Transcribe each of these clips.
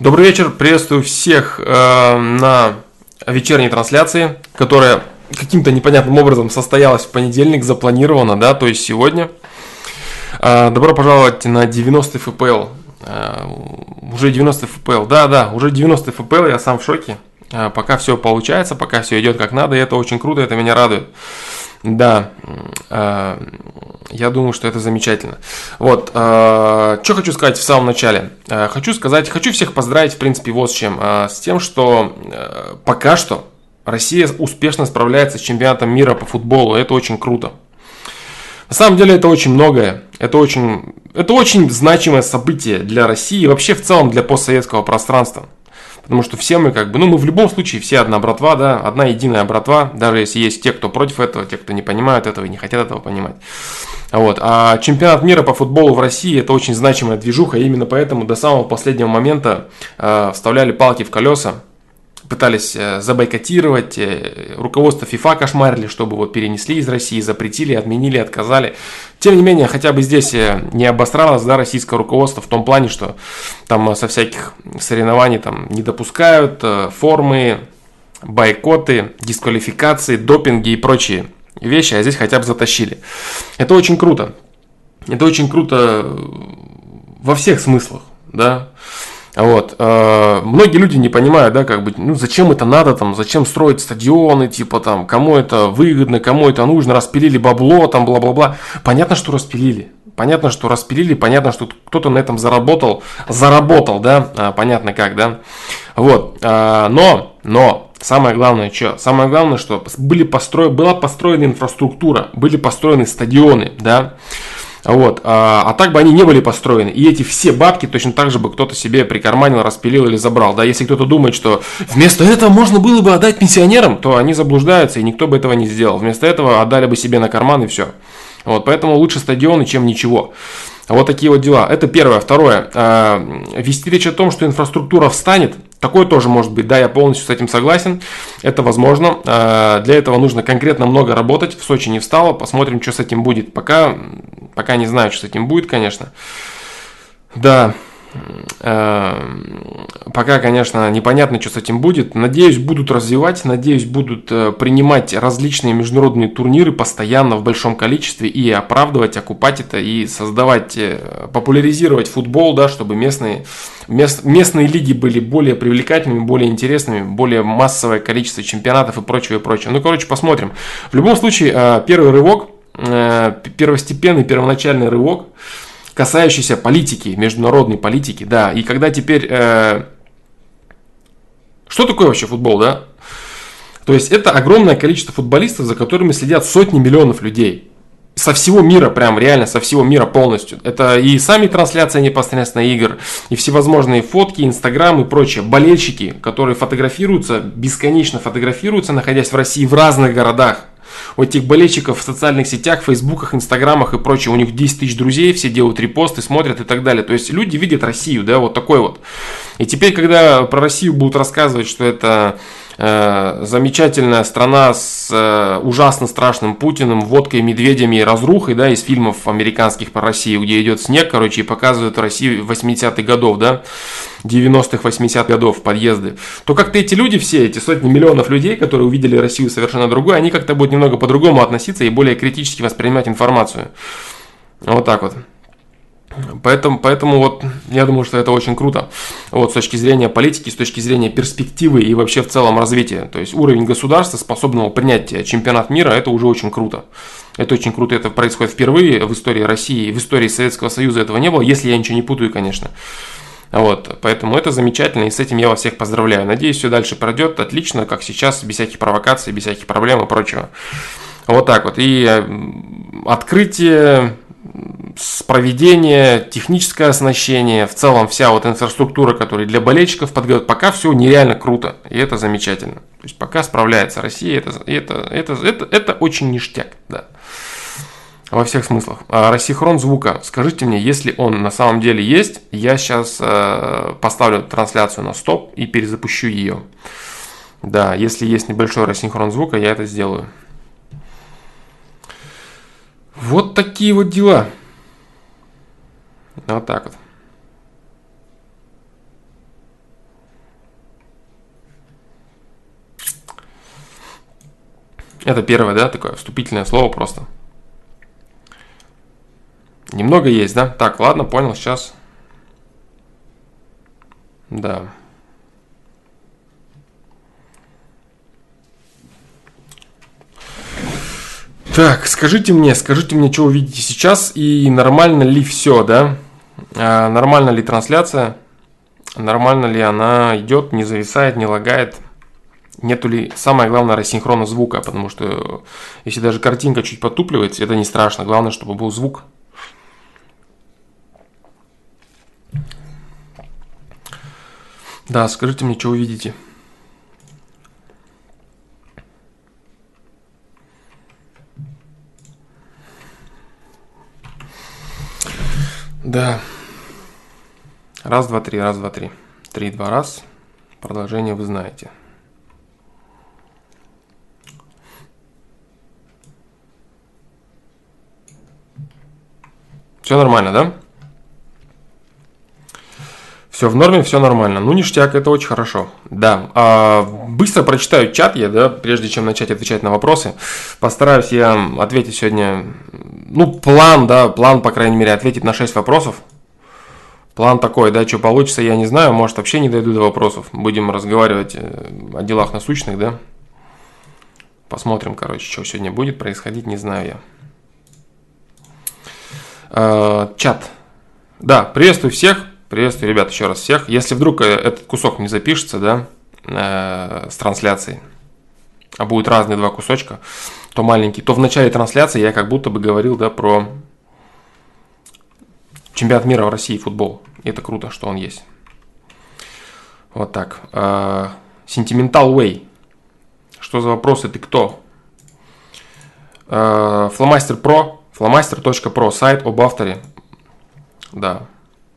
Добрый вечер, приветствую всех э, на вечерней трансляции, которая каким-то непонятным образом состоялась в понедельник, запланирована, да, то есть сегодня. Э, добро пожаловать на 90 ФПЛ. Э, уже 90 ФПЛ, да, да, уже 90 ФПЛ, я сам в шоке. Э, пока все получается, пока все идет как надо, и это очень круто, это меня радует. Да, э, я думаю, что это замечательно. Вот, э, что хочу сказать в самом начале. Э, хочу сказать, хочу всех поздравить, в принципе, вот с чем. С тем, что пока что Россия успешно справляется с чемпионатом мира по футболу. Это очень круто. На самом деле это очень многое. Это очень, это очень значимое событие для России и вообще в целом для постсоветского пространства. Потому что все мы как бы, ну мы в любом случае все одна братва, да, одна единая братва, даже если есть те, кто против этого, те, кто не понимают этого и не хотят этого понимать. Вот. А чемпионат мира по футболу в России это очень значимая движуха, и именно поэтому до самого последнего момента э, вставляли палки в колеса пытались э, забойкотировать, э, руководство ФИФА кошмарили, чтобы вот перенесли из России, запретили, отменили, отказали. Тем не менее, хотя бы здесь э, не обосралось да, российское руководство в том плане, что там со всяких соревнований там не допускают формы, бойкоты, дисквалификации, допинги и прочие вещи, а здесь хотя бы затащили. Это очень круто. Это очень круто во всех смыслах, да. Вот. Э, многие люди не понимают, да, как бы, ну, зачем это надо, там, зачем строить стадионы, типа, там, кому это выгодно, кому это нужно, распилили бабло, там, бла-бла-бла. Понятно, что распилили. Понятно, что распилили, понятно, что кто-то на этом заработал, заработал, да, а, понятно как, да. Вот. А, но, но, Самое главное, что? Самое главное, что были постро... была построена инфраструктура, были построены стадионы, да. Вот. А, а так бы они не были построены. И эти все бабки точно так же бы кто-то себе прикарманил, распилил или забрал. Да, если кто-то думает, что вместо этого можно было бы отдать пенсионерам, то они заблуждаются, и никто бы этого не сделал. Вместо этого отдали бы себе на карман и все. Вот, поэтому лучше стадионы, чем ничего. Вот такие вот дела. Это первое. Второе. А, вести речь о том, что инфраструктура встанет, Такое тоже может быть, да, я полностью с этим согласен, это возможно. А, для этого нужно конкретно много работать, в Сочи не встало, посмотрим, что с этим будет. Пока, пока не знаю, что с этим будет, конечно. Да, пока, конечно, непонятно, что с этим будет. Надеюсь, будут развивать, надеюсь, будут э, принимать различные международные турниры постоянно в большом количестве и оправдывать, окупать это и создавать, э, популяризировать футбол, да, чтобы местные, мест, местные лиги были более привлекательными, более интересными, более массовое количество чемпионатов и прочего, и прочего. Ну, короче, посмотрим. В любом случае, э, первый рывок, первостепенный, первоначальный рывок – касающийся политики, международной политики, да. И когда теперь... Э, что такое вообще футбол, да? То есть это огромное количество футболистов, за которыми следят сотни миллионов людей. Со всего мира, прям реально со всего мира полностью. Это и сами трансляции непосредственно игр, и всевозможные фотки, инстаграм и прочее. Болельщики, которые фотографируются, бесконечно фотографируются, находясь в России в разных городах у этих болельщиков в социальных сетях, фейсбуках, инстаграмах и прочее, у них 10 тысяч друзей, все делают репосты, смотрят и так далее. То есть люди видят Россию, да, вот такой вот. И теперь, когда про Россию будут рассказывать, что это замечательная страна с э, ужасно страшным Путиным, водкой, медведями и разрухой, да, из фильмов американских по России, где идет снег, короче, и показывают Россию 80-х годов, да, 90-х, 80-х годов, подъезды, то как-то эти люди все, эти сотни миллионов людей, которые увидели Россию совершенно другой, они как-то будут немного по-другому относиться и более критически воспринимать информацию. Вот так вот. Поэтому, поэтому вот я думаю, что это очень круто. Вот с точки зрения политики, с точки зрения перспективы и вообще в целом развития. То есть уровень государства, способного принять чемпионат мира, это уже очень круто. Это очень круто, это происходит впервые в истории России, в истории Советского Союза этого не было, если я ничего не путаю, конечно. Вот, поэтому это замечательно, и с этим я вас всех поздравляю. Надеюсь, все дальше пройдет отлично, как сейчас, без всяких провокаций, без всяких проблем и прочего. Вот так вот. И открытие проведение, техническое оснащение, в целом вся вот инфраструктура, которая для болельщиков подготовлена, пока все нереально круто, и это замечательно. То есть пока справляется Россия, это, это, это, это, это очень ништяк, да. Во всех смыслах. А рассинхрон звука. Скажите мне, если он на самом деле есть, я сейчас э, поставлю трансляцию на стоп и перезапущу ее. Да, если есть небольшой рассинхрон звука, я это сделаю. Вот такие вот дела. Вот так вот. Это первое, да, такое вступительное слово просто. Немного есть, да? Так, ладно, понял, сейчас. Да. Так, скажите мне, скажите мне, что вы видите сейчас и нормально ли все, да? А, нормально ли трансляция? Нормально ли она идет, не зависает, не лагает? Нету ли, самое главное, рассинхрона звука, потому что если даже картинка чуть потупливается, это не страшно, главное, чтобы был звук. Да, скажите мне, что вы видите. Да. Раз, два, три, раз, два, три. Три, два, раз. Продолжение вы знаете. Все нормально, да? Все в норме, все нормально. Ну, ништяк, это очень хорошо. Да. А, быстро прочитаю чат я, да, прежде чем начать отвечать на вопросы. Постараюсь я ответить сегодня, ну, план, да, план, по крайней мере, ответить на 6 вопросов. План такой, да, что получится, я не знаю, может вообще не дойду до вопросов. Будем разговаривать э, о делах насущных, да. Посмотрим, короче, что сегодня будет происходить, не знаю я. Э, чат. Да, приветствую всех. Приветствую, ребят, еще раз всех. Если вдруг э, этот кусок не запишется, да, э, с трансляцией, а будет разные два кусочка, то маленький, то в начале трансляции я как будто бы говорил, да, про чемпионат мира в России футбол. И это круто, что он есть. Вот так. Sentimental Way. Что за вопросы? Ты кто? Фломастер Про Flamaster.pro, сайт об авторе. Да,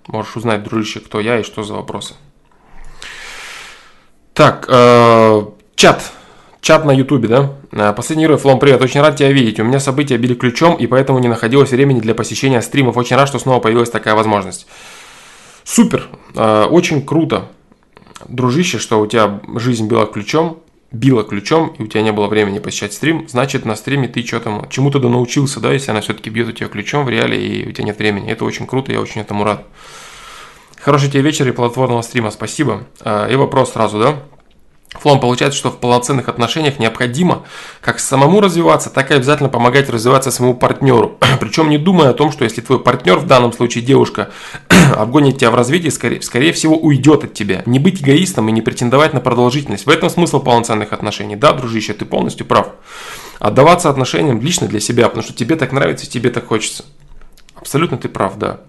можешь узнать, дружище, кто я и что за вопросы. Так, э, чат. Чат на ютубе, да? Э, последний герой, Флом, привет, очень рад тебя видеть. У меня события били ключом, и поэтому не находилось времени для посещения стримов. Очень рад, что снова появилась такая возможность. Супер, э, очень круто, дружище, что у тебя жизнь била ключом била ключом, и у тебя не было времени посещать стрим, значит на стриме ты что-то чему-то да научился, да, если она все-таки бьет у тебя ключом в реале, и у тебя нет времени. Это очень круто, я очень этому рад. Хороший тебе вечер и плодотворного стрима, спасибо. А, и вопрос сразу, да? Флом, получается, что в полноценных отношениях необходимо как самому развиваться, так и обязательно помогать развиваться своему партнеру. Причем не думая о том, что если твой партнер, в данном случае девушка, обгонит тебя в развитии, скорее, скорее всего уйдет от тебя. Не быть эгоистом и не претендовать на продолжительность. В этом смысл полноценных отношений. Да, дружище, ты полностью прав. Отдаваться отношениям лично для себя, потому что тебе так нравится и тебе так хочется. Абсолютно ты прав, да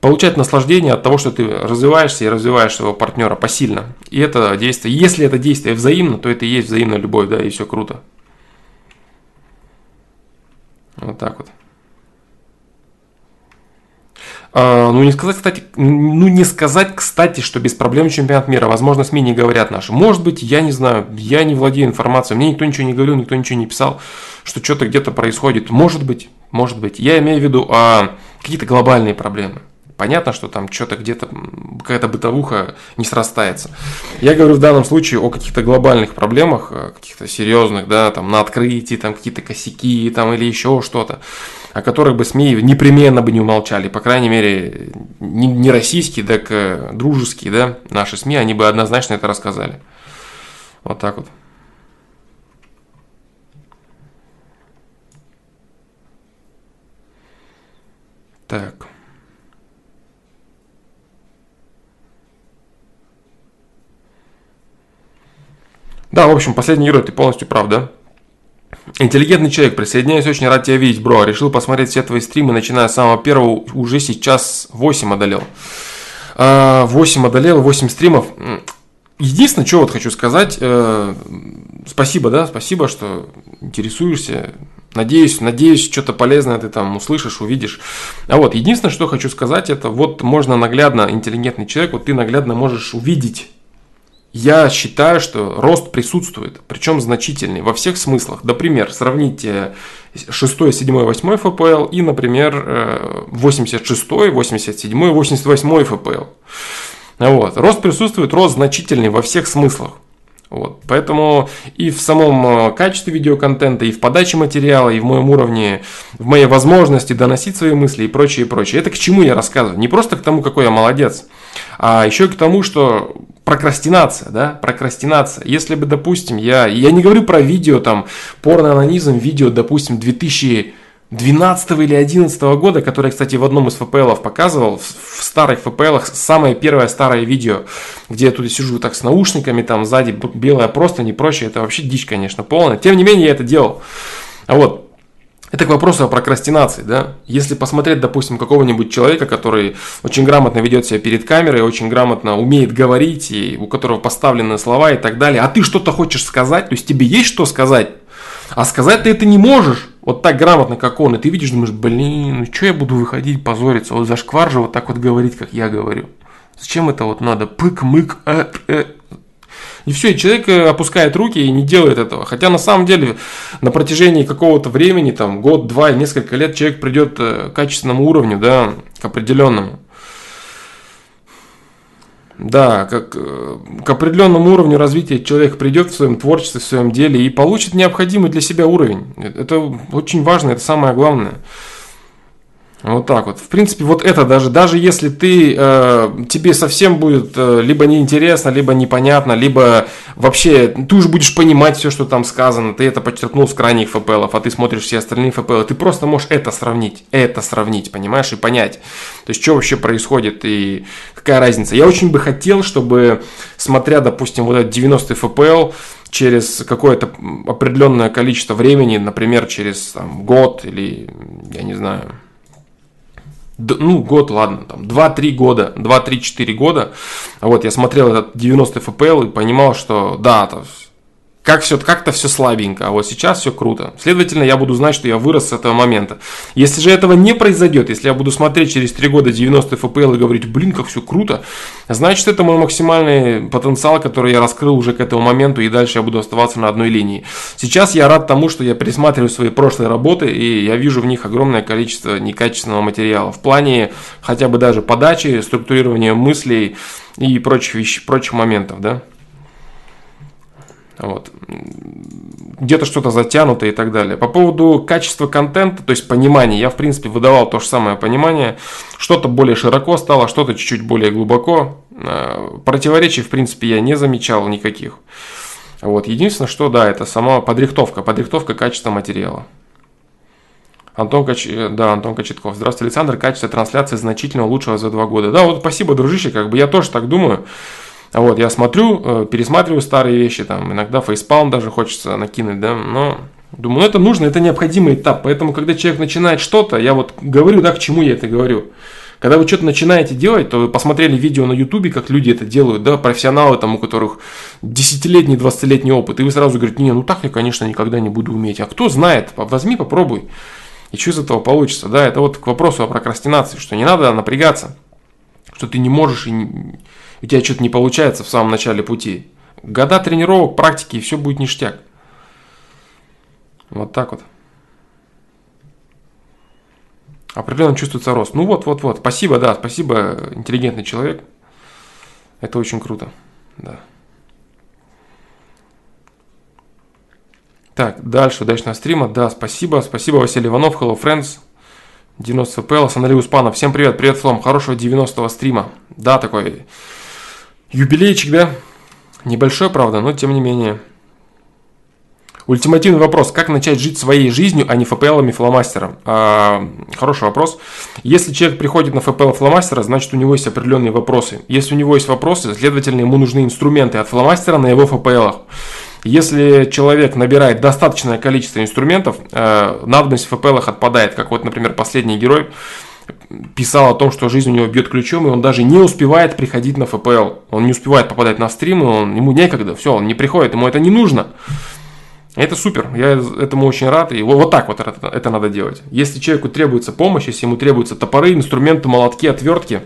получать наслаждение от того, что ты развиваешься и развиваешь своего партнера посильно. И это действие, если это действие взаимно, то это и есть взаимная любовь, да, и все круто. Вот так вот. А, ну, не сказать, кстати, ну, не сказать, кстати, что без проблем чемпионат мира. Возможно, СМИ не говорят наши. Может быть, я не знаю, я не владею информацией. Мне никто ничего не говорил, никто ничего не писал, что что-то где-то происходит. Может быть, может быть. Я имею в виду а, какие-то глобальные проблемы. Понятно, что там что-то где-то, какая-то бытовуха не срастается. Я говорю в данном случае о каких-то глобальных проблемах, каких-то серьезных, да, там на открытии, там какие-то косяки, там или еще что-то, о которых бы СМИ непременно бы не умолчали. По крайней мере, не, не российские, так дружеские, да, наши СМИ, они бы однозначно это рассказали. Вот так вот. Так. Да, в общем, последний герой, ты полностью прав, да? Интеллигентный человек, присоединяюсь, очень рад тебя видеть, бро. Решил посмотреть все твои стримы, начиная с самого первого, уже сейчас 8 одолел. 8 а, одолел, 8 стримов. Единственное, что вот хочу сказать, э, спасибо, да, спасибо, что интересуешься. Надеюсь, надеюсь, что-то полезное ты там услышишь, увидишь. А вот, единственное, что хочу сказать, это вот можно наглядно, интеллигентный человек, вот ты наглядно можешь увидеть я считаю, что рост присутствует, причем значительный во всех смыслах. Например, сравните 6, 7, 8 ФПЛ и, например, 86, 87, 88 ФПЛ. Вот. Рост присутствует, рост значительный во всех смыслах. Вот. Поэтому и в самом э, качестве видеоконтента, и в подаче материала, и в моем уровне, в моей возможности доносить свои мысли и прочее, и прочее. Это к чему я рассказываю? Не просто к тому, какой я молодец, а еще к тому, что прокрастинация, да, прокрастинация. Если бы, допустим, я, я не говорю про видео, там, порно-анонизм, видео, допустим, 2000 12 или 11 года, который, кстати, в одном из ФПЛов показывал, в старых ФПЛах, самое первое старое видео, где я тут сижу так с наушниками, там сзади белая просто не прочее, это вообще дичь, конечно, полная. Тем не менее, я это делал. А вот, это к вопросу о прокрастинации, да. Если посмотреть, допустим, какого-нибудь человека, который очень грамотно ведет себя перед камерой, очень грамотно умеет говорить, и у которого поставлены слова и так далее, а ты что-то хочешь сказать, то есть тебе есть что сказать, а сказать ты это не можешь, вот так грамотно, как он, и ты видишь, думаешь, блин, ну что я буду выходить, позориться, вот зашквар же вот так вот говорить, как я говорю. Зачем это вот надо? Пык, мык, э, э. И все, и человек э, опускает руки и не делает этого. Хотя на самом деле на протяжении какого-то времени, там год, два, несколько лет человек придет э, к качественному уровню, да, к определенному. Да, как, э, к определенному уровню развития человек придет в своем творчестве, в своем деле и получит необходимый для себя уровень. Это очень важно, это самое главное. Вот так вот. В принципе, вот это даже, даже если ты, э, тебе совсем будет э, либо неинтересно, либо непонятно, либо вообще ты уже будешь понимать все, что там сказано, ты это подчеркнул с крайних ФПЛов, а ты смотришь все остальные ФПЛы, ты просто можешь это сравнить, это сравнить, понимаешь, и понять, то есть, что вообще происходит и какая разница. Я очень бы хотел, чтобы, смотря, допустим, вот этот 90 ФПЛ, через какое-то определенное количество времени, например, через там, год или, я не знаю, ну, год, ладно, там, 2-3 года, 2-3-4 года, вот, я смотрел этот 90 FPL и понимал, что, да, то как все, как-то все слабенько, а вот сейчас все круто. Следовательно, я буду знать, что я вырос с этого момента. Если же этого не произойдет, если я буду смотреть через 3 года 90 FPL и говорить, блин, как все круто, значит, это мой максимальный потенциал, который я раскрыл уже к этому моменту, и дальше я буду оставаться на одной линии. Сейчас я рад тому, что я пересматриваю свои прошлые работы, и я вижу в них огромное количество некачественного материала. В плане хотя бы даже подачи, структурирования мыслей и прочих, вещ... прочих моментов, да. Вот. Где-то что-то затянуто и так далее. По поводу качества контента, то есть понимания, я в принципе выдавал то же самое понимание. Что-то более широко стало, что-то чуть-чуть более глубоко. Э, противоречий в принципе я не замечал никаких. Вот. Единственное, что да, это сама подрихтовка, подрихтовка качества материала. Антон, Кач... да, Антон Кочетков. Здравствуйте, Александр. Качество трансляции значительно улучшилось за два года. Да, вот спасибо, дружище, как бы я тоже так думаю. Вот, я смотрю, э, пересматриваю старые вещи, там, иногда фейспалм даже хочется накинуть, да, но думаю, ну это нужно, это необходимый этап, поэтому, когда человек начинает что-то, я вот говорю, да, к чему я это говорю. Когда вы что-то начинаете делать, то вы посмотрели видео на ютубе, как люди это делают, да, профессионалы там, у которых десятилетний, двадцатилетний опыт, и вы сразу говорите, не, ну так я, конечно, никогда не буду уметь, а кто знает, возьми, попробуй, и что из этого получится, да, это вот к вопросу о прокрастинации, что не надо напрягаться, что ты не можешь и не у тебя что-то не получается в самом начале пути. Года тренировок, практики, и все будет ништяк. Вот так вот. Определенно чувствуется рост. Ну вот, вот, вот. Спасибо, да, спасибо, интеллигентный человек. Это очень круто. Да. Так, дальше, удачного стрима. Да, спасибо. Спасибо, Василий Иванов, Hello Friends. 90 ФПЛ, Санали Успанов. Всем привет, привет, Флом. Хорошего 90-го стрима. Да, такой Юбилейчик, да? Небольшой, правда, но тем не менее. Ультимативный вопрос. Как начать жить своей жизнью, а не ФПЛами фломастером? А, хороший вопрос. Если человек приходит на ФПЛ фломастера, значит у него есть определенные вопросы. Если у него есть вопросы, следовательно, ему нужны инструменты от фломастера на его ФПЛах. Если человек набирает достаточное количество инструментов, э, надобность в ФПЛах отпадает, как вот, например, последний герой, писал о том, что жизнь у него бьет ключом, и он даже не успевает приходить на ФПЛ. Он не успевает попадать на стримы, он, ему некогда, все, он не приходит, ему это не нужно. Это супер, я этому очень рад, и вот так вот это, это надо делать. Если человеку требуется помощь, если ему требуются топоры, инструменты, молотки, отвертки,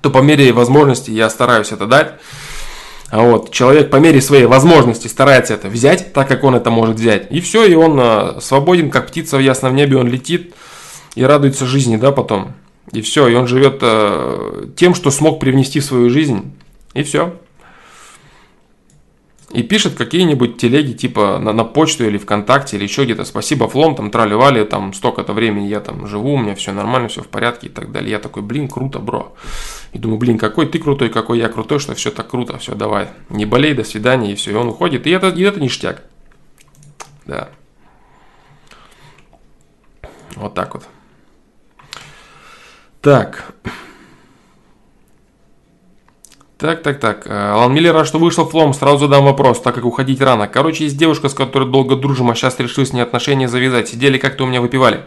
то по мере возможности я стараюсь это дать. А вот, человек по мере своей возможности старается это взять, так как он это может взять. И все, и он а, свободен, как птица в ясном небе, он летит, и радуется жизни, да, потом. И все, и он живет э, тем, что смог привнести в свою жизнь, и все. и пишет какие-нибудь телеги типа на, на почту или ВКонтакте или еще где-то «Спасибо, Флом, там трали-вали, там столько-то времени я там живу, у меня все нормально, все в порядке» и так далее. Я такой, блин, круто, бро. И думаю, блин, какой ты крутой, какой я крутой, что все так круто, все, давай, не болей, до свидания, и все. И он уходит, и это, и это ништяк. Да. Вот так вот. Так. Так, так, так. Э, Алан Миллер, рад, что вышел флом. Сразу задам вопрос, так как уходить рано. Короче, есть девушка, с которой долго дружим, а сейчас решил с ней отношения завязать. Сидели как-то у меня выпивали.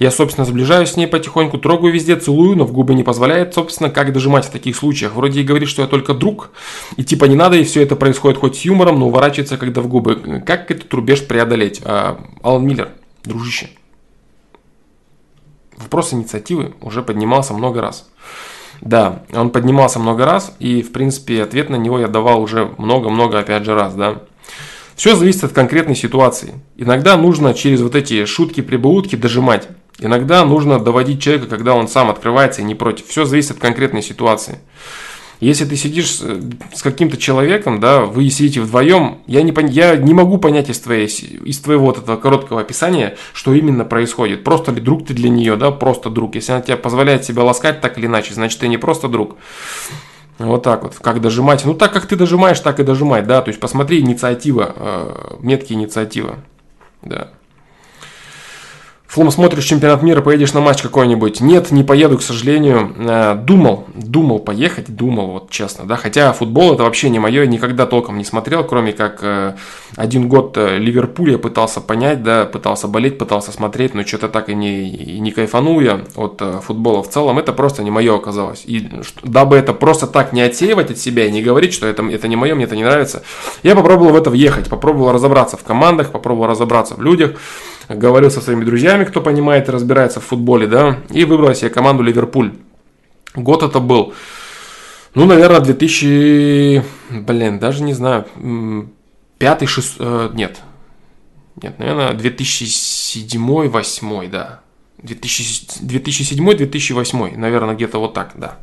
Я, собственно, сближаюсь с ней потихоньку, трогаю везде, целую, но в губы не позволяет. Собственно, как дожимать в таких случаях? Вроде и говорит, что я только друг, и типа не надо, и все это происходит хоть с юмором, но уворачивается, когда в губы. Как этот рубеж преодолеть? А, Алан Миллер, дружище. Вопрос инициативы уже поднимался много раз. Да, он поднимался много раз, и, в принципе, ответ на него я давал уже много-много, опять же, раз, да. Все зависит от конкретной ситуации. Иногда нужно через вот эти шутки-прибаутки дожимать. Иногда нужно доводить человека, когда он сам открывается и не против. Все зависит от конкретной ситуации. Если ты сидишь с каким-то человеком, да, вы сидите вдвоем, я не, я не могу понять из, твоей, из твоего вот этого короткого описания, что именно происходит. Просто ли друг ты для нее, да, просто друг. Если она тебя позволяет себя ласкать так или иначе, значит, ты не просто друг. Вот так вот, как дожимать. Ну, так как ты дожимаешь, так и дожимать, да. То есть, посмотри, инициатива, э, метки инициатива, да. Флом, смотришь чемпионат мира, поедешь на матч какой-нибудь? Нет, не поеду, к сожалению. Э, думал, думал поехать, думал, вот честно, да. Хотя футбол это вообще не мое, никогда толком не смотрел, кроме как э, один год э, Ливерпуль я пытался понять, да, пытался болеть, пытался смотреть, но что-то так и не, и не кайфанул я от футбола в целом. Это просто не мое оказалось. И дабы это просто так не отсеивать от себя и не говорить, что это, это не мое, мне это не нравится, я попробовал в это въехать, попробовал разобраться в командах, попробовал разобраться в людях говорил со своими друзьями, кто понимает и разбирается в футболе, да, и выбрал себе команду Ливерпуль. Год это был, ну, наверное, 2000, блин, даже не знаю, пятый, шест, э, нет, нет, наверное, 2007-2008, да, 2007-2008, наверное, где-то вот так, да.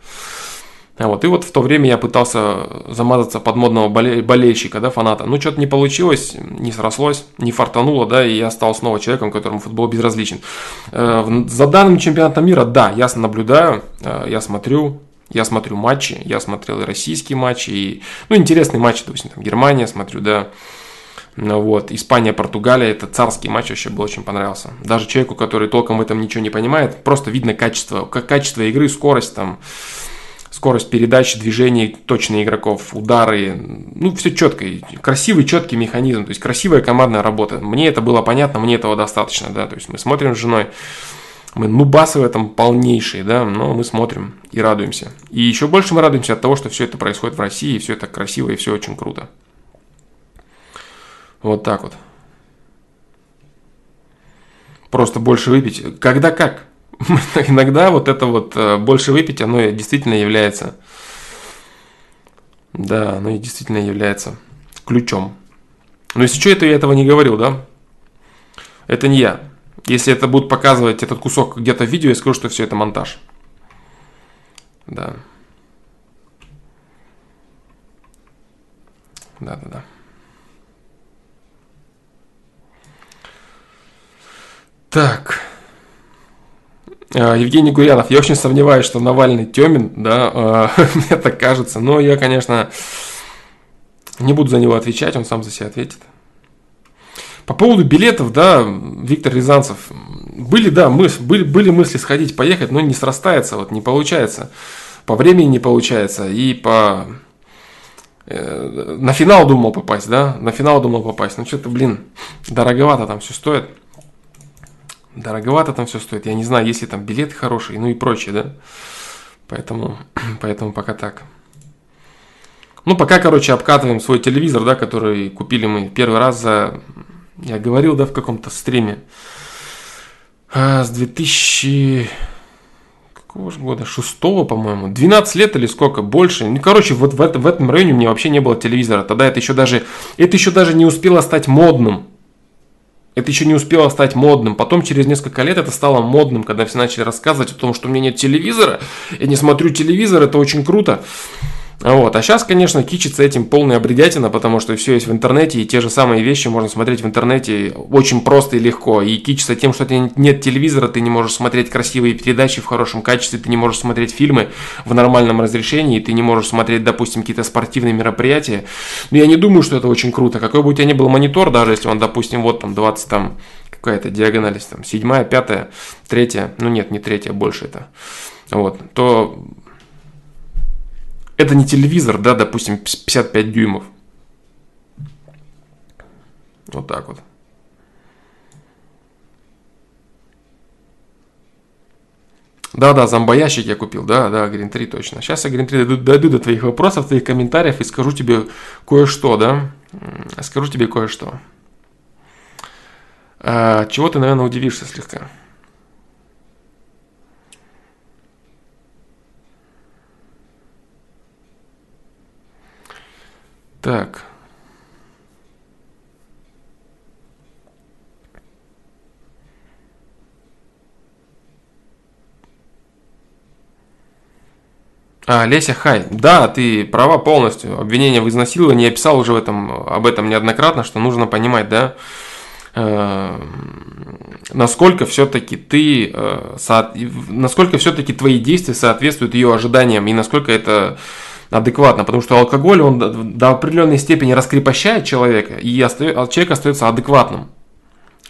Вот, и вот в то время я пытался замазаться под модного боле- болельщика, да, фаната. Ну, что-то не получилось, не срослось, не фартануло, да, и я стал снова человеком, которому футбол безразличен. Э, за данным чемпионатом мира, да, я наблюдаю, э, я смотрю, я смотрю матчи, я смотрел и российские матчи, и, ну, интересные матчи, допустим, там, Германия смотрю, да, ну, вот, Испания, Португалия, это царский матч вообще был, очень понравился. Даже человеку, который толком в этом ничего не понимает, просто видно качество, качество игры, скорость там, скорость передачи, движений точно игроков, удары, ну, все четко, красивый, четкий механизм, то есть красивая командная работа. Мне это было понятно, мне этого достаточно, да, то есть мы смотрим с женой, мы нубасы в этом полнейшие, да, но мы смотрим и радуемся. И еще больше мы радуемся от того, что все это происходит в России, и все это красиво, и все очень круто. Вот так вот. Просто больше выпить. Когда как? иногда вот это вот э, больше выпить, оно действительно является, да, оно действительно является ключом. Но если что, это я этого не говорил, да? Это не я. Если это будут показывать этот кусок где-то в видео, я скажу, что все это монтаж. Да. Да, да, да. Так. А, Евгений Гурьянов, я очень сомневаюсь, что Навальный темен, да, а, мне так кажется, но я, конечно, не буду за него отвечать, он сам за себя ответит. По поводу билетов, да, Виктор Рязанцев, были, да, мыс, были, были мысли сходить, поехать, но не срастается, вот не получается. По времени не получается, и по... Э, на финал думал попасть, да, на финал думал попасть, но что-то, блин, дороговато там все стоит дороговато там все стоит. Я не знаю, есть ли там билеты хорошие, ну и прочее, да. Поэтому, поэтому пока так. Ну, пока, короче, обкатываем свой телевизор, да, который купили мы первый раз за... Я говорил, да, в каком-то стриме. А, с 2000... Какого же года? Шестого, по-моему. 12 лет или сколько? Больше. Ну, короче, вот в, это, в этом районе у меня вообще не было телевизора. Тогда это еще даже... Это еще даже не успело стать модным. Это еще не успело стать модным. Потом, через несколько лет, это стало модным, когда все начали рассказывать о том, что у меня нет телевизора, я не смотрю телевизор, это очень круто. Вот. А сейчас, конечно, кичится этим полная бредятина, потому что все есть в интернете, и те же самые вещи можно смотреть в интернете очень просто и легко. И кичится тем, что нет телевизора, ты не можешь смотреть красивые передачи в хорошем качестве, ты не можешь смотреть фильмы в нормальном разрешении, ты не можешь смотреть, допустим, какие-то спортивные мероприятия. Но я не думаю, что это очень круто. Какой бы у тебя ни был монитор, даже если он, допустим, вот там 20 там какая-то диагональ, там, седьмая, пятая, третья, ну нет, не третья, больше это, вот, то это не телевизор, да, допустим, 55 дюймов. Вот так вот. Да-да, зомбоящик я купил, да, да, Green 3 точно. Сейчас я Green 3 дойду, дойду до твоих вопросов, твоих комментариев и скажу тебе кое-что, да. Скажу тебе кое-что. А, чего ты, наверное, удивишься слегка. Так. А, Леся, хай. Да, ты права полностью. Обвинение в изнасиловании. Я писал уже в этом, об этом неоднократно, что нужно понимать, да, э, насколько все-таки ты, э, со, насколько все-таки твои действия соответствуют ее ожиданиям и насколько это адекватно, потому что алкоголь, он до, определенной степени раскрепощает человека, и оста... человек остается адекватным.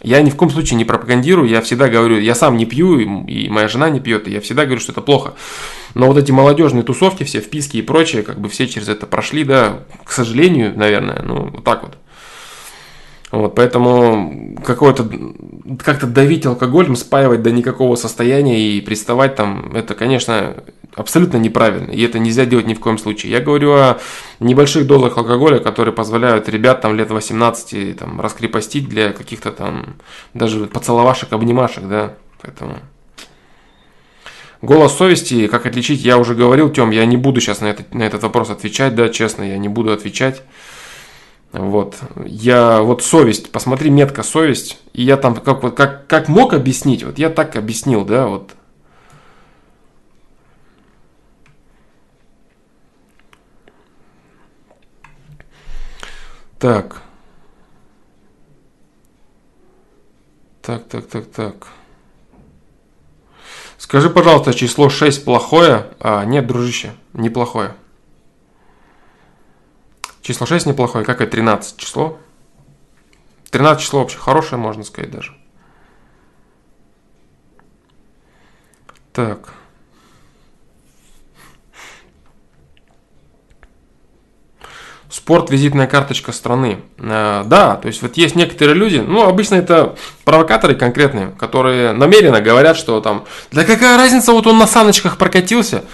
Я ни в коем случае не пропагандирую, я всегда говорю, я сам не пью, и моя жена не пьет, и я всегда говорю, что это плохо. Но вот эти молодежные тусовки, все вписки и прочее, как бы все через это прошли, да, к сожалению, наверное, ну, вот так вот. Вот, поэтому какое-то как-то давить алкоголем, спаивать до никакого состояния и приставать там, это, конечно, абсолютно неправильно. И это нельзя делать ни в коем случае. Я говорю о небольших дозах алкоголя, которые позволяют ребят там лет 18 там, раскрепостить для каких-то там даже поцеловашек, обнимашек, да. Поэтому... Голос совести, как отличить, я уже говорил, Тем, я не буду сейчас на, это, на этот вопрос отвечать, да, честно, я не буду отвечать. Вот. Я вот совесть, посмотри метка совесть, и я там как, вот, как, как мог объяснить, вот я так объяснил, да, вот. Так. Так, так, так, так. Скажи, пожалуйста, число 6 плохое? А, нет, дружище, неплохое. Число 6 неплохое, как и 13 число. 13 число вообще хорошее, можно сказать даже. Так. Спорт – визитная карточка страны. Э, да, то есть вот есть некоторые люди, ну обычно это провокаторы конкретные, которые намеренно говорят, что там, да какая разница, вот он на саночках прокатился,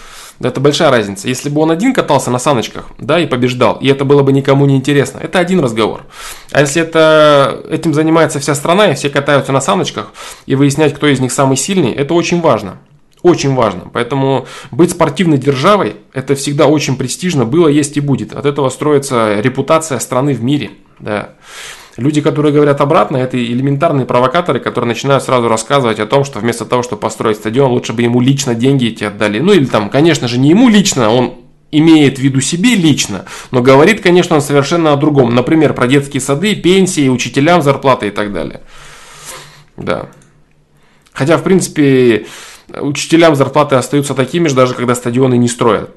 это большая разница. Если бы он один катался на саночках, да, и побеждал, и это было бы никому не интересно, это один разговор. А если это, этим занимается вся страна, и все катаются на саночках, и выяснять, кто из них самый сильный, это очень важно. Очень важно. Поэтому быть спортивной державой, это всегда очень престижно, было, есть и будет. От этого строится репутация страны в мире. Да. Люди, которые говорят обратно, это элементарные провокаторы, которые начинают сразу рассказывать о том, что вместо того, чтобы построить стадион, лучше бы ему лично деньги эти отдали. Ну или там, конечно же, не ему лично, он имеет в виду себе лично, но говорит, конечно, он совершенно о другом. Например, про детские сады, пенсии, учителям зарплаты и так далее. Да. Хотя, в принципе, учителям зарплаты остаются такими же, даже когда стадионы не строят.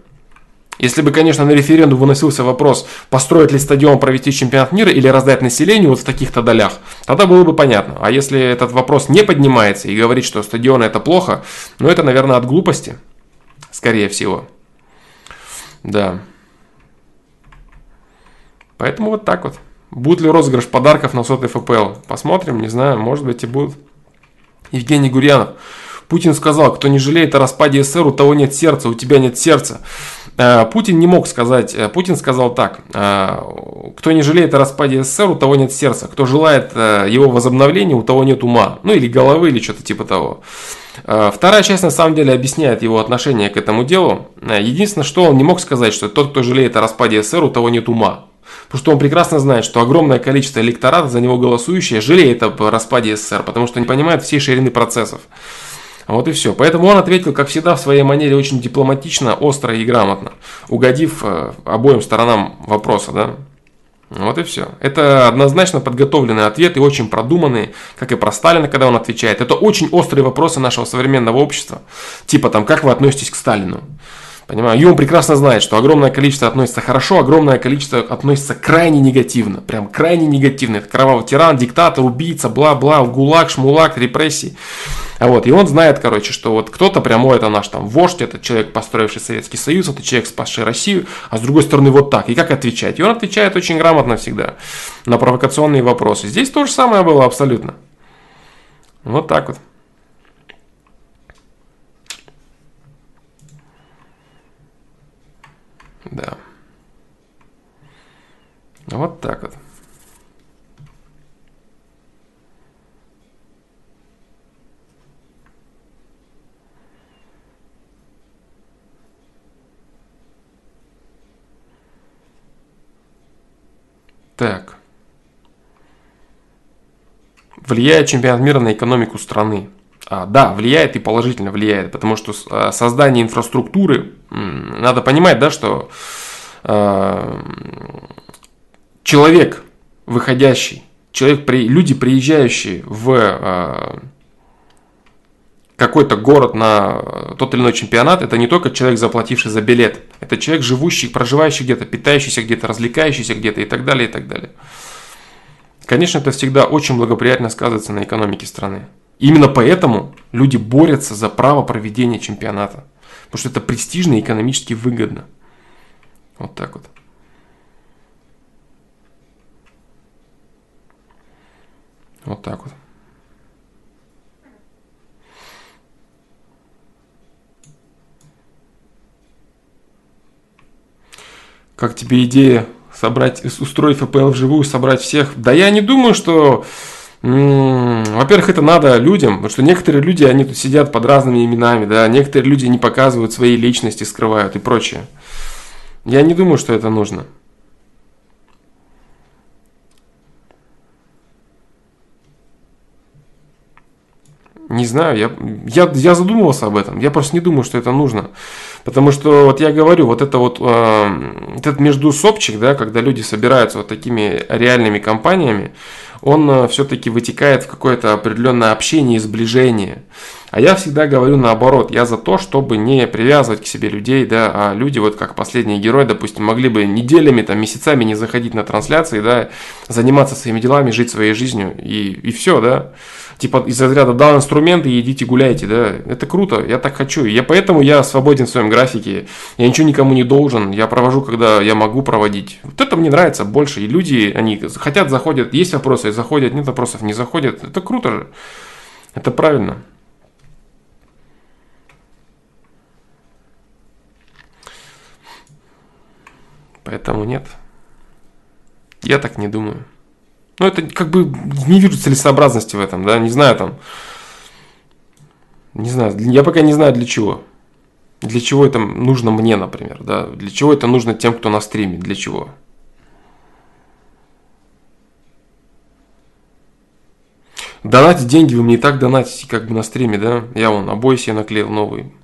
Если бы, конечно, на референдум выносился вопрос, построить ли стадион, провести чемпионат мира или раздать населению вот в таких-то долях, тогда было бы понятно. А если этот вопрос не поднимается и говорит, что стадионы это плохо, ну это, наверное, от глупости, скорее всего. Да. Поэтому вот так вот. Будет ли розыгрыш подарков на сотый ФПЛ? Посмотрим, не знаю, может быть и будут. Евгений Гурьянов. Путин сказал, кто не жалеет о распаде СССР, у того нет сердца, у тебя нет сердца. Э, Путин не мог сказать, э, Путин сказал так, э, кто не жалеет о распаде СССР, у того нет сердца, кто желает его возобновления, у того нет ума, ну или головы, или что-то типа того. Вторая часть на самом деле объясняет его отношение к этому делу. Единственное, что он не мог сказать, что тот, кто жалеет о распаде СССР, у того нет ума. Потому что он прекрасно знает, что огромное количество электората за него голосующие жалеет об распаде СССР, потому что не понимает всей ширины процессов. Вот и все. Поэтому он ответил, как всегда, в своей манере очень дипломатично, остро и грамотно, угодив э, обоим сторонам вопроса, да. Вот и все. Это однозначно подготовленный ответ и очень продуманный, как и про Сталина, когда он отвечает. Это очень острые вопросы нашего современного общества. Типа там, как вы относитесь к Сталину? Понимаю, он прекрасно знает, что огромное количество относится хорошо, огромное количество относится крайне негативно. Прям крайне негативно. Это кровавый тиран, диктатор, убийца, бла-бла, гулаг, шмулак, репрессии. А вот, и он знает, короче, что вот кто-то прямо это наш там вождь, это человек, построивший Советский Союз, это человек, спасший Россию, а с другой стороны вот так. И как отвечать? И он отвечает очень грамотно всегда на провокационные вопросы. Здесь то же самое было абсолютно. Вот так вот. Да. Вот так вот. Так. Влияет чемпионат мира на экономику страны? А, да, влияет и положительно влияет, потому что а, создание инфраструктуры, надо понимать, да, что э, человек, выходящий, человек, люди, приезжающие в какой-то город на тот или иной чемпионат, это не только человек, заплативший за билет, это человек, живущий, проживающий где-то, питающийся где-то, развлекающийся где-то и так далее, и так далее. Конечно, это всегда очень благоприятно сказывается на экономике страны. Именно поэтому люди борются за право проведения чемпионата. Потому что это престижно и экономически выгодно. Вот так вот. Вот так вот. Как тебе идея собрать, устроить ФПЛ вживую, собрать всех? Да я не думаю, что во-первых, это надо людям, потому что некоторые люди, они тут сидят под разными именами, да, некоторые люди не показывают свои личности, скрывают и прочее. Я не думаю, что это нужно. Не знаю, я, я, я задумывался об этом. Я просто не думаю, что это нужно. Потому что, вот я говорю, вот это вот э, этот междусопчик, да, когда люди собираются вот такими реальными компаниями, он э, все-таки вытекает в какое-то определенное общение и сближение. А я всегда говорю наоборот, я за то, чтобы не привязывать к себе людей, да, а люди, вот как последние герои, допустим, могли бы неделями, там, месяцами не заходить на трансляции, да, заниматься своими делами, жить своей жизнью, и, и все, да типа из разряда дал инструменты и идите гуляйте, да, это круто, я так хочу, я поэтому я свободен в своем графике, я ничего никому не должен, я провожу, когда я могу проводить, вот это мне нравится больше, и люди, они хотят, заходят, есть вопросы, заходят, нет вопросов, не заходят, это круто же, это правильно. Поэтому нет. Я так не думаю. Ну, это как бы не вижу целесообразности в этом, да, не знаю там. Не знаю, я пока не знаю для чего. Для чего это нужно мне, например, да? Для чего это нужно тем, кто на стриме, для чего? Донатить деньги вы мне и так донатите, как бы на стриме, да? Я вон обои себе наклеил новый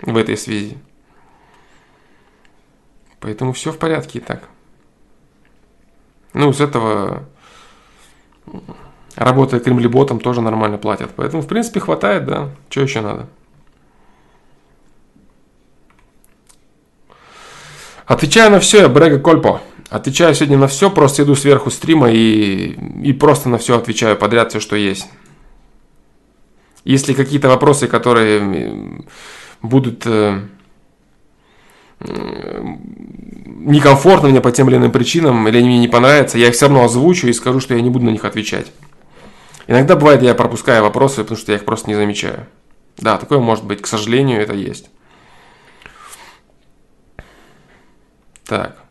в этой связи. Поэтому все в порядке и так. Ну, с этого Работая кремлеботом, тоже нормально платят. Поэтому, в принципе, хватает, да. Что еще надо? Отвечаю на все, я Брега Кольпо. Отвечаю сегодня на все, просто иду сверху стрима и, и просто на все отвечаю подряд, все, что есть. Если какие-то вопросы, которые будут э, некомфортно мне по тем или иным причинам, или они мне не понравятся, я их все равно озвучу и скажу, что я не буду на них отвечать. Иногда бывает, я пропускаю вопросы, потому что я их просто не замечаю. Да, такое может быть, к сожалению, это есть. Так.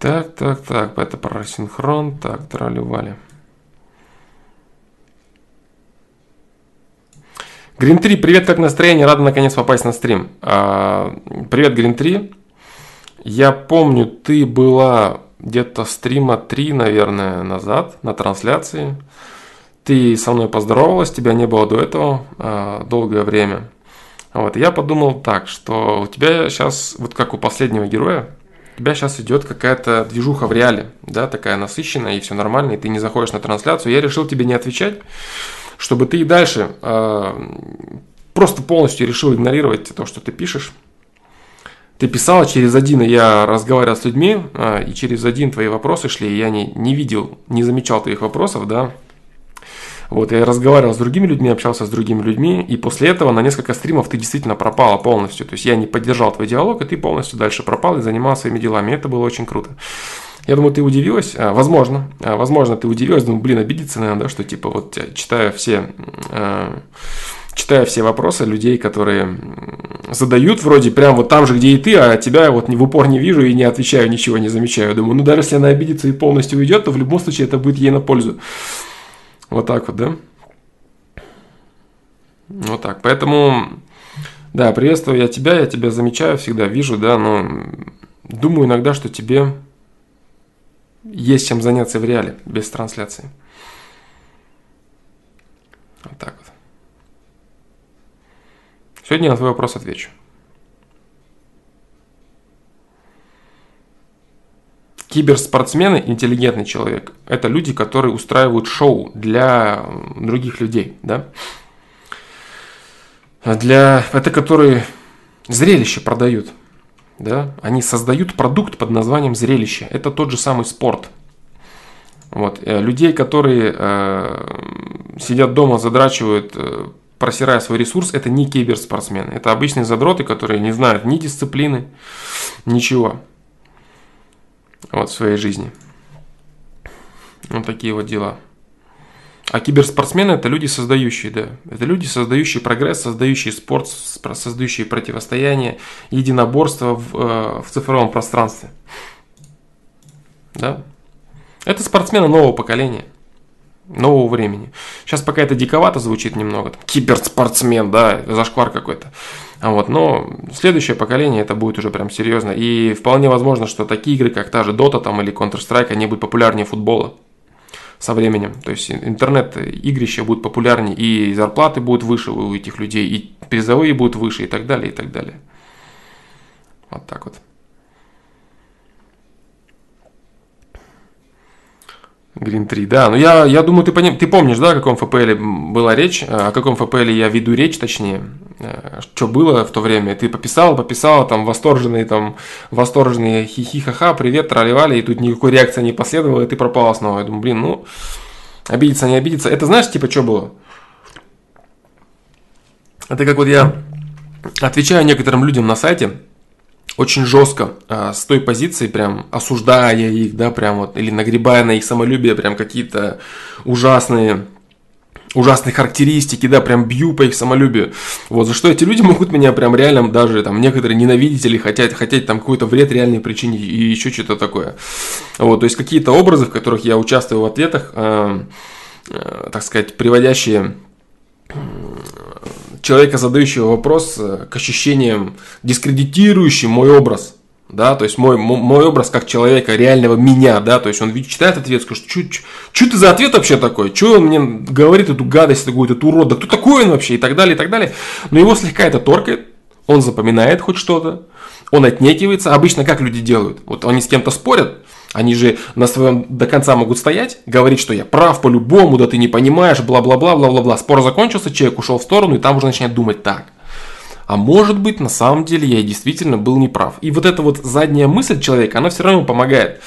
Так, так, так, это про синхрон, так, трали-вали. Green 3, привет, как настроение? Рада наконец попасть на стрим. А, привет, Green 3. Я помню, ты была где-то стрима 3, наверное, назад на трансляции. Ты со мной поздоровалась, тебя не было до этого а, долгое время. Вот, я подумал так, что у тебя сейчас, вот как у последнего героя, тебя сейчас идет какая-то движуха в реале, да, такая насыщенная, и все нормально, и ты не заходишь на трансляцию. Я решил тебе не отвечать, чтобы ты и дальше э, просто полностью решил игнорировать то, что ты пишешь. Ты писала через один, я разговаривал с людьми, э, и через один твои вопросы шли, и я не, не видел, не замечал твоих вопросов, да, вот, я разговаривал с другими людьми, общался с другими людьми, и после этого на несколько стримов ты действительно пропала полностью. То есть я не поддержал твой диалог, и ты полностью дальше пропал и занимался своими делами. Это было очень круто. Я думаю, ты удивилась, а, возможно, а, возможно, ты удивилась, думаю, блин, обидеться, наверное, да, что типа вот э, читая все, э, читая все вопросы людей, которые задают вроде прям вот там же, где и ты, а тебя вот в упор не вижу и не отвечаю, ничего не замечаю. Думаю, ну даже если она обидится и полностью уйдет, то в любом случае это будет ей на пользу. Вот так вот, да? Вот так. Поэтому, да, приветствую я тебя, я тебя замечаю всегда, вижу, да, но думаю иногда, что тебе есть чем заняться в реале, без трансляции. Вот так вот. Сегодня на твой вопрос отвечу. Киберспортсмены, интеллигентный человек, это люди, которые устраивают шоу для других людей, да? Для, это которые зрелище продают, да? Они создают продукт под названием зрелище. Это тот же самый спорт. Вот. Э, людей, которые э, сидят дома, задрачивают, э, просирая свой ресурс, это не киберспортсмены. Это обычные задроты, которые не знают ни дисциплины, ничего вот, в своей жизни. Вот такие вот дела. А киберспортсмены это люди создающие, да. Это люди, создающие прогресс, создающие спорт, создающие противостояние, единоборство в, э, в цифровом пространстве. Да. Это спортсмены нового поколения нового времени. Сейчас пока это диковато звучит немного, там, киберспортсмен, да, зашквар какой-то. А вот, но следующее поколение это будет уже прям серьезно. И вполне возможно, что такие игры, как та же Dota там, или Counter-Strike, они будут популярнее футбола со временем. То есть интернет-игрища будут популярнее, и зарплаты будут выше у этих людей, и призовые будут выше, и так далее, и так далее. Вот так вот. Green 3, да. Ну я, я думаю, ты, поним, ты помнишь, да, о каком ФПЛ была речь, э, о каком ФПЛ я веду речь, точнее, э, что было в то время. Ты пописал, пописал, там, восторженные, там, восторженные хихи-ха-ха, привет, тролливали, и тут никакой реакции не последовало, и ты пропала снова. Я думаю, блин, ну, обидеться, не обидеться. Это знаешь, типа, что было? Это как вот я отвечаю некоторым людям на сайте, очень жестко а, с той позиции, прям осуждая их, да, прям вот, или нагребая на их самолюбие прям какие-то ужасные ужасные характеристики, да, прям бью по их самолюбию. Вот, за что эти люди могут меня прям реально даже там некоторые ненавидеть или хотят, хотеть там какой-то вред реальный причинить и еще что-то такое. Вот, то есть какие-то образы, в которых я участвую в ответах, э, э, так сказать, приводящие человека, задающего вопрос э, к ощущениям, дискредитирующим мой образ. Да, то есть мой, мой образ как человека, реального меня, да, то есть он читает ответ, скажет, что ты за ответ вообще такой, что он мне говорит эту гадость, такую, этот урод, да кто такой он вообще, и так далее, и так далее. Но его слегка это торкает, он запоминает хоть что-то, он отнекивается. Обычно как люди делают? Вот они с кем-то спорят, они же на своем до конца могут стоять, говорить, что я прав по-любому, да ты не понимаешь, бла-бла-бла, бла-бла-бла. Спор закончился, человек ушел в сторону, и там уже начинает думать так. А может быть, на самом деле я действительно был неправ. И вот эта вот задняя мысль человека, она все равно помогает.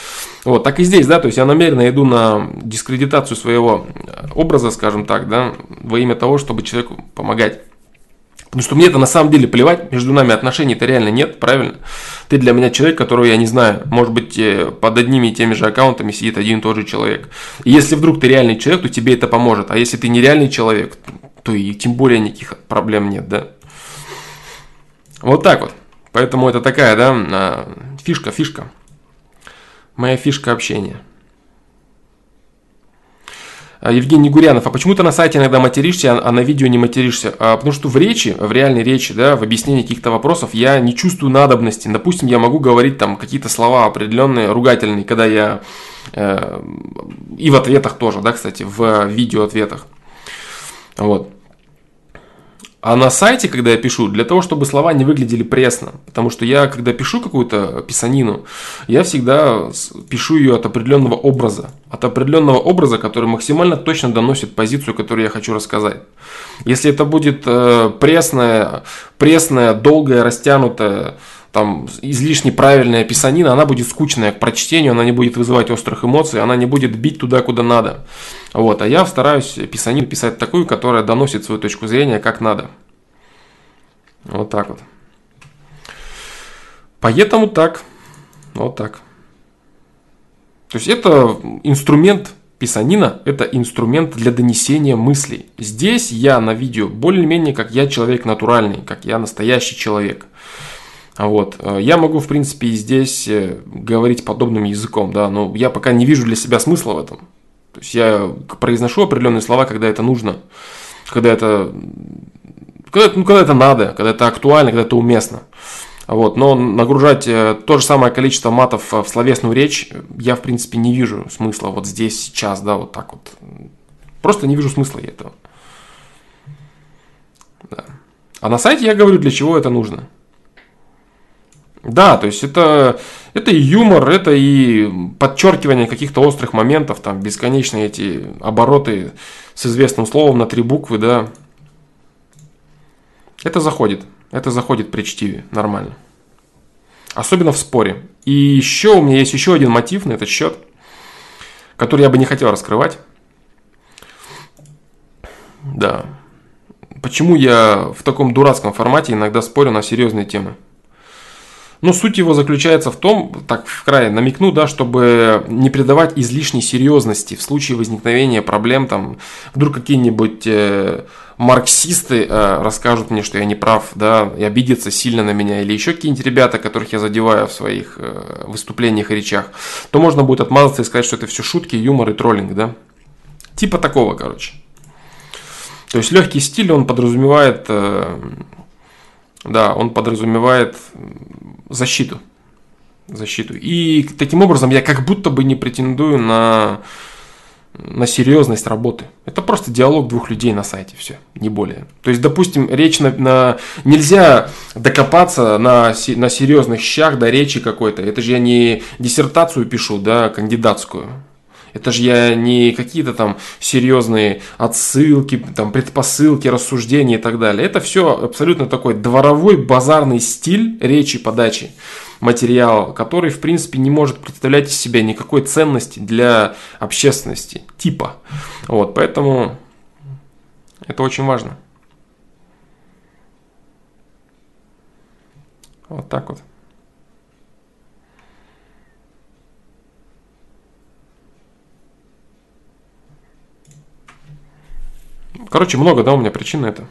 Вот, так и здесь, да, то есть я намеренно иду на дискредитацию своего образа, скажем так, да, во имя того, чтобы человеку помогать. Потому что мне это на самом деле плевать, между нами отношений-то реально нет, правильно? Ты для меня человек, которого я не знаю. Может быть, э, под одними и теми же аккаунтами сидит один и тот же человек. И если вдруг ты реальный человек, то тебе это поможет. А если ты нереальный человек, то и тем более никаких проблем нет, да? Вот так вот. Поэтому это такая, да, а, фишка, фишка. Моя фишка общения. А, Евгений Гурянов, а почему ты на сайте иногда материшься, а на видео не материшься? А, потому что в речи, в реальной речи, да, в объяснении каких-то вопросов я не чувствую надобности. Допустим, я могу говорить там какие-то слова определенные, ругательные, когда я э, и в ответах тоже, да, кстати, в видео ответах. Вот. А на сайте, когда я пишу, для того, чтобы слова не выглядели пресно, потому что я, когда пишу какую-то писанину, я всегда пишу ее от определенного образа, от определенного образа, который максимально точно доносит позицию, которую я хочу рассказать. Если это будет э, пресная, пресная, долгая, растянутая, там излишне правильная писанина, она будет скучная к прочтению, она не будет вызывать острых эмоций, она не будет бить туда, куда надо. Вот, а я стараюсь писанину писать такую, которая доносит свою точку зрения как надо. Вот так вот. Поэтому так. Вот так. То есть это инструмент писанина, это инструмент для донесения мыслей. Здесь я на видео более-менее как я человек натуральный, как я настоящий человек. Вот. Э, я могу, в принципе, и здесь э, говорить подобным языком, да, но я пока не вижу для себя смысла в этом. То есть я произношу определенные слова, когда это нужно, когда это, когда, ну, когда это надо, когда это актуально, когда это уместно. Вот, но нагружать э, то же самое количество матов в словесную речь я, в принципе, не вижу смысла вот здесь, сейчас, да, вот так вот. Просто не вижу смысла этого. Да. А на сайте я говорю, для чего это нужно. Да, то есть это, это и юмор, это и подчеркивание каких-то острых моментов, там бесконечные эти обороты с известным словом на три буквы, да. Это заходит, это заходит при чтиве, нормально. Особенно в споре. И еще у меня есть еще один мотив на этот счет, который я бы не хотел раскрывать. Да. Почему я в таком дурацком формате иногда спорю на серьезные темы? Но суть его заключается в том, так в крае намекну, да, чтобы не придавать излишней серьезности в случае возникновения проблем, там, вдруг какие-нибудь э, марксисты э, расскажут мне, что я не прав, да, и обидятся сильно на меня, или еще какие-нибудь ребята, которых я задеваю в своих э, выступлениях и речах, то можно будет отмазаться и сказать, что это все шутки, юмор и троллинг, да. Типа такого, короче. То есть легкий стиль, он подразумевает, э, да, он подразумевает защиту. Защиту. И таким образом я как будто бы не претендую на, на серьезность работы. Это просто диалог двух людей на сайте, все, не более. То есть, допустим, речь на, на нельзя докопаться на, на серьезных щах до речи какой-то. Это же я не диссертацию пишу, да, кандидатскую. Это же я не какие-то там серьезные отсылки, там предпосылки, рассуждения и так далее. Это все абсолютно такой дворовой базарный стиль речи, подачи материала, который, в принципе, не может представлять из себя никакой ценности для общественности, типа. Вот, поэтому это очень важно. Вот так вот. Короче, много, да, у меня причин на это.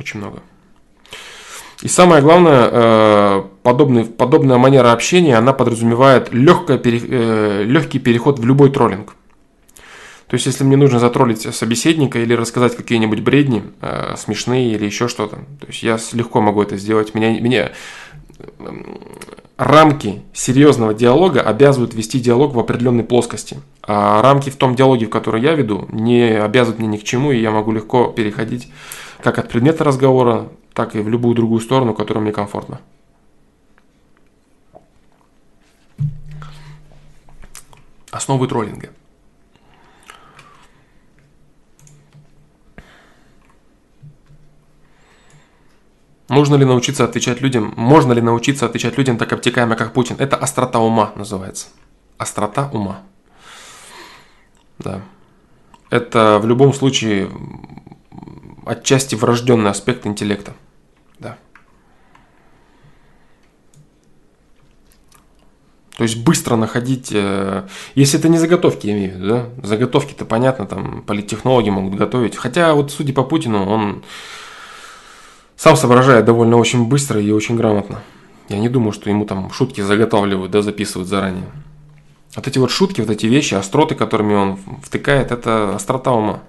Очень много. И самое главное, э, подобный, подобная манера общения, она подразумевает легкое, э, легкий переход в любой троллинг. То есть, если мне нужно затроллить собеседника или рассказать какие-нибудь бредни, э, смешные или еще что-то, то есть я легко могу это сделать. Меня, меня рамки серьезного диалога обязывают вести диалог в определенной плоскости. А рамки в том диалоге, в который я веду, не обязывают меня ни к чему, и я могу легко переходить как от предмета разговора, так и в любую другую сторону, которая мне комфортна. Основы троллинга. Нужно ли научиться отвечать людям? Можно ли научиться отвечать людям так обтекаемо, как Путин? Это острота ума называется. Острота ума. Да. Это в любом случае отчасти врожденный аспект интеллекта. Да. То есть быстро находить, э, если это не заготовки, я имею в виду, да, заготовки-то понятно, там политтехнологи могут готовить. Хотя вот судя по Путину, он сам соображает довольно очень быстро и очень грамотно. Я не думаю, что ему там шутки заготавливают, да, записывают заранее. Вот эти вот шутки, вот эти вещи, остроты, которыми он втыкает, это острота ума.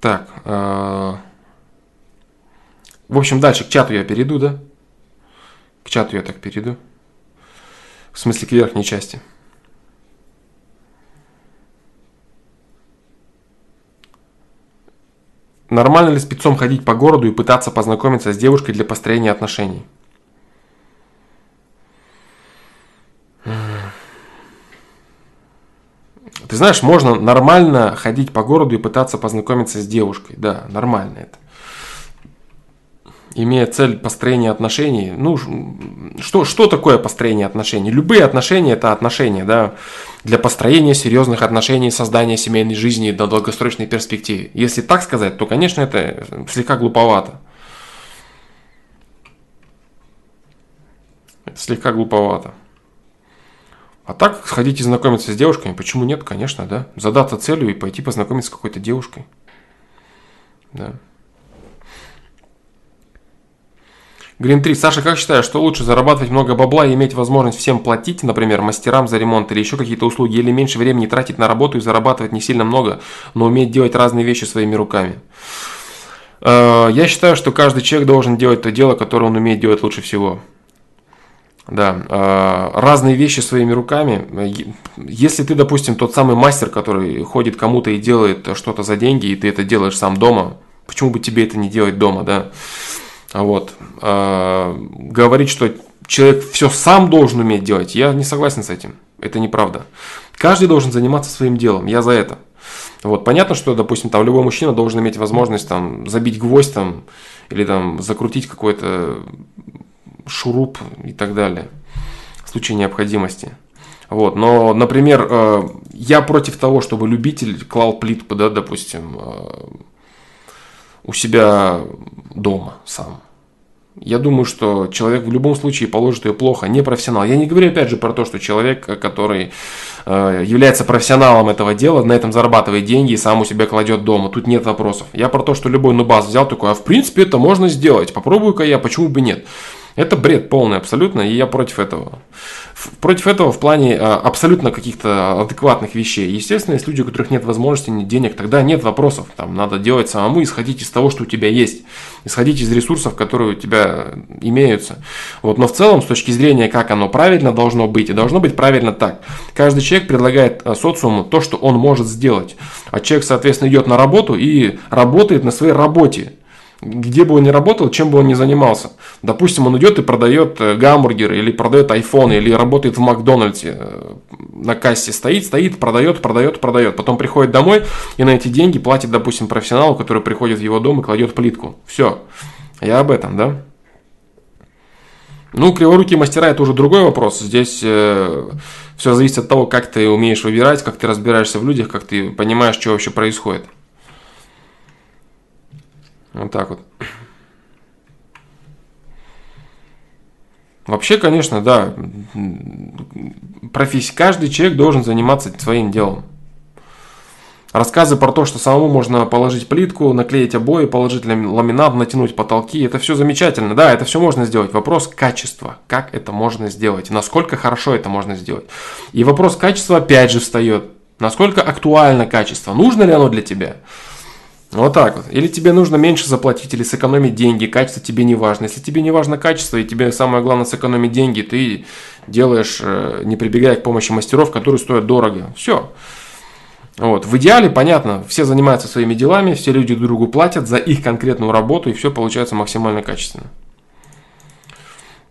Так. Э, в общем, дальше к чату я перейду, да? К чату я так перейду. В смысле, к верхней части. Нормально ли спецом ходить по городу и пытаться познакомиться с девушкой для построения отношений? Ты знаешь, можно нормально ходить по городу и пытаться познакомиться с девушкой. Да, нормально это. Имея цель построения отношений. Ну, что, что такое построение отношений? Любые отношения – это отношения, да, для построения серьезных отношений, создания семейной жизни на долгосрочной перспективе. Если так сказать, то, конечно, это слегка глуповато. Это слегка глуповато. А так сходить и знакомиться с девушками, почему нет, конечно, да. Задаться целью и пойти познакомиться с какой-то девушкой. Да. Грин 3. Саша, как считаешь, что лучше зарабатывать много бабла и иметь возможность всем платить, например, мастерам за ремонт или еще какие-то услуги, или меньше времени тратить на работу и зарабатывать не сильно много, но уметь делать разные вещи своими руками? Э, я считаю, что каждый человек должен делать то дело, которое он умеет делать лучше всего. Да, э, разные вещи своими руками. Если ты, допустим, тот самый мастер, который ходит кому-то и делает что-то за деньги, и ты это делаешь сам дома, почему бы тебе это не делать дома, да? Вот. А, говорить, что человек все сам должен уметь делать, я не согласен с этим. Это неправда. Каждый должен заниматься своим делом. Я за это. Вот, понятно, что, допустим, там любой мужчина должен иметь возможность там забить гвоздь там, или там закрутить какой-то шуруп и так далее в случае необходимости. Вот, но, например, э, я против того, чтобы любитель клал плитку, да, допустим, э, у себя дома сам. Я думаю, что человек в любом случае положит ее плохо, не профессионал. Я не говорю опять же про то, что человек, который э, является профессионалом этого дела, на этом зарабатывает деньги и сам у себя кладет дома. Тут нет вопросов. Я про то, что любой нубас взял такой, а в принципе это можно сделать. Попробую-ка я, почему бы нет. Это бред полный абсолютно, и я против этого. Против этого в плане а, абсолютно каких-то адекватных вещей. Естественно, есть люди, у которых нет возможности, нет денег, тогда нет вопросов. Там надо делать самому, исходить из того, что у тебя есть. Исходить из ресурсов, которые у тебя имеются. Вот. Но в целом, с точки зрения, как оно правильно должно быть, и должно быть правильно так. Каждый человек предлагает а, социуму то, что он может сделать. А человек, соответственно, идет на работу и работает на своей работе где бы он ни работал, чем бы он ни занимался. Допустим, он идет и продает э, гамбургеры, или продает айфоны, или работает в Макдональдсе, э, на кассе стоит, стоит, продает, продает, продает. Потом приходит домой и на эти деньги платит, допустим, профессионалу, который приходит в его дом и кладет плитку. Все. Я об этом, да? Ну, криворукие мастера это уже другой вопрос. Здесь э, все зависит от того, как ты умеешь выбирать, как ты разбираешься в людях, как ты понимаешь, что вообще происходит. Вот так вот. Вообще, конечно, да, профессия, каждый человек должен заниматься своим делом. Рассказы про то, что самому можно положить плитку, наклеить обои, положить ламинат, натянуть потолки, это все замечательно. Да, это все можно сделать. Вопрос качества. Как это можно сделать? Насколько хорошо это можно сделать? И вопрос качества опять же встает. Насколько актуально качество? Нужно ли оно для тебя? Вот так вот. Или тебе нужно меньше заплатить, или сэкономить деньги, качество тебе не важно. Если тебе не важно качество, и тебе самое главное сэкономить деньги, ты делаешь, э, не прибегая к помощи мастеров, которые стоят дорого. Все. Вот. В идеале, понятно, все занимаются своими делами, все люди друг другу платят за их конкретную работу, и все получается максимально качественно.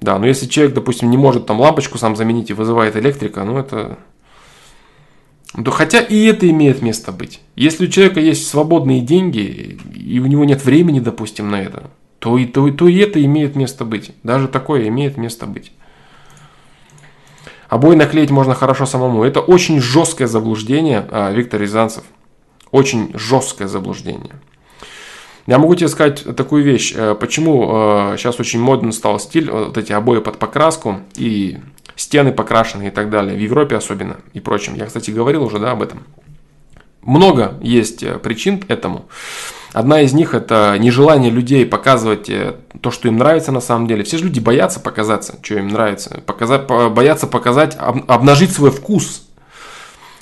Да, но если человек, допустим, не может там лампочку сам заменить и вызывает электрика, ну это да хотя и это имеет место быть. Если у человека есть свободные деньги, и у него нет времени, допустим, на это, то и, то, то и это имеет место быть. Даже такое имеет место быть. Обои наклеить можно хорошо самому. Это очень жесткое заблуждение, а, Виктор Рязанцев. Очень жесткое заблуждение. Я могу тебе сказать такую вещь. Э, почему сейчас э, очень модно стал стиль, вот эти обои под покраску и стены покрашены и так далее, в Европе особенно и прочем. Я, кстати, говорил уже да, об этом. Много есть э, причин этому. Одна из них это нежелание людей показывать э, то, что им нравится на самом деле. Все же люди боятся показаться, что им нравится. Показать, боятся показать, обнажить свой вкус.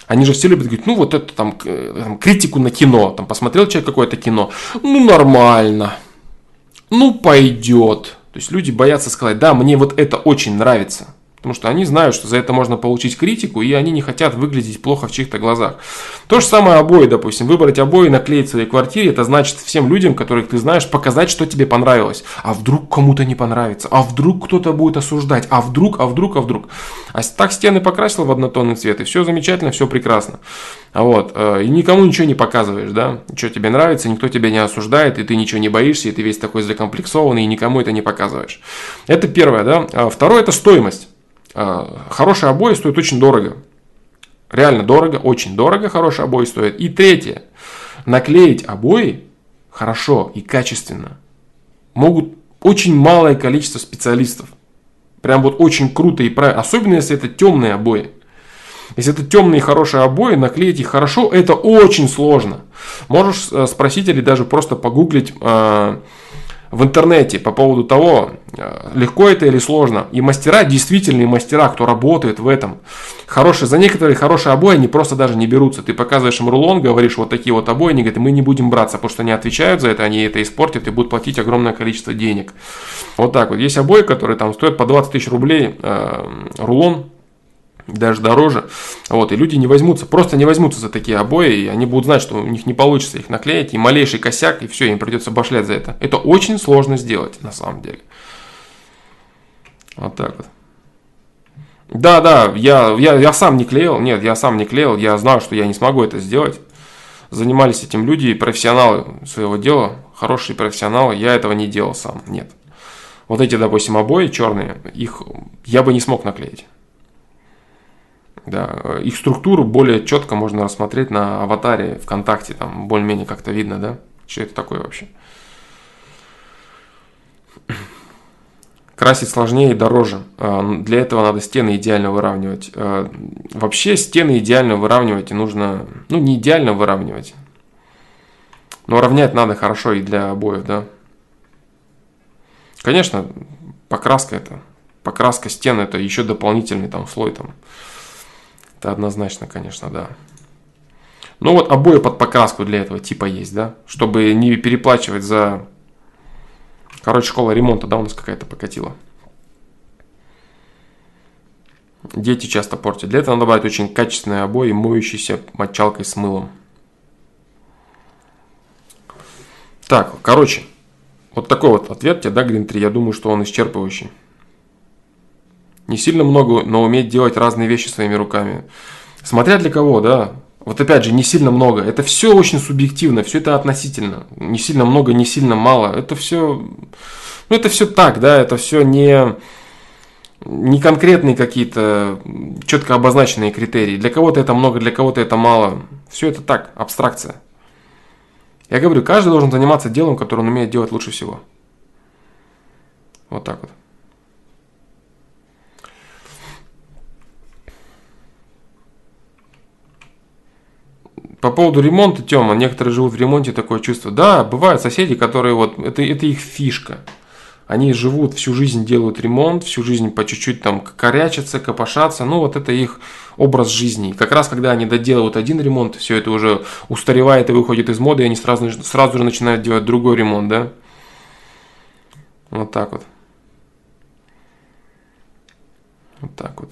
Они же все любят говорить, ну вот это там, там критику на кино. Там посмотрел человек какое-то кино. Ну нормально. Ну пойдет. То есть люди боятся сказать, да, мне вот это очень нравится. Потому что они знают, что за это можно получить критику, и они не хотят выглядеть плохо в чьих-то глазах. То же самое обои, допустим. Выбрать обои, наклеить в своей квартире, это значит всем людям, которых ты знаешь, показать, что тебе понравилось. А вдруг кому-то не понравится? А вдруг кто-то будет осуждать? А вдруг, а вдруг, а вдруг? А так стены покрасил в однотонный цвет, и все замечательно, все прекрасно. А вот, э, и никому ничего не показываешь, да? Что тебе нравится, никто тебя не осуждает, и ты ничего не боишься, и ты весь такой закомплексованный, и никому это не показываешь. Это первое, да? А второе – это стоимость. А, хорошие обои стоят очень дорого. Реально дорого, очень дорого хорошие обои стоят. И третье. Наклеить обои хорошо и качественно могут очень малое количество специалистов. Прям вот очень круто и правильно. Особенно если это темные обои. Если это темные хорошие обои, наклеить их хорошо, это очень сложно. Можешь э, спросить или даже просто погуглить а, в интернете по поводу того, э, легко это или сложно. И мастера, действительные мастера, кто работает в этом, хорошие, за некоторые хорошие обои, они просто даже не берутся. Ты показываешь им рулон, говоришь вот такие вот обои, они говорят, мы не будем браться, потому что они отвечают за это, они это испортят и будут платить огромное количество денег. Вот так вот. Есть обои, которые там стоят по 20 тысяч рублей э, рулон, даже дороже. Вот, и люди не возьмутся, просто не возьмутся за такие обои, и они будут знать, что у них не получится их наклеить, и малейший косяк, и все, им придется башлять за это. Это очень сложно сделать, на самом деле. Вот так вот. Да, да, я, я, я сам не клеил, нет, я сам не клеил, я знаю, что я не смогу это сделать. Занимались этим люди, профессионалы своего дела, хорошие профессионалы, я этого не делал сам, нет. Вот эти, допустим, обои черные, их я бы не смог наклеить. Да, их структуру более четко можно рассмотреть на аватаре ВКонтакте, там более-менее как-то видно, да, что это такое вообще. Красить сложнее и дороже. А, для этого надо стены идеально выравнивать. А, вообще стены идеально выравнивать и нужно, ну не идеально выравнивать, но равнять надо хорошо и для обоев, да. Конечно, покраска это, покраска стен это еще дополнительный там слой там это однозначно, конечно, да. Ну вот обои под покраску для этого типа есть, да? Чтобы не переплачивать за... Короче, школа ремонта, да, у нас какая-то покатила. Дети часто портят. Для этого надо брать очень качественные обои, моющиеся мочалкой с мылом. Так, короче, вот такой вот ответ тебе, да, Грин Я думаю, что он исчерпывающий. Не сильно много, но уметь делать разные вещи своими руками. Смотря для кого, да. Вот опять же, не сильно много. Это все очень субъективно, все это относительно. Не сильно много, не сильно мало. Это все, ну это все так, да, это все не, не конкретные какие-то четко обозначенные критерии. Для кого-то это много, для кого-то это мало. Все это так, абстракция. Я говорю, каждый должен заниматься делом, которое он умеет делать лучше всего. Вот так вот. По поводу ремонта, Тёма, некоторые живут в ремонте, такое чувство. Да, бывают соседи, которые вот, это, это их фишка. Они живут всю жизнь, делают ремонт, всю жизнь по чуть-чуть там корячатся, копошатся. Ну, вот это их образ жизни. Как раз, когда они доделывают один ремонт, все это уже устаревает и выходит из моды, и они сразу, сразу же начинают делать другой ремонт, да? Вот так вот. Вот так вот.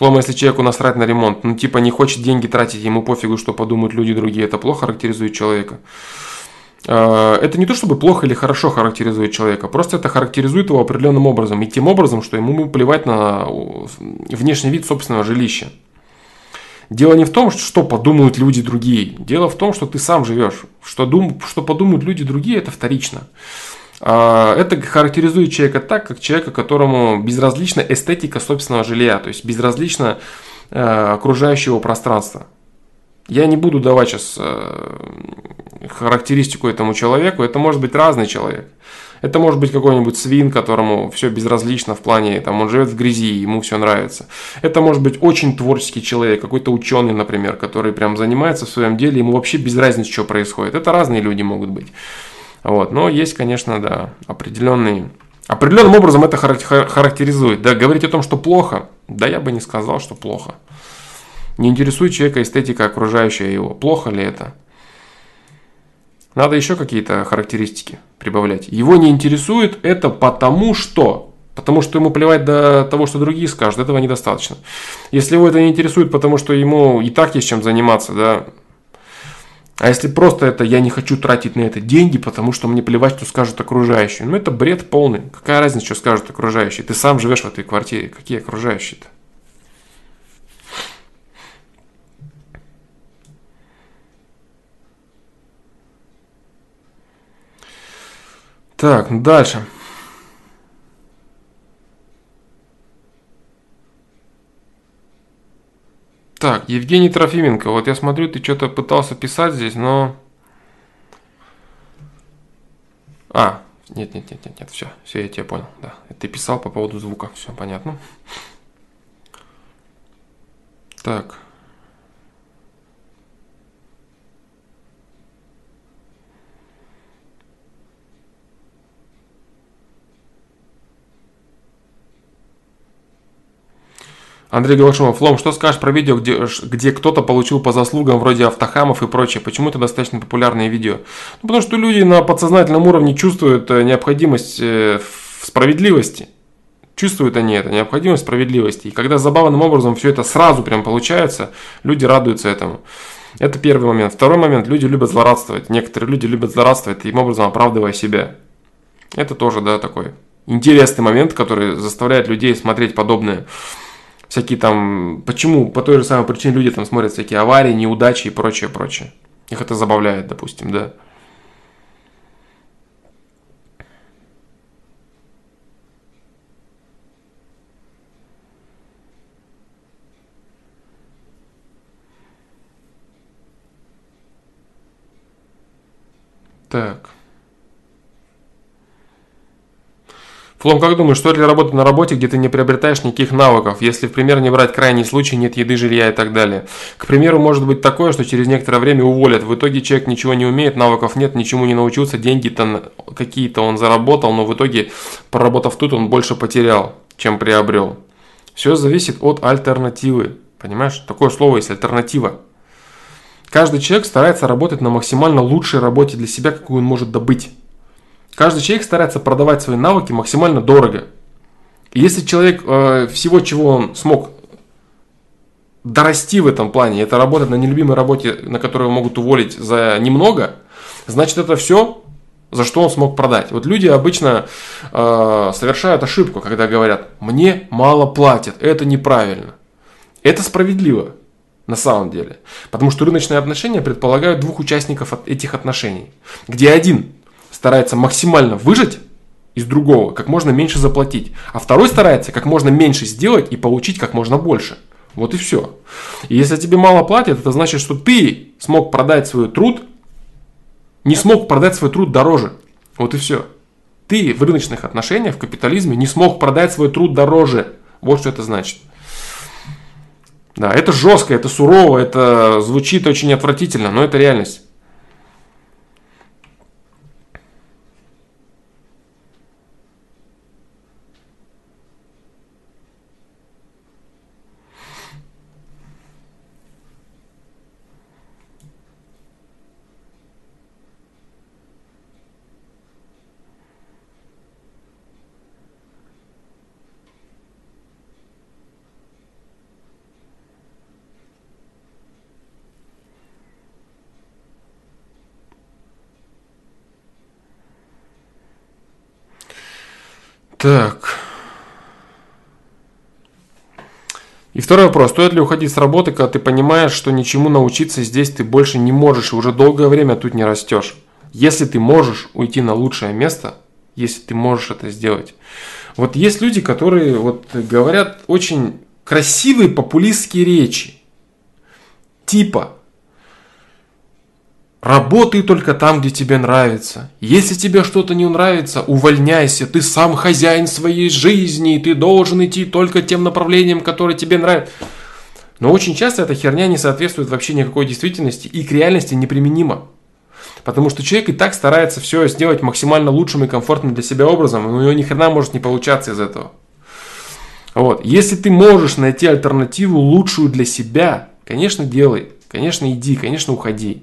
Словом, если человеку насрать на ремонт, ну типа не хочет деньги тратить, ему пофигу, что подумают люди другие, это плохо характеризует человека. А, это не то, чтобы плохо или хорошо характеризует человека, просто это характеризует его определенным образом. И тем образом, что ему плевать на внешний вид собственного жилища. Дело не в том, что подумают люди другие. Дело в том, что ты сам живешь. Что, дум, что подумают люди другие, это вторично. А, это характеризует человека так, как человека, которому безразлична эстетика собственного жилья, то есть безразлично э, окружающего пространства. Я не буду давать сейчас э, характеристику этому человеку, это может быть разный человек. Это может быть какой-нибудь свин, которому все безразлично в плане, там, он живет в грязи, ему все нравится. Это может быть очень творческий человек, какой-то ученый, например, который прям занимается в своем деле, ему вообще без разницы, что происходит. Это разные люди могут быть. Вот. Но есть, конечно, да, определенные... Определенным образом это характеризует. Да, говорить о том, что плохо, да я бы не сказал, что плохо. Не интересует человека эстетика окружающая его. Плохо ли это? Надо еще какие-то характеристики прибавлять. Его не интересует это потому что. Потому что ему плевать до того, что другие скажут, этого недостаточно. Если его это не интересует, потому что ему и так есть чем заниматься, да, а если просто это я не хочу тратить на это деньги, потому что мне плевать, что скажут окружающие. Ну это бред полный. Какая разница, что скажут окружающие? Ты сам живешь в этой квартире. Какие окружающие-то? Так, дальше. Так, Евгений Трофименко, вот я смотрю, ты что-то пытался писать здесь, но... А, нет, нет, нет, нет, нет, все, все, я тебя понял, да. Ты писал по поводу звука, все понятно. Так. Андрей Галашимов, Лом, что скажешь про видео, где, где кто-то получил по заслугам вроде автохамов и прочее? Почему это достаточно популярное видео? Ну, потому что люди на подсознательном уровне чувствуют э, необходимость э, в справедливости. Чувствуют они это, необходимость справедливости. И когда забавным образом все это сразу прям получается, люди радуются этому. Это первый момент. Второй момент, люди любят злорадствовать. Некоторые люди любят злорадствовать, таким образом оправдывая себя. Это тоже, да, такой интересный момент, который заставляет людей смотреть подобное всякие там, почему, по той же самой причине люди там смотрят всякие аварии, неудачи и прочее, прочее. Их это забавляет, допустим, да. Так. Флом, как думаешь, стоит ли работать на работе, где ты не приобретаешь никаких навыков, если, в пример, не брать крайний случай, нет еды, жилья и так далее? К примеру, может быть такое, что через некоторое время уволят, в итоге человек ничего не умеет, навыков нет, ничему не научился, деньги-то какие-то он заработал, но в итоге, проработав тут, он больше потерял, чем приобрел. Все зависит от альтернативы. Понимаешь, такое слово есть альтернатива. Каждый человек старается работать на максимально лучшей работе для себя, какую он может добыть. Каждый человек старается продавать свои навыки максимально дорого. И если человек э, всего, чего он смог дорасти в этом плане, это работать на нелюбимой работе, на которую могут уволить за немного, значит это все, за что он смог продать. Вот люди обычно э, совершают ошибку, когда говорят, мне мало платят, это неправильно. Это справедливо на самом деле. Потому что рыночные отношения предполагают двух участников этих отношений, где один старается максимально выжить из другого, как можно меньше заплатить. А второй старается как можно меньше сделать и получить как можно больше. Вот и все. И если тебе мало платят, это значит, что ты смог продать свой труд, не смог продать свой труд дороже. Вот и все. Ты в рыночных отношениях, в капитализме не смог продать свой труд дороже. Вот что это значит. Да, это жестко, это сурово, это звучит очень отвратительно, но это реальность. Так. И второй вопрос. Стоит ли уходить с работы, когда ты понимаешь, что ничему научиться здесь ты больше не можешь и уже долгое время тут не растешь? Если ты можешь уйти на лучшее место, если ты можешь это сделать. Вот есть люди, которые вот говорят очень красивые популистские речи. Типа, Работай только там, где тебе нравится. Если тебе что-то не нравится, увольняйся. Ты сам хозяин своей жизни, и ты должен идти только тем направлением, которое тебе нравится. Но очень часто эта херня не соответствует вообще никакой действительности и к реальности неприменима. Потому что человек и так старается все сделать максимально лучшим и комфортным для себя образом, но у него ни хрена может не получаться из этого. Вот. Если ты можешь найти альтернативу лучшую для себя, конечно, делай. Конечно, иди, конечно, уходи.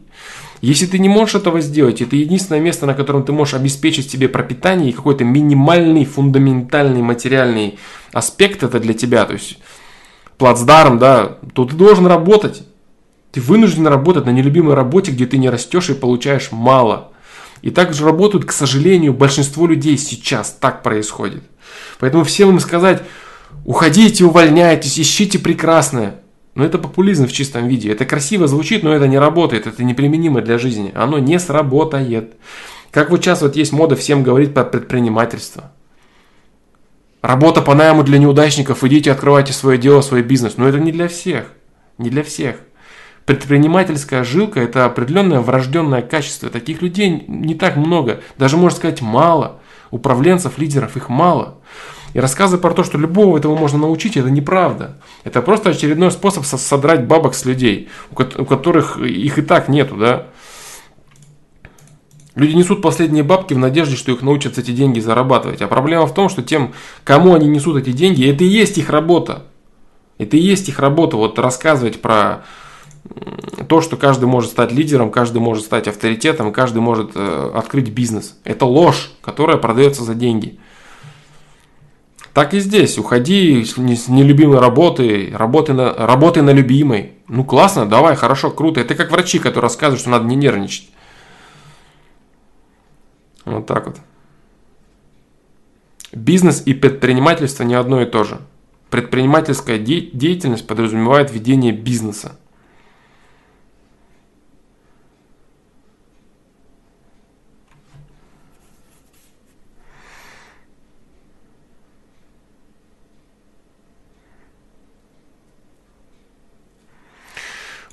Если ты не можешь этого сделать, это единственное место, на котором ты можешь обеспечить себе пропитание и какой-то минимальный, фундаментальный, материальный аспект это для тебя, то есть плацдарм, да, то ты должен работать. Ты вынужден работать на нелюбимой работе, где ты не растешь и получаешь мало. И так же работают, к сожалению, большинство людей сейчас так происходит. Поэтому всем им сказать, уходите, увольняйтесь, ищите прекрасное. Но это популизм в чистом виде. Это красиво звучит, но это не работает. Это неприменимо для жизни. Оно не сработает. Как вот сейчас вот есть мода всем говорить про предпринимательство. Работа по найму для неудачников. Идите, открывайте свое дело, свой бизнес. Но это не для всех. Не для всех. Предпринимательская жилка – это определенное врожденное качество. Таких людей не так много. Даже, можно сказать, мало. Управленцев, лидеров их мало. И рассказы про то, что любого этого можно научить, это неправда. Это просто очередной способ содрать бабок с людей, у которых их и так нету, да. Люди несут последние бабки в надежде, что их научат эти деньги зарабатывать. А проблема в том, что тем, кому они несут эти деньги, это и есть их работа. Это и есть их работа. Вот рассказывать про то, что каждый может стать лидером, каждый может стать авторитетом, каждый может э, открыть бизнес. Это ложь, которая продается за деньги. Так и здесь. Уходи с нелюбимой работы, работай на, работай на любимой. Ну классно, давай, хорошо, круто. Это как врачи, которые рассказывают, что надо не нервничать. Вот так вот. Бизнес и предпринимательство не одно и то же. Предпринимательская деятельность подразумевает ведение бизнеса.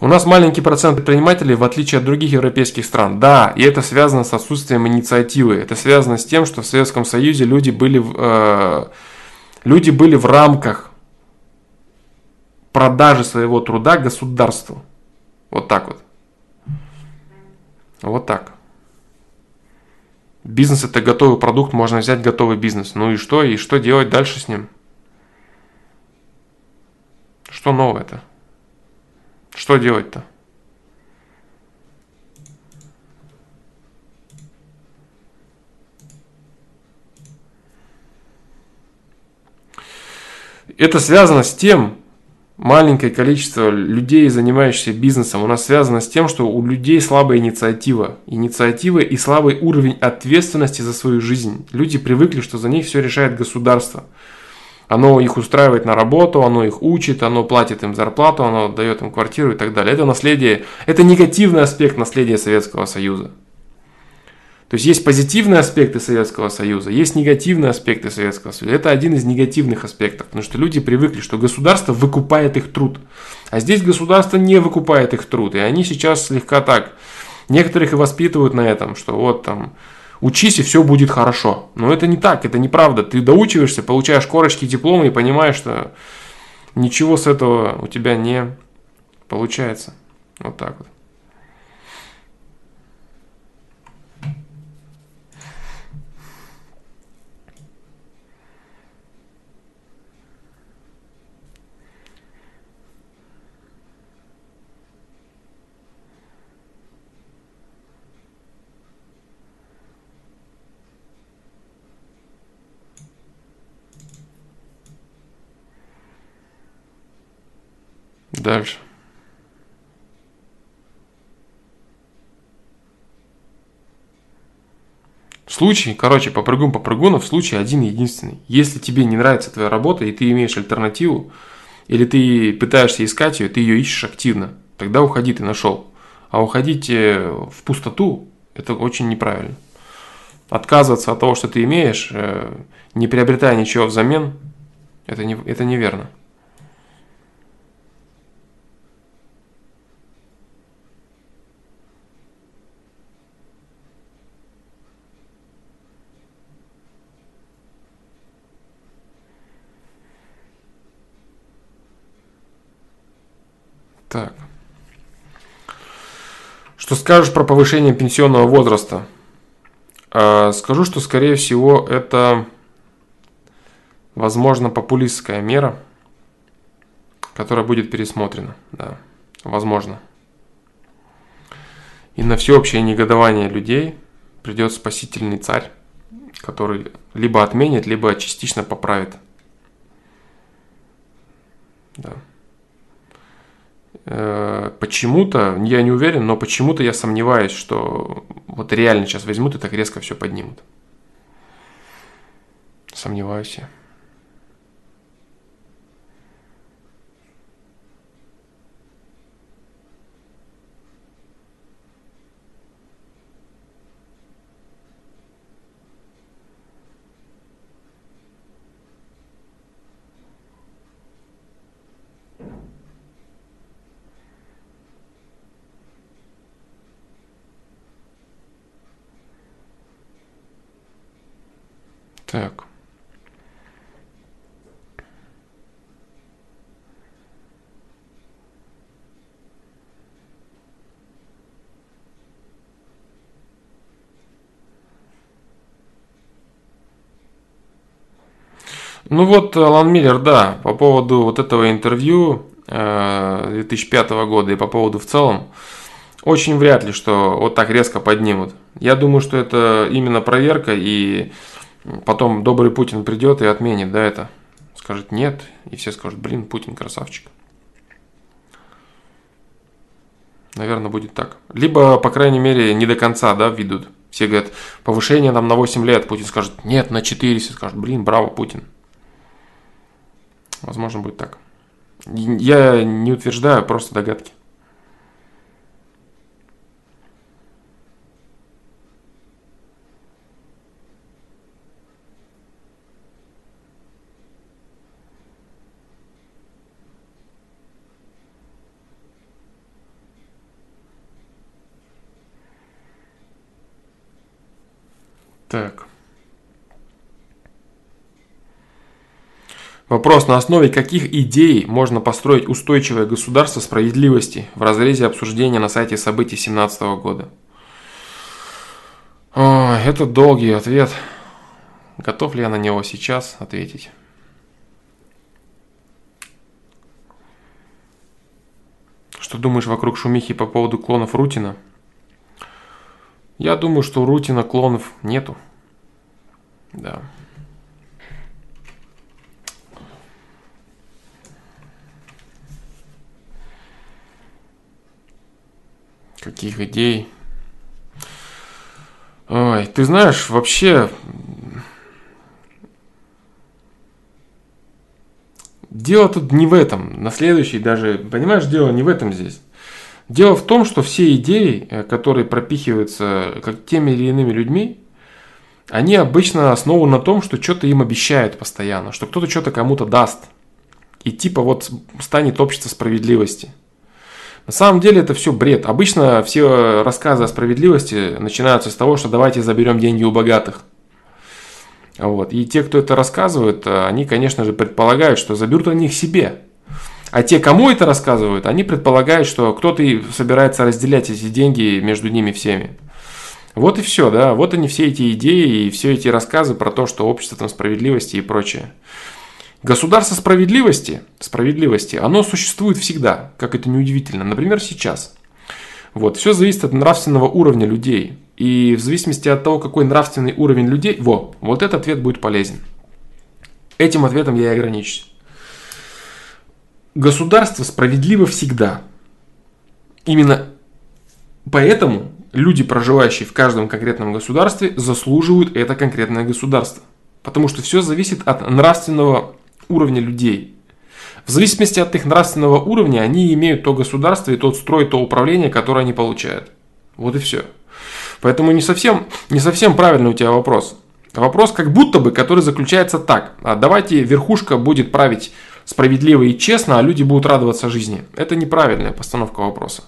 У нас маленький процент предпринимателей, в отличие от других европейских стран. Да, и это связано с отсутствием инициативы. Это связано с тем, что в Советском Союзе люди были, э, люди были в рамках продажи своего труда государству. Вот так вот. Вот так. Бизнес это готовый продукт, можно взять готовый бизнес. Ну и что? И что делать дальше с ним? Что новое-то? Что делать-то? Это связано с тем, маленькое количество людей, занимающихся бизнесом, у нас связано с тем, что у людей слабая инициатива. Инициатива и слабый уровень ответственности за свою жизнь. Люди привыкли, что за них все решает государство. Оно их устраивает на работу, оно их учит, оно платит им зарплату, оно дает им квартиру и так далее. Это наследие, это негативный аспект наследия Советского Союза. То есть есть позитивные аспекты Советского Союза, есть негативные аспекты Советского Союза. Это один из негативных аспектов, потому что люди привыкли, что государство выкупает их труд. А здесь государство не выкупает их труд. И они сейчас слегка так. Некоторых и воспитывают на этом, что вот там учись и все будет хорошо. Но это не так, это неправда. Ты доучиваешься, получаешь корочки диплома и понимаешь, что ничего с этого у тебя не получается. Вот так вот. Дальше. Случай, короче, по прыгун по прыгуну, в случае один единственный. Если тебе не нравится твоя работа, и ты имеешь альтернативу, или ты пытаешься искать ее, ты ее ищешь активно, тогда уходи, ты нашел. А уходить э, в пустоту, это очень неправильно. Отказываться от того, что ты имеешь, э, не приобретая ничего взамен, это, не, это неверно. Так. Что скажешь про повышение пенсионного возраста? А, скажу, что, скорее всего, это, возможно, популистская мера, которая будет пересмотрена. Да, возможно. И на всеобщее негодование людей придет спасительный царь, который либо отменит, либо частично поправит. Да. Э, почему-то, я не уверен, но почему-то я сомневаюсь, что вот реально сейчас возьмут и так резко все поднимут. Сомневаюсь я. Так. Ну вот, Алан Миллер, да, по поводу вот этого интервью 2005 э, года и по поводу в целом, очень вряд ли, что вот так резко поднимут. Я думаю, что это именно проверка и потом добрый Путин придет и отменит, да, это. Скажет нет, и все скажут, блин, Путин красавчик. Наверное, будет так. Либо, по крайней мере, не до конца, да, ведут. Все говорят, повышение нам на 8 лет. Путин скажет, нет, на 4. Все скажут, блин, браво, Путин. Возможно, будет так. Я не утверждаю, просто догадки. Так. Вопрос, на основе каких идей можно построить устойчивое государство справедливости в разрезе обсуждения на сайте событий 2017 года? О, это долгий ответ. Готов ли я на него сейчас ответить? Что думаешь вокруг шумихи по поводу клонов Рутина? Я думаю, что у Рутина клонов нету. Да. Каких идей? Ой, ты знаешь, вообще... Дело тут не в этом. На следующий даже... Понимаешь, дело не в этом здесь. Дело в том, что все идеи, э, которые пропихиваются как теми или иными людьми, они обычно основаны на том, что что-то им обещают постоянно, что кто-то что-то кому-то даст. И типа вот станет общество справедливости. На самом деле это все бред. Обычно все рассказы о справедливости начинаются с того, что давайте заберем деньги у богатых. Вот. И те, кто это рассказывают, э, они, конечно же, предполагают, что заберут они их себе. А те, кому это рассказывают, они предполагают, что кто-то собирается разделять эти деньги между ними всеми. Вот и все, да, вот они все эти идеи и все эти рассказы про то, что общество там справедливости и прочее. Государство справедливости, справедливости, оно существует всегда, как это неудивительно. Например, сейчас. Вот, все зависит от нравственного уровня людей. И в зависимости от того, какой нравственный уровень людей, во, вот этот ответ будет полезен. Этим ответом я и ограничусь. Государство справедливо всегда. Именно поэтому люди, проживающие в каждом конкретном государстве, заслуживают это конкретное государство. Потому что все зависит от нравственного уровня людей. В зависимости от их нравственного уровня они имеют то государство и тот строй, то управление, которое они получают. Вот и все. Поэтому не совсем, не совсем правильный у тебя вопрос. Вопрос как будто бы, который заключается так. А давайте верхушка будет править справедливо и честно, а люди будут радоваться жизни. Это неправильная постановка вопроса.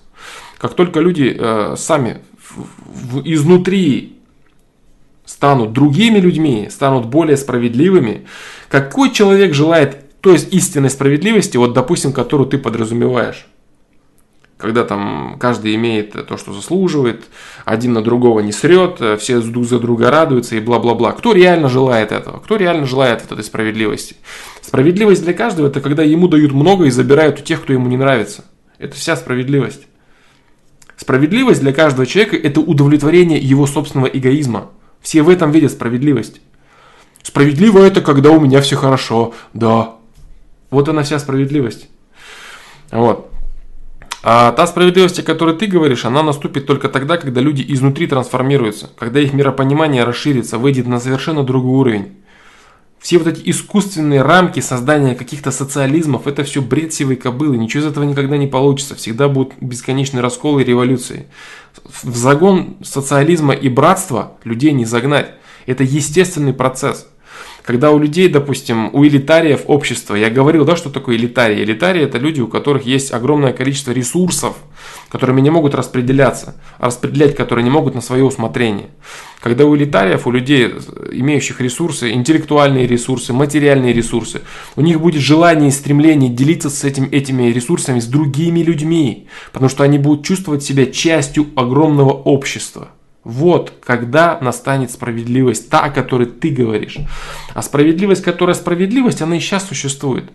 Как только люди э, сами в, в, изнутри станут другими людьми, станут более справедливыми, какой человек желает той истинной справедливости, вот допустим, которую ты подразумеваешь? когда там каждый имеет то, что заслуживает, один на другого не срет, все друг за друга радуются и бла-бла-бла. Кто реально желает этого? Кто реально желает этой справедливости? Справедливость для каждого – это когда ему дают много и забирают у тех, кто ему не нравится. Это вся справедливость. Справедливость для каждого человека – это удовлетворение его собственного эгоизма. Все в этом видят справедливость. Справедливо это, когда у меня все хорошо. Да. Вот она вся справедливость. Вот. А та справедливость, о которой ты говоришь, она наступит только тогда, когда люди изнутри трансформируются, когда их миропонимание расширится, выйдет на совершенно другой уровень. Все вот эти искусственные рамки создания каких-то социализмов, это все бред сивой кобылы, ничего из этого никогда не получится, всегда будут бесконечные расколы и революции. В загон социализма и братства людей не загнать. Это естественный процесс. Когда у людей, допустим, у элитариев общества, я говорил, да, что такое элитарии. Элитарии это люди, у которых есть огромное количество ресурсов, которыми не могут распределяться, распределять которые не могут на свое усмотрение. Когда у элитариев, у людей, имеющих ресурсы, интеллектуальные ресурсы, материальные ресурсы, у них будет желание и стремление делиться с этим, этими ресурсами с другими людьми, потому что они будут чувствовать себя частью огромного общества. Вот когда настанет справедливость, та, о которой ты говоришь. А справедливость, которая справедливость, она и сейчас существует.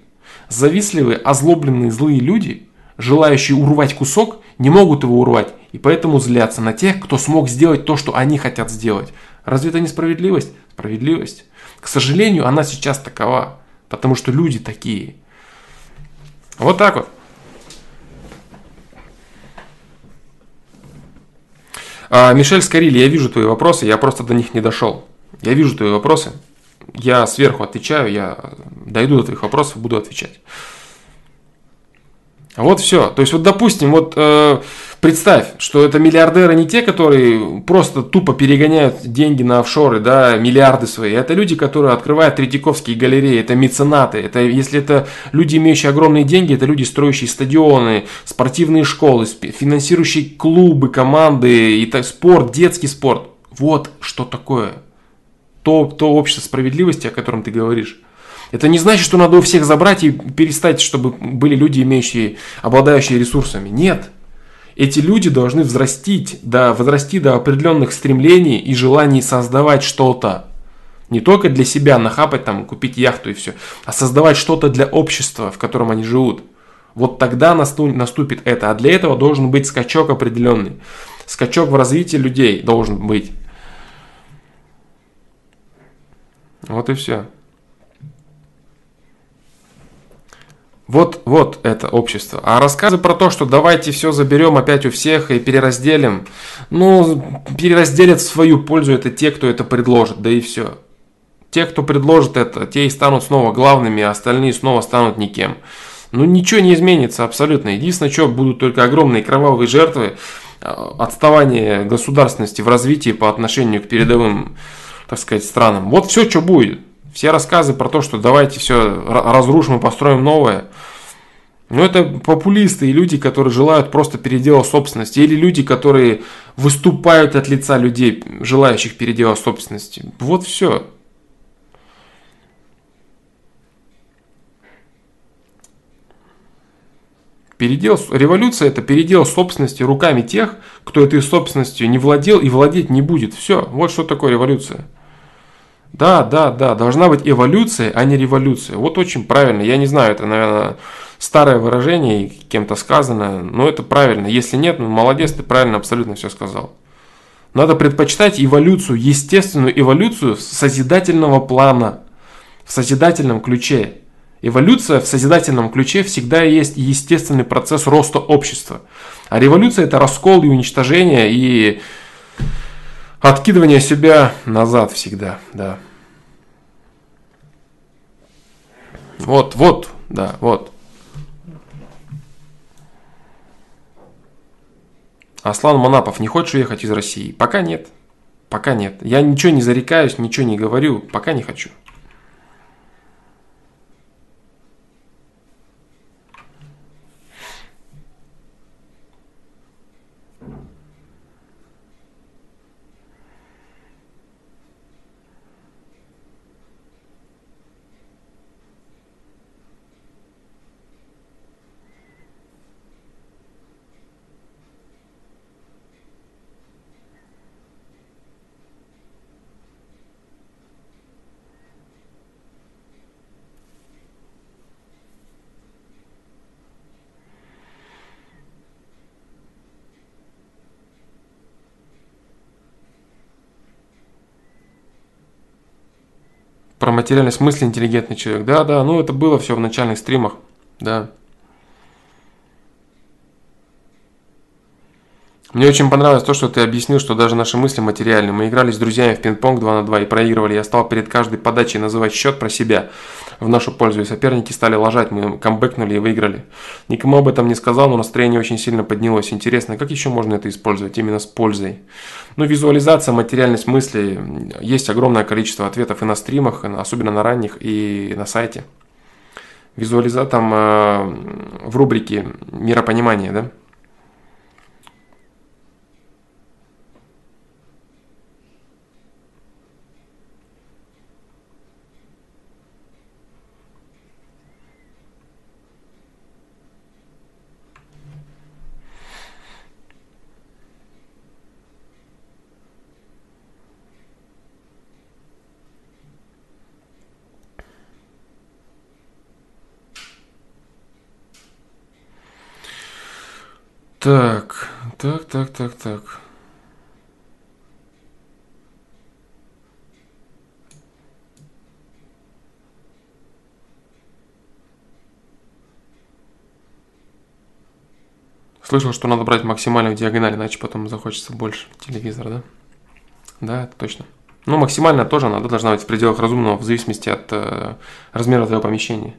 Завистливые, озлобленные, злые люди, желающие урвать кусок, не могут его урвать. И поэтому злятся на тех, кто смог сделать то, что они хотят сделать. Разве это не справедливость? Справедливость. К сожалению, она сейчас такова. Потому что люди такие. Вот так вот. А, Мишель Скорили, я вижу твои вопросы, я просто до них не дошел. Я вижу твои вопросы, я сверху отвечаю, я дойду до твоих вопросов, буду отвечать. Вот все. То есть, вот допустим, вот э, представь, что это миллиардеры не те, которые просто тупо перегоняют деньги на офшоры, да, миллиарды свои. Это люди, которые открывают Третьяковские галереи, это меценаты. Это, если это люди, имеющие огромные деньги, это люди, строящие стадионы, спортивные школы, финансирующие клубы, команды, и так, спорт, детский спорт. Вот что такое. То, то общество справедливости, о котором ты говоришь. Это не значит, что надо у всех забрать и перестать, чтобы были люди, имеющие, обладающие ресурсами. Нет. Эти люди должны взрастить, да, возрасти до определенных стремлений и желаний создавать что-то. Не только для себя нахапать, там, купить яхту и все, а создавать что-то для общества, в котором они живут. Вот тогда наступит это. А для этого должен быть скачок определенный. Скачок в развитии людей должен быть. Вот и все. Вот, вот это общество. А рассказы про то, что давайте все заберем опять у всех и переразделим, ну, переразделят в свою пользу это те, кто это предложит, да и все. Те, кто предложит это, те и станут снова главными, а остальные снова станут никем. Ну, ничего не изменится абсолютно. Единственное, что будут только огромные кровавые жертвы, а, отставание государственности в развитии по отношению к передовым, так сказать, странам. Вот все, что будет. Все рассказы про то, что давайте все разрушим и построим новое. Но это популисты и люди, которые желают просто передела собственности. Или люди, которые выступают от лица людей, желающих передела собственности. Вот все. Передел, революция это передел собственности руками тех, кто этой собственностью не владел и владеть не будет. Все, вот что такое революция. Да, да, да, должна быть эволюция, а не революция. Вот очень правильно. Я не знаю, это, наверное, старое выражение, кем-то сказано, но это правильно. Если нет, ну молодец, ты правильно абсолютно все сказал. Надо предпочитать эволюцию, естественную эволюцию созидательного плана, в созидательном ключе. Эволюция в созидательном ключе всегда есть естественный процесс роста общества. А революция это раскол и уничтожение и Откидывание себя назад всегда, да. Вот, вот, да, вот. Аслан Манапов, не хочешь уехать из России? Пока нет. Пока нет. Я ничего не зарекаюсь, ничего не говорю, пока не хочу. Про материальность мысли интеллигентный человек. Да, да, ну это было все в начальных стримах. Да. Мне очень понравилось то, что ты объяснил, что даже наши мысли материальны. Мы играли с друзьями в пинг-понг 2 на 2 и проигрывали. Я стал перед каждой подачей называть счет про себя в нашу пользу. И соперники стали ложать. Мы камбэкнули и выиграли. Никому об этом не сказал, но настроение очень сильно поднялось. Интересно, как еще можно это использовать именно с пользой? Ну, визуализация, материальность мысли. Есть огромное количество ответов и на стримах, особенно на ранних, и на сайте. Визуализация там э, в рубрике «Миропонимание», да? Так, так, так, так, так. Слышал, что надо брать максимально в диагональ, иначе потом захочется больше телевизора, да? Да, это точно. Ну, максимально тоже надо, должна быть в пределах разумного, в зависимости от э, размера твоего помещения.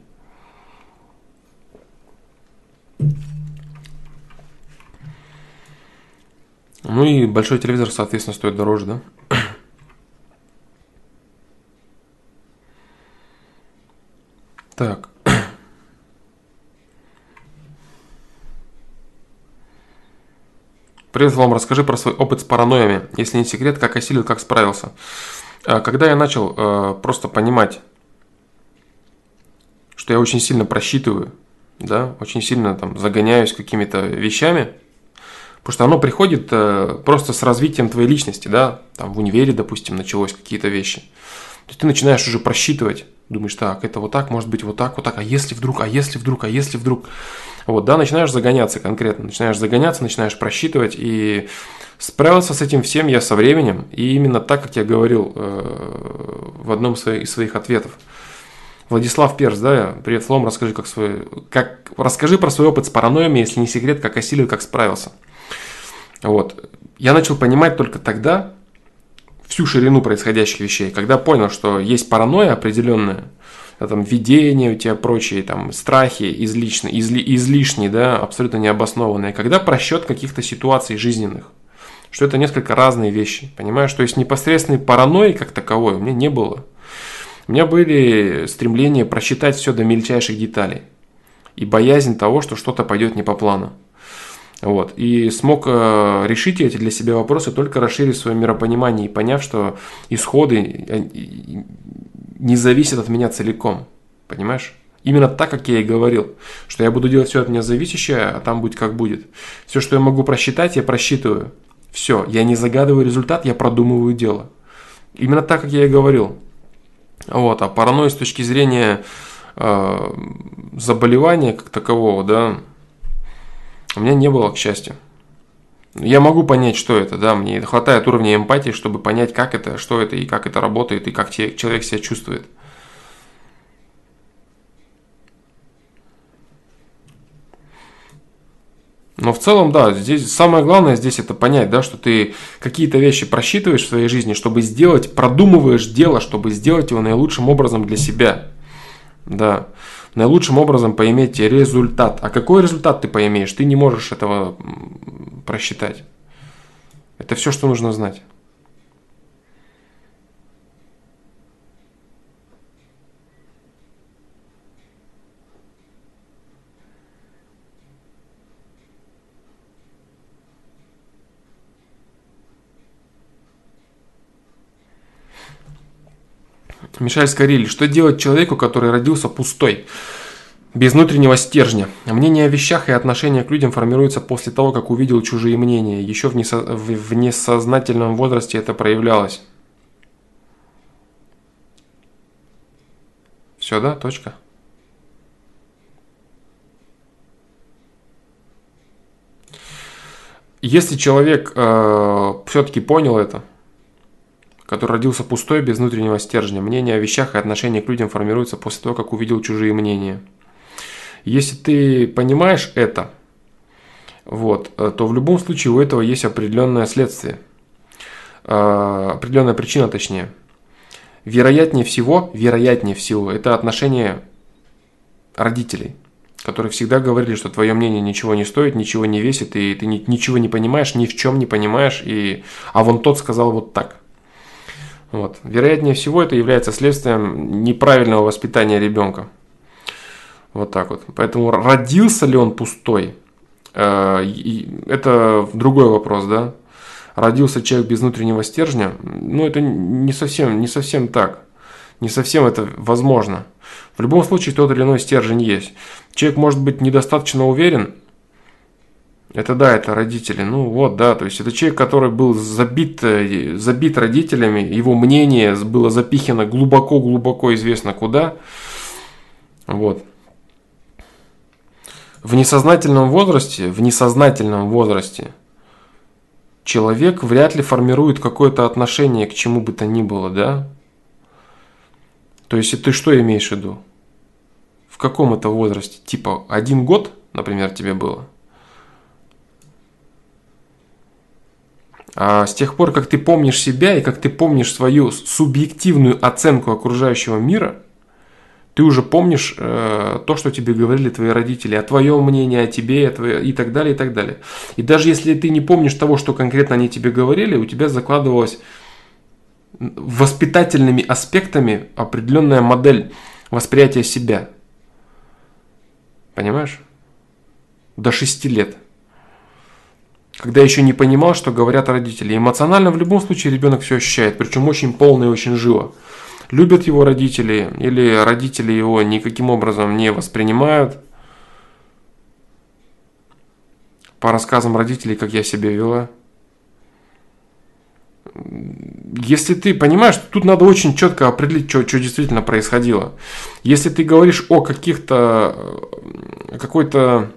Ну и большой телевизор, соответственно, стоит дороже, да? Так. Привет, вам расскажи про свой опыт с паранойями. Если не секрет, как осилил, как справился. А, когда я начал э, просто понимать, что я очень сильно просчитываю, да, очень сильно там загоняюсь какими-то вещами, Потому что оно приходит э, просто с развитием твоей личности, да, там в универе, допустим, началось какие-то вещи. То есть ты начинаешь уже просчитывать, думаешь, так, это вот так, может быть вот так, вот так, а если вдруг, а если вдруг, а если вдруг. Вот, да, начинаешь загоняться конкретно, начинаешь загоняться, начинаешь просчитывать, и справился с этим всем я со временем, и именно так, как я говорил э, в одном из своих ответов. Владислав Перс, да, привет, Флом, расскажи, как свой, как, расскажи про свой опыт с паранойями, если не секрет, как осилил, как справился. Вот. Я начал понимать только тогда всю ширину происходящих вещей, когда понял, что есть паранойя определенная, там видения у тебя прочие, там страхи излишние, изли, излишние, да, абсолютно необоснованные, когда просчет каких-то ситуаций жизненных, что это несколько разные вещи, понимаешь, то есть непосредственной паранойи как таковой у меня не было. У меня были стремления просчитать все до мельчайших деталей и боязнь того, что что-то пойдет не по плану. Вот. И смог э, решить эти для себя вопросы, только расширив свое миропонимание и поняв, что исходы э, не зависят от меня целиком. Понимаешь? Именно так, как я и говорил, что я буду делать все от меня зависящее, а там будет как будет. Все, что я могу просчитать, я просчитываю. Все, я не загадываю результат, я продумываю дело. Именно так, как я и говорил. Вот, а паранойя с точки зрения э, заболевания как такового, да, у меня не было, к счастью. Я могу понять, что это, да, мне хватает уровня эмпатии, чтобы понять, как это, что это и как это работает, и как человек себя чувствует. Но в целом, да, здесь самое главное здесь это понять, да, что ты какие-то вещи просчитываешь в своей жизни, чтобы сделать, продумываешь дело, чтобы сделать его наилучшим образом для себя. Да наилучшим образом поиметь результат. А какой результат ты поимеешь? Ты не можешь этого просчитать. Это все, что нужно знать. Мишель Скориль. Что делать человеку, который родился пустой? Без внутреннего стержня. Мнение о вещах и отношение к людям формируется после того, как увидел чужие мнения. Еще в, несо... в несознательном возрасте это проявлялось. Все, да? Точка. Если человек э, все-таки понял это, который родился пустой, без внутреннего стержня. Мнение о вещах и отношение к людям формируется после того, как увидел чужие мнения. Если ты понимаешь это, вот, э, то в любом случае у этого есть определенное следствие. Э, определенная причина, точнее. Вероятнее всего, вероятнее всего, это отношение родителей, которые всегда говорили, что твое мнение ничего не стоит, ничего не весит, и ты ничего не понимаешь, ни в чем не понимаешь, и... а вон тот сказал вот так. Вот. Вероятнее всего, это является следствием неправильного воспитания ребенка. Вот так вот. Поэтому родился ли он пустой, э, это другой вопрос, да. Родился человек без внутреннего стержня, ну это не совсем, не совсем так. Не совсем это возможно. В любом случае тот или иной стержень есть. Человек может быть недостаточно уверен. Это да, это родители. Ну вот, да, то есть это человек, который был забит, э, забит родителями, его мнение было запихано глубоко-глубоко известно куда. Вот в несознательном возрасте, в несознательном возрасте человек вряд ли формирует какое-то отношение к чему бы то ни было, да? То есть ты что имеешь в виду? В каком это возрасте? Типа один год, например, тебе было? А с тех пор, как ты помнишь себя и как ты помнишь свою субъективную оценку окружающего мира – ты уже помнишь э, то, что тебе говорили твои родители, о твоем мнении, о тебе твое, и так далее, и так далее. И даже если ты не помнишь того, что конкретно они тебе говорили, у тебя закладывалась воспитательными аспектами определенная модель восприятия себя. Понимаешь? До 6 лет. Когда еще не понимал, что говорят родители. Эмоционально в любом случае ребенок все ощущает, причем очень полно и очень живо любят его родители или родители его никаким образом не воспринимают. По рассказам родителей, как я себя вела. Если ты понимаешь, тут надо очень четко определить, что, что действительно происходило. Если ты говоришь о каких-то какой-то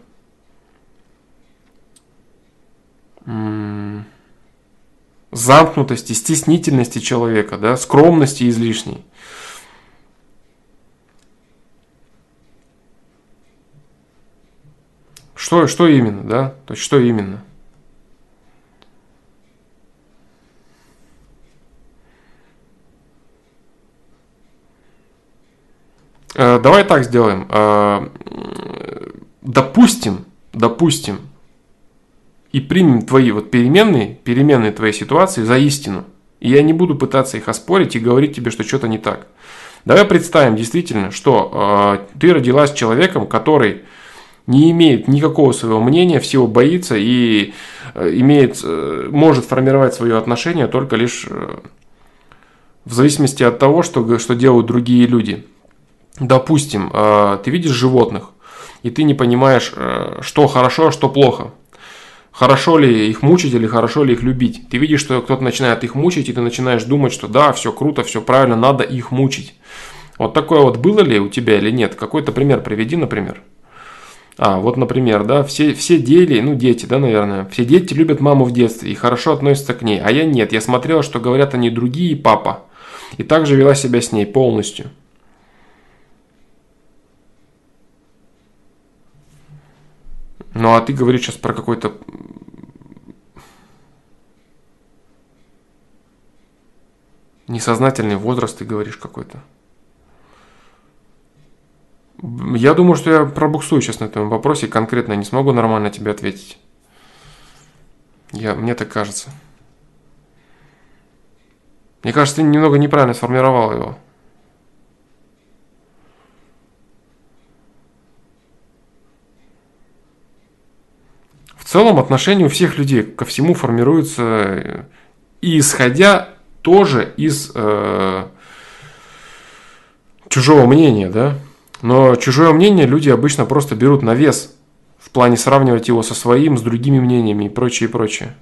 замкнутости, стеснительности человека, да, скромности излишней. Что, что именно, да? То есть что именно? Э, давай так сделаем. Э, допустим, допустим, и примем твои вот переменные, переменные твоей ситуации за истину. И я не буду пытаться их оспорить и говорить тебе, что что-то не так. Давай представим действительно, что э, ты родилась человеком, который не имеет никакого своего мнения, всего боится и э, имеет, э, может формировать свое отношение только лишь э, в зависимости от того, что, что делают другие люди. Допустим, э, ты видишь животных, и ты не понимаешь, э, что хорошо, а что плохо хорошо ли их мучить или хорошо ли их любить. Ты видишь, что кто-то начинает их мучить, и ты начинаешь думать, что да, все круто, все правильно, надо их мучить. Вот такое вот было ли у тебя или нет? Какой-то пример приведи, например. А, вот, например, да, все, все дети, ну, дети, да, наверное, все дети любят маму в детстве и хорошо относятся к ней, а я нет. Я смотрела, что говорят они другие, папа, и также вела себя с ней полностью. Ну а ты говоришь сейчас про какой-то несознательный возраст, ты говоришь какой-то. Я думаю, что я пробуксую сейчас на этом вопросе конкретно, не смогу нормально тебе ответить. Я, мне так кажется. Мне кажется, ты немного неправильно сформировал его. В целом отношение у всех людей ко всему формируется э, и исходя тоже из э, чужого мнения, да. Но чужое мнение люди обычно просто берут на вес в плане сравнивать его со своим, с другими мнениями и прочее, и прочее.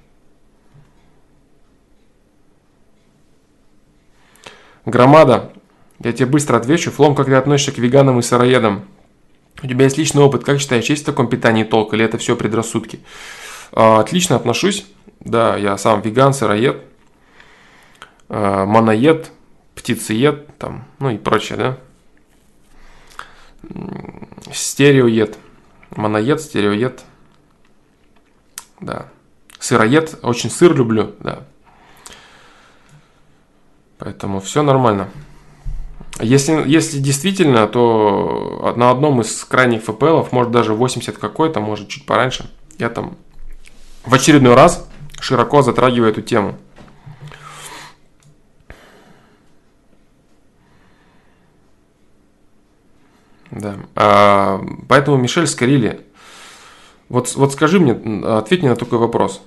Громада. Я тебе быстро отвечу. Флом, как ты относишься к веганам и сыроедам? У тебя есть личный опыт, как считаешь, есть в таком питании толк или это все предрассудки? А, отлично отношусь, да, я сам веган, сыроед. э, моноед, птицеед, там, ну и прочее, да. Стереоед, моноед, стереоед, да. Сыроед, очень сыр люблю, да. Поэтому все нормально. Если, если действительно, то на одном из крайних ФПЛов, может даже 80 какой-то, может чуть пораньше, я там в очередной раз широко затрагиваю эту тему. Да. А, поэтому Мишель Скорили, вот, вот скажи мне, ответь мне на такой вопрос.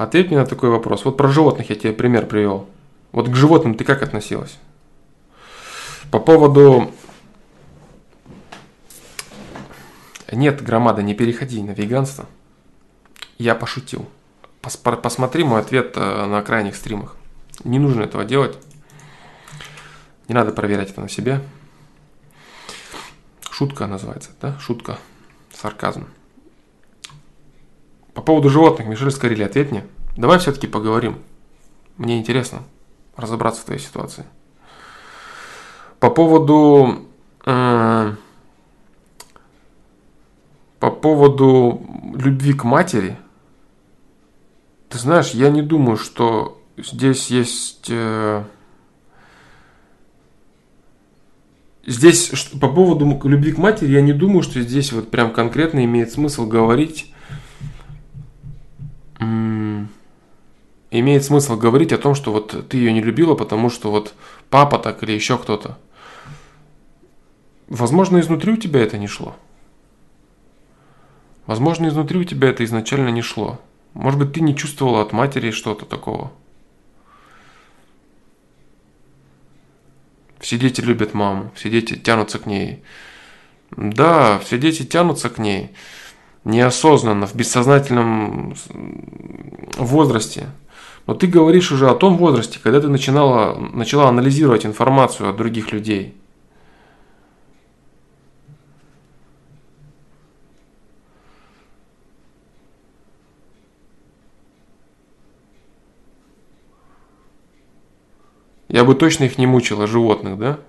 Ответь мне на такой вопрос. Вот про животных я тебе пример привел. Вот к животным ты как относилась? По поводу... Нет, громада, не переходи на веганство. Я пошутил. Пос посмотри мой ответ э, на крайних стримах. Не нужно этого делать. Не надо проверять это на себе. Шутка называется, да? Шутка. Сарказм. По поводу животных, Мишель Скорили, ответь мне. Давай все-таки поговорим. Мне интересно разобраться в твоей ситуации. По поводу... Э, по поводу любви к матери, ты знаешь, я не думаю, что здесь есть... Э, здесь по поводу любви к матери, я не думаю, что здесь вот прям конкретно имеет смысл говорить имеет смысл говорить о том, что вот ты ее не любила, потому что вот папа так или еще кто-то. Возможно, изнутри у тебя это не шло. Возможно, изнутри у тебя это изначально не шло. Может быть, ты не чувствовала от матери что-то такого. Все дети любят маму, все дети тянутся к ней. Да, все дети тянутся к ней неосознанно, в бессознательном возрасте. Но ты говоришь уже о том возрасте, когда ты начинала, начала анализировать информацию от других людей. Я бы точно их не мучила, животных, да?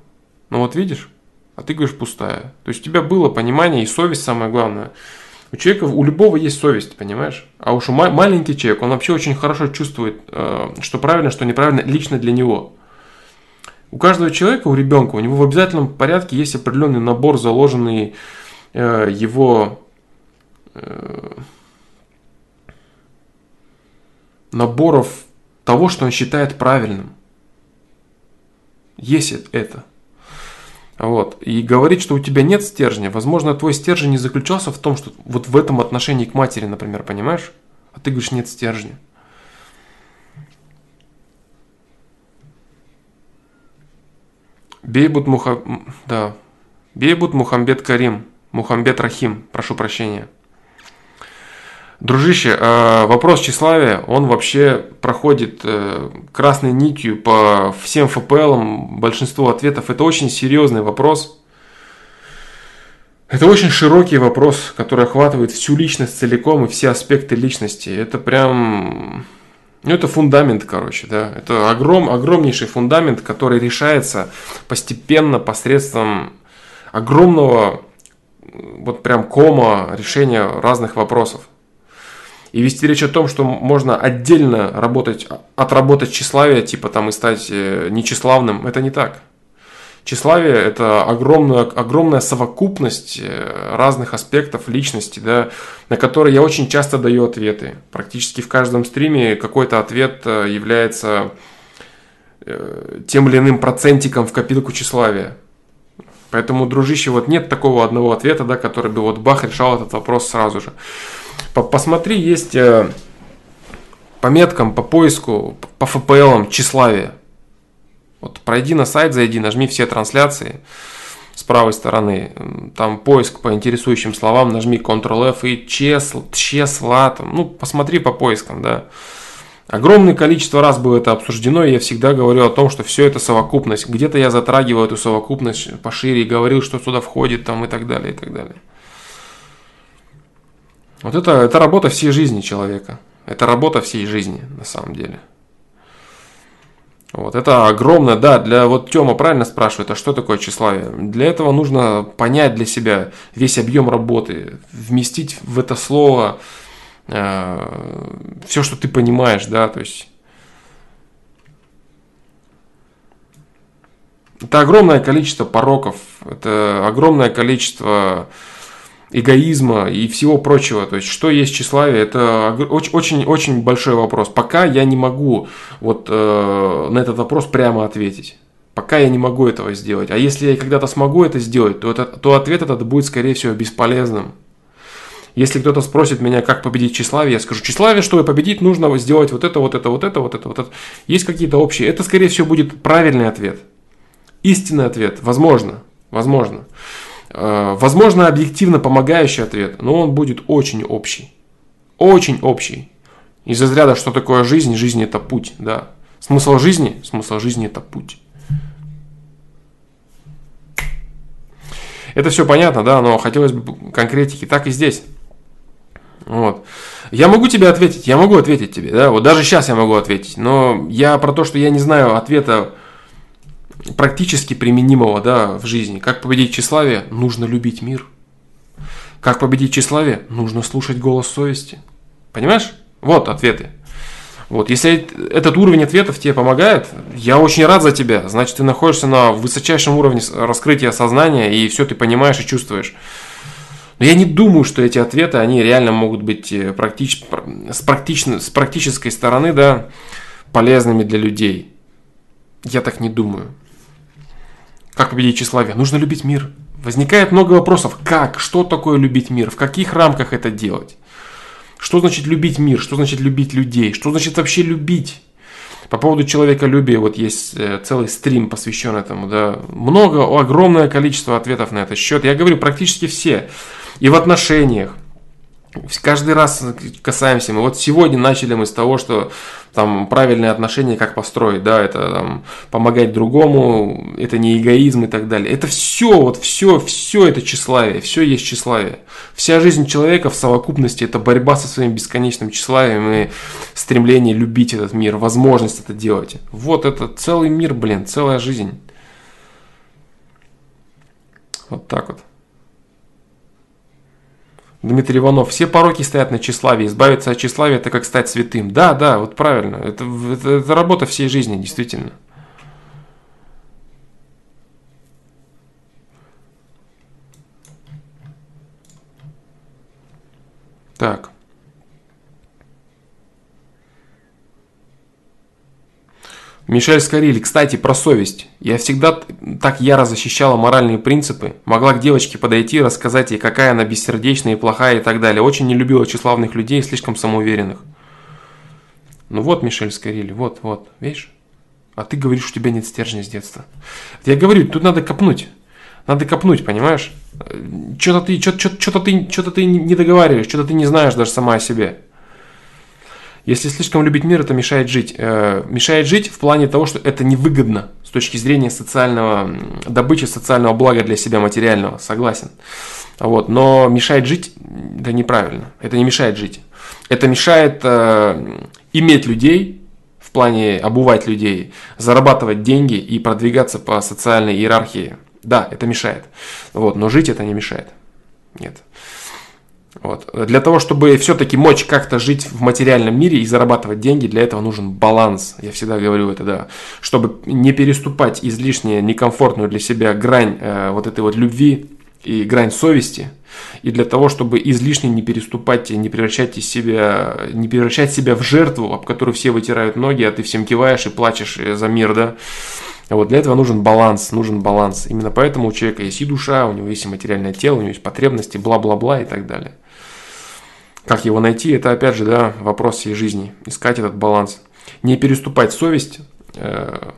Ну вот видишь, а ты говоришь пустая. То есть у тебя было понимание и совесть самое главное – у человека, у любого есть совесть, понимаешь? А уж у ма- маленький человек, он вообще очень хорошо чувствует, э, что правильно, что неправильно лично для него. У каждого человека, у ребенка, у него в обязательном порядке есть определенный набор, заложенный э, его э, наборов того, что он считает правильным. Есть это. Вот. И говорить, что у тебя нет стержня, возможно, твой стержень не заключался в том, что вот в этом отношении к матери, например, понимаешь? А ты говоришь, нет стержня. Бейбут Муха... Да. Бейбут Мухамбет Карим. Мухамбет Рахим. Прошу прощения. Дружище, э, вопрос тщеславия, он вообще проходит э, красной нитью по всем ФПЛам, большинству ответов. Это очень серьезный вопрос. Это очень широкий вопрос, который охватывает всю личность целиком и все аспекты личности. Это прям... Ну, это фундамент, короче, да. Это огром, огромнейший фундамент, который решается постепенно посредством огромного вот прям кома решения разных вопросов. И вести речь о том, что можно отдельно работать, отработать тщеславие, типа там и стать э, нечиславным, это не так. Тщеславие – это огромная, огромная совокупность э, разных аспектов личности, да, на которые я очень часто даю ответы. Практически в каждом стриме какой-то ответ э, является тем или иным процентиком в копилку тщеславия. Поэтому, дружище, вот нет такого одного ответа, да, который бы вот бах решал этот вопрос сразу же. Посмотри, есть э, по меткам, по поиску, по FPL тщеславие. Вот пройди на сайт, зайди, нажми все трансляции с правой стороны. Там поиск по интересующим словам, нажми Ctrl-F и чесл, чесла, там, ну, посмотри по поискам, да. Огромное количество раз было это обсуждено, и я всегда говорю о том, что все это совокупность. Где-то я затрагивал эту совокупность пошире и говорил, что туда входит там и так далее, и так далее. Вот это, это работа всей жизни человека. Это работа всей жизни, на самом деле. Вот, это огромное, да, для, вот Тёма правильно спрашивает, а что такое тщеславие? Для этого нужно понять для себя весь объем работы, вместить в это слово э, все, что ты понимаешь, да, то есть это огромное количество пороков, это огромное количество эгоизма и всего прочего. То есть, что есть тщеславие, это очень-очень большой вопрос. Пока я не могу вот э, на этот вопрос прямо ответить. Пока я не могу этого сделать. А если я когда-то смогу это сделать, то, это, то ответ этот будет, скорее всего, бесполезным. Если кто-то спросит меня, как победить тщеславие, я скажу, тщеславие, чтобы победить, нужно сделать вот это, вот это, вот это, вот это, вот это. Есть какие-то общие. Это, скорее всего, будет правильный ответ. Истинный ответ. Возможно. Возможно. Э, возможно, объективно помогающий ответ, но он будет очень общий. Очень общий. Из разряда, что такое жизнь? Жизнь это путь, да. Смысл жизни? Смысл жизни это путь. Это все понятно, да, но хотелось бы конкретики. Так и здесь. Вот. Я могу тебе ответить, я могу ответить тебе, да, вот даже сейчас я могу ответить, но я про то, что я не знаю ответа практически применимого да, в жизни. Как победить тщеславие? Нужно любить мир. Как победить тщеславие? Нужно слушать голос совести. Понимаешь? Вот ответы. Вот, если этот уровень ответов тебе помогает, я очень рад за тебя. Значит, ты находишься на высочайшем уровне раскрытия сознания, и все ты понимаешь и чувствуешь. Но я не думаю, что эти ответы, они реально могут быть э, практич... с, практично... с практической стороны, да, полезными для людей. Я так не думаю. Как победить тщеславие? Нужно любить мир. Возникает много вопросов. Как? Что такое любить мир? В каких рамках это делать? Что значит любить мир? Что значит любить людей? Что значит вообще любить? По поводу человеколюбия, вот есть э, целый стрим посвящен этому, да, много, огромное количество ответов на этот счет. Я говорю, практически все. И в отношениях, Каждый раз касаемся мы. Вот сегодня начали мы с того, что там правильные отношения как построить, да, это там, помогать другому, это не эгоизм и так далее. Это все, вот все, все это тщеславие, все есть тщеславие. Вся жизнь человека в совокупности это борьба со своим бесконечным тщеславием и стремление любить этот мир, возможность это делать. Вот это целый мир, блин, целая жизнь. Вот так вот. Дмитрий Иванов, все пороки стоят на тщеславии, избавиться от тщеславия это как стать святым. Да, да, вот правильно, это, это, это работа всей жизни, действительно. Так. Мишель Скориль, кстати, про совесть. Я всегда так яро защищала моральные принципы. Могла к девочке подойти, рассказать ей, какая она бессердечная и плохая и так далее. Очень не любила тщеславных людей, слишком самоуверенных. Ну вот, Мишель Скориль, вот, вот, видишь? А ты говоришь, у тебя нет стержня с детства. Я говорю, тут надо копнуть. Надо копнуть, понимаешь? Что-то ты, что-то ты, что-то ты не договариваешь, что-то ты не знаешь даже сама о себе. Если слишком любить мир, это мешает жить. Э, мешает жить в плане того, что это невыгодно с точки зрения социального добычи социального блага для себя материального. Согласен. Вот, но мешает жить, да неправильно. Это не мешает жить. Это мешает э, иметь людей, в плане обувать людей, зарабатывать деньги и продвигаться по социальной иерархии. Да, это мешает. Вот, но жить это не мешает. Нет. Вот. Для того, чтобы все-таки мочь как-то жить в материальном мире и зарабатывать деньги, для этого нужен баланс. Я всегда говорю это, да. Чтобы не переступать излишне некомфортную для себя грань э, вот этой вот любви и грань совести. И для того, чтобы излишне не переступать, не превращать, из себя, не превращать себя в жертву, об которую все вытирают ноги, а ты всем киваешь и плачешь э, за мир, да. Вот для этого нужен баланс, нужен баланс. Именно поэтому у человека есть и душа, у него есть и материальное тело, у него есть потребности, бла-бла-бла и так далее. Как его найти, это опять же да, вопрос всей жизни. Искать этот баланс. Не переступать совесть, э,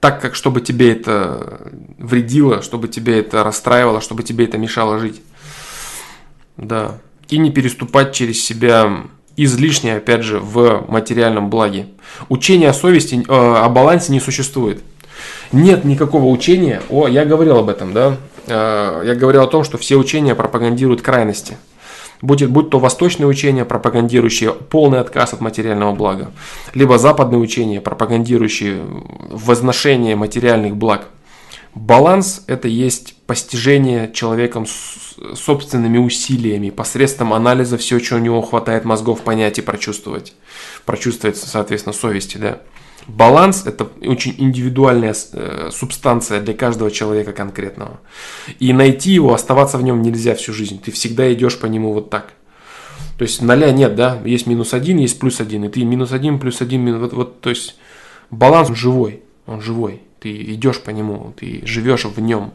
так как чтобы тебе это вредило, чтобы тебе это расстраивало, чтобы тебе это мешало жить. Да. И не переступать через себя излишне, опять же, в материальном благе. Учение о совести, э, о балансе не существует. Нет никакого учения, о, я говорил об этом, да, я говорил о том, что все учения пропагандируют крайности – Будь, будь то восточные учения, пропагандирующие полный отказ от материального блага, либо западные учения, пропагандирующие возношение материальных благ. Баланс – это есть постижение человеком собственными усилиями, посредством анализа всего, чего у него хватает мозгов понять и прочувствовать. Прочувствовать, соответственно, совести, да. Баланс – это очень индивидуальная э, субстанция для каждого человека конкретного. И найти его, оставаться в нем нельзя всю жизнь. Ты всегда идешь по нему вот так. То есть ноля нет, да, есть минус один, есть плюс один, и ты минус один, плюс один, минус, вот, вот, то есть баланс живой, он живой, ты идешь по нему, ты живешь в нем.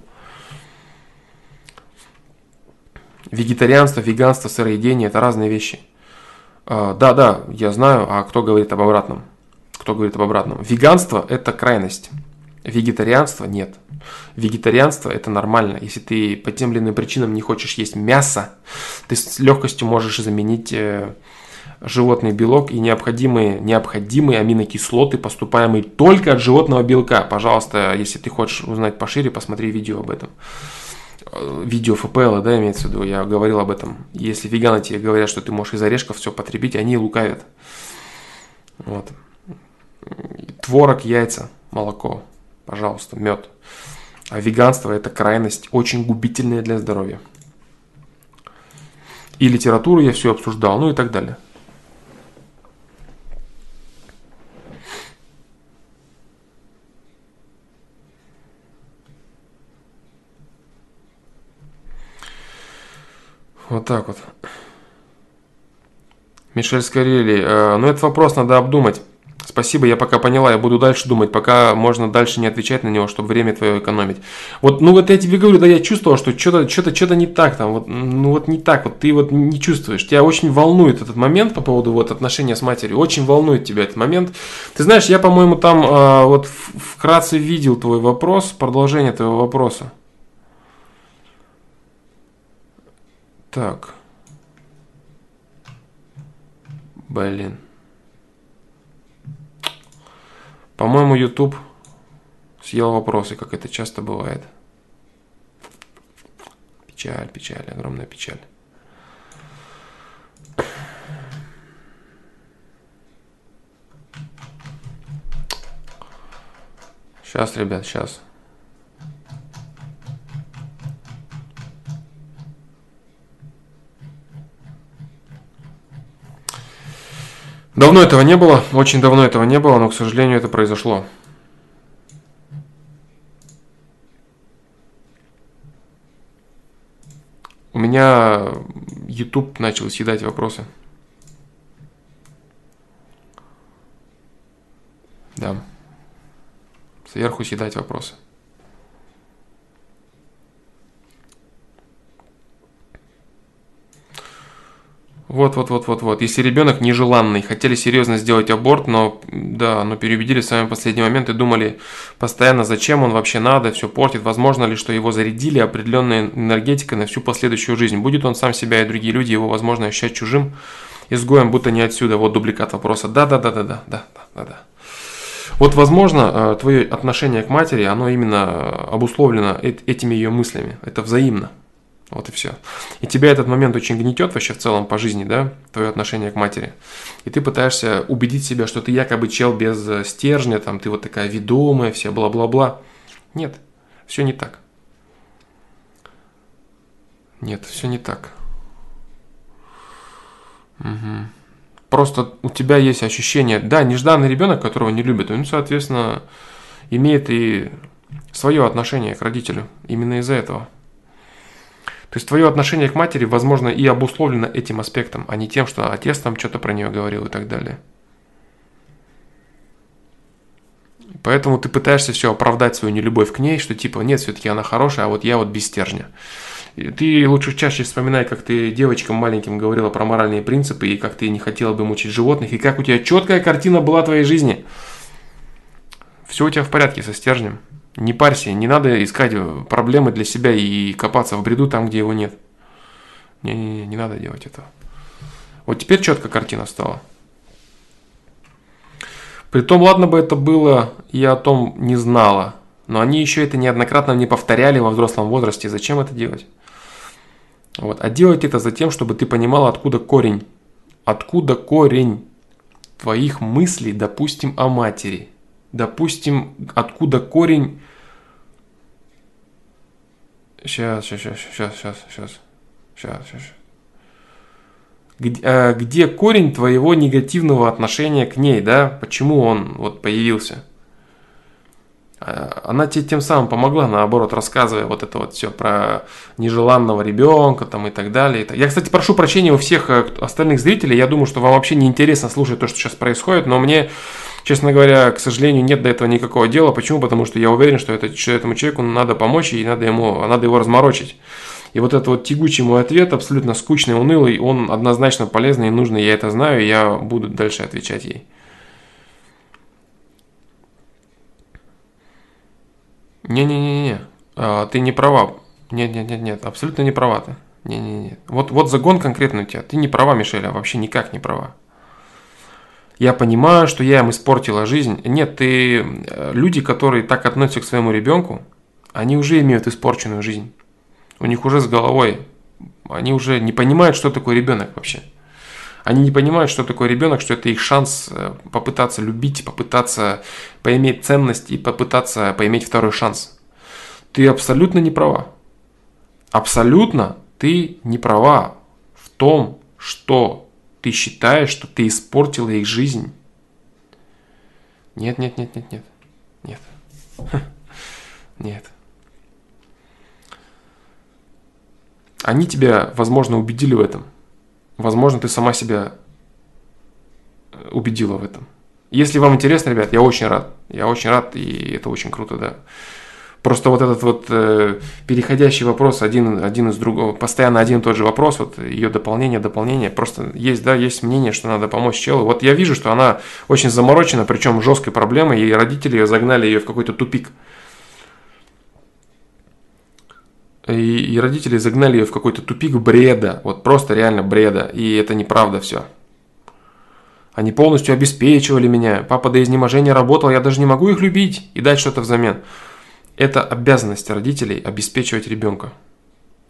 Вегетарианство, веганство, сыроедение – это разные вещи. А, да, да, я знаю, а кто говорит об обратном? Кто говорит об обратном. Веганство – это крайность. Вегетарианство – нет. Вегетарианство – это нормально. Если ты по тем или иным причинам не хочешь есть мясо, ты с легкостью можешь заменить э, животный белок и необходимые, необходимые аминокислоты, поступаемые только от животного белка. Пожалуйста, если ты хочешь узнать пошире, посмотри видео об этом. Э, видео ФПЛ, да, имеется в виду, я говорил об этом. Если веганы тебе говорят, что ты можешь из орешков все потребить, они лукавят. Вот творог, яйца, молоко, пожалуйста, мед. А веганство это крайность очень губительная для здоровья. И литературу я все обсуждал, ну и так далее. Вот так вот. Мишель Скорели. Э, ну, этот вопрос надо обдумать. Спасибо, я пока поняла, я буду дальше думать, пока можно дальше не отвечать на него, чтобы время твое экономить. Вот, ну вот я тебе говорю, да, я чувствовал, что что-то что что не так там, вот, ну вот не так, вот ты вот не чувствуешь. Тебя очень волнует этот момент по поводу вот отношения с матерью, очень волнует тебя этот момент. Ты знаешь, я, по-моему, там а, вот вкратце видел твой вопрос, продолжение твоего вопроса. Так. Блин. По-моему, YouTube съел вопросы, как это часто бывает. Печаль, печаль, огромная печаль. Сейчас, ребят, сейчас. Давно этого не было, очень давно этого не было, но, к сожалению, это произошло. У меня YouTube начал съедать вопросы. Да. Сверху съедать вопросы. Вот, вот, вот, вот, вот. Если ребенок нежеланный, хотели серьезно сделать аборт, но да, но переубедили в самый последний момент и думали постоянно, зачем он вообще надо, все портит. Возможно ли, что его зарядили определенной энергетикой на всю последующую жизнь? Будет он сам себя и другие люди его, возможно, ощущать чужим, изгоем, будто не отсюда. Вот дубликат вопроса. Да, да, да, да, да, да, да, да. Вот, возможно, э, твое отношение к матери, оно именно обусловлено этими ее мыслями. Это взаимно. Вот и все. И тебя этот момент очень гнетет вообще в целом по жизни, да, твое отношение к матери. И ты пытаешься убедить себя, что ты якобы чел без э, стержня, там, ты вот такая ведомая, вся бла-бла-бла. Нет, все не так. Нет, все не так. Угу. Просто у тебя есть ощущение, да, нежданный ребенок, которого не любят, он, соответственно, имеет и свое отношение к родителю. Именно из-за этого. То есть твое отношение к матери, возможно, и обусловлено этим аспектом, а не тем, что отец там что-то про нее говорил и так далее. Поэтому ты пытаешься все оправдать свою нелюбовь к ней, что типа нет, все-таки она хорошая, а вот я вот без стержня. И ты лучше чаще вспоминай, как ты девочкам маленьким говорила про моральные принципы, и как ты не хотела бы мучить животных, и как у тебя четкая картина была твоей жизни. Все у тебя в порядке со стержнем. Не парься, не надо искать проблемы для себя и копаться в бреду там, где его нет. Не-не-не, не надо делать этого. Вот теперь четко картина стала. Притом, ладно бы это было, я о том не знала. Но они еще это неоднократно не повторяли во взрослом возрасте. Зачем это делать? Вот. А делать это за тем, чтобы ты понимал, откуда корень. Откуда корень твоих мыслей, допустим, о матери. Допустим, откуда корень... Сейчас, сейчас, сейчас, сейчас, сейчас, сейчас, сейчас. Где, э, где корень твоего негативного отношения к ней, да? Почему он вот появился? А, она тебе тем самым помогла, наоборот, рассказывая вот это вот все про нежеланного ребенка там и так далее. Я, кстати, прошу прощения у всех э, остальных зрителей. Я думаю, что вам вообще не интересно слушать то, что сейчас происходит, но мне, честно говоря, к сожалению, нет до этого никакого дела. Почему? Потому что я уверен, что это, этому человеку надо помочь и надо, ему, надо его разморочить. И вот этот вот тягучий мой ответ, абсолютно скучный, унылый, он однозначно полезный и нужный, я это знаю, и я буду дальше отвечать ей. Не-не-не-не, а, ты не права. Нет-нет-нет-нет, абсолютно не права ты. Не-не-не. Вот, вот загон конкретно у тебя. Ты не права, Мишель, а вообще никак не права. Я понимаю, что я им испортила жизнь. Нет, ты... Э, люди, которые так относятся к своему ребенку, они уже имеют испорченную жизнь. У них уже с головой. Они уже не понимают, что такое ребенок вообще. Они не понимают, что такое ребенок, что это их шанс э, попытаться любить, попытаться поиметь ценность и попытаться поиметь второй шанс. Ты абсолютно не права. Абсолютно ты не права в том, что ты считаешь, что ты испортила их жизнь. Нет, нет, нет, нет, нет. Нет. Нет. Они тебя, возможно, убедили в этом. Возможно, ты сама себя э, убедила в этом. Если вам интересно, ребят, я очень рад. Я очень рад, и это очень круто, да. Просто вот этот вот э, переходящий вопрос, один, один из другого, постоянно один и тот же вопрос, вот ее дополнение, дополнение, просто есть, да, есть мнение, что надо помочь челу. Вот я вижу, что она очень заморочена, причем жесткой проблемой, и родители ее загнали ее в какой-то тупик. И, и родители загнали ее в какой-то тупик бреда, вот просто реально бреда, и это неправда все. Они полностью обеспечивали меня, папа до изнеможения работал, я даже не могу их любить и дать что-то взамен. Это обязанность родителей обеспечивать ребенка.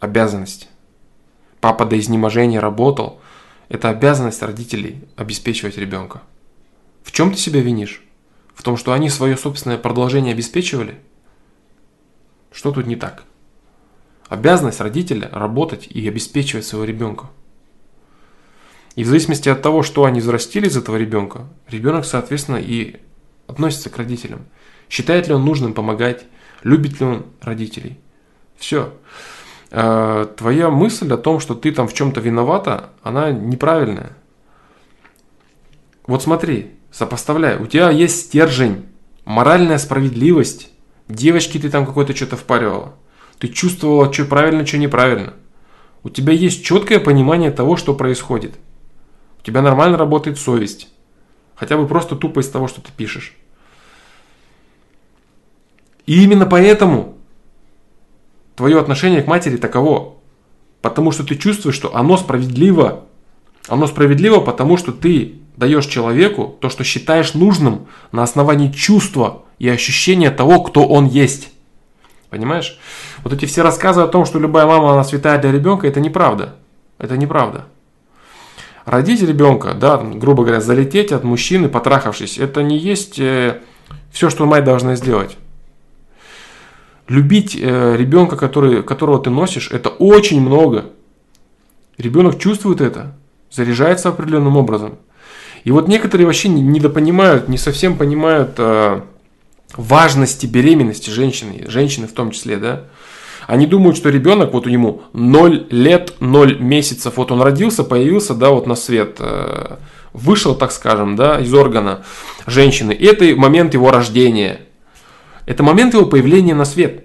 Обязанность. Папа до изнеможения работал. Это обязанность родителей обеспечивать ребенка. В чем ты себя винишь? В том, что они свое собственное продолжение обеспечивали? Что тут не так? Обязанность родителя работать и обеспечивать своего ребенка. И в зависимости от того, что они взрастили из этого ребенка, ребенок, соответственно, и относится к родителям. Считает ли он нужным помогать, любит ли он родителей. Все. А, твоя мысль о том, что ты там в чем-то виновата, она неправильная. Вот смотри, сопоставляй. У тебя есть стержень, моральная справедливость. Девочки ты там какой-то что-то впаривала. Ты чувствовала, что правильно, что неправильно. У тебя есть четкое понимание того, что происходит. У тебя нормально работает совесть. Хотя бы просто тупо из того, что ты пишешь. И именно поэтому твое отношение к матери таково. Потому что ты чувствуешь, что оно справедливо. Оно справедливо, потому что ты даешь человеку то, что считаешь нужным на основании чувства и ощущения того, кто он есть. Понимаешь? Вот эти все рассказы о том, что любая мама, она святая для ребенка, это неправда. Это неправда. Родить ребенка, да, грубо говоря, залететь от мужчины, потрахавшись, это не есть э, все, что мать должна сделать. Любить э, ребенка, который, которого ты носишь, это очень много. Ребенок чувствует это, заряжается определенным образом. И вот некоторые вообще недопонимают, не совсем понимают э, важности беременности женщины, женщины в том числе, да. Они думают, что ребенок, вот у него 0 лет, 0 месяцев, вот он родился, появился, да, вот на свет, э, вышел, так скажем, да, из органа женщины. Это момент его рождения. Это момент его появления на свет.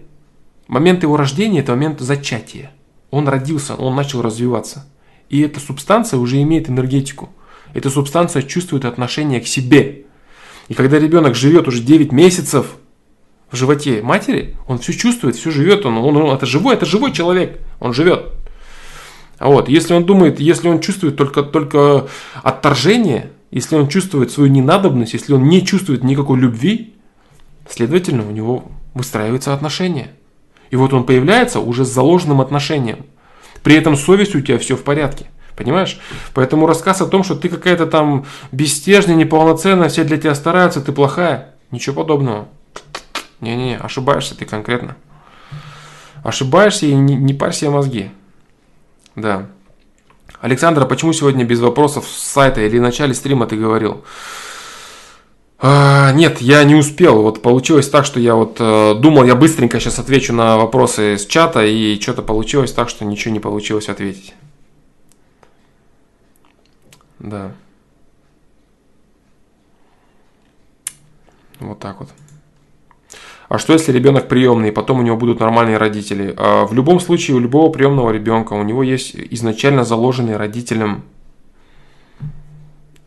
Момент его рождения – это момент зачатия. Он родился, он начал развиваться. И эта субстанция уже имеет энергетику. Эта субстанция чувствует отношение к себе. И когда ребенок живет уже 9 месяцев в животе матери, он все чувствует, все живет, он, он, он это живой, это живой человек, он живет. Вот, если он думает, если он чувствует только, только отторжение, если он чувствует свою ненадобность, если он не чувствует никакой любви, следовательно, у него выстраиваются отношения. И вот он появляется уже с заложенным отношением. При этом совесть у тебя все в порядке. Понимаешь? Поэтому рассказ о том, что ты какая-то там бесстежная, неполноценная, все для тебя стараются, ты плохая. Ничего подобного. Не-не, ошибаешься ты конкретно. Ошибаешься и не, не парь мозги. Да. Александр, а почему сегодня без вопросов с сайта или в начале стрима ты говорил? А, нет, я не успел. Вот получилось так, что я вот э, думал, я быстренько сейчас отвечу на вопросы с чата, и что-то получилось так, что ничего не получилось ответить. Да. Вот так вот. А что если ребенок приемный, и потом у него будут нормальные родители? А в любом случае, у любого приемного ребенка у него есть изначально заложенный родителям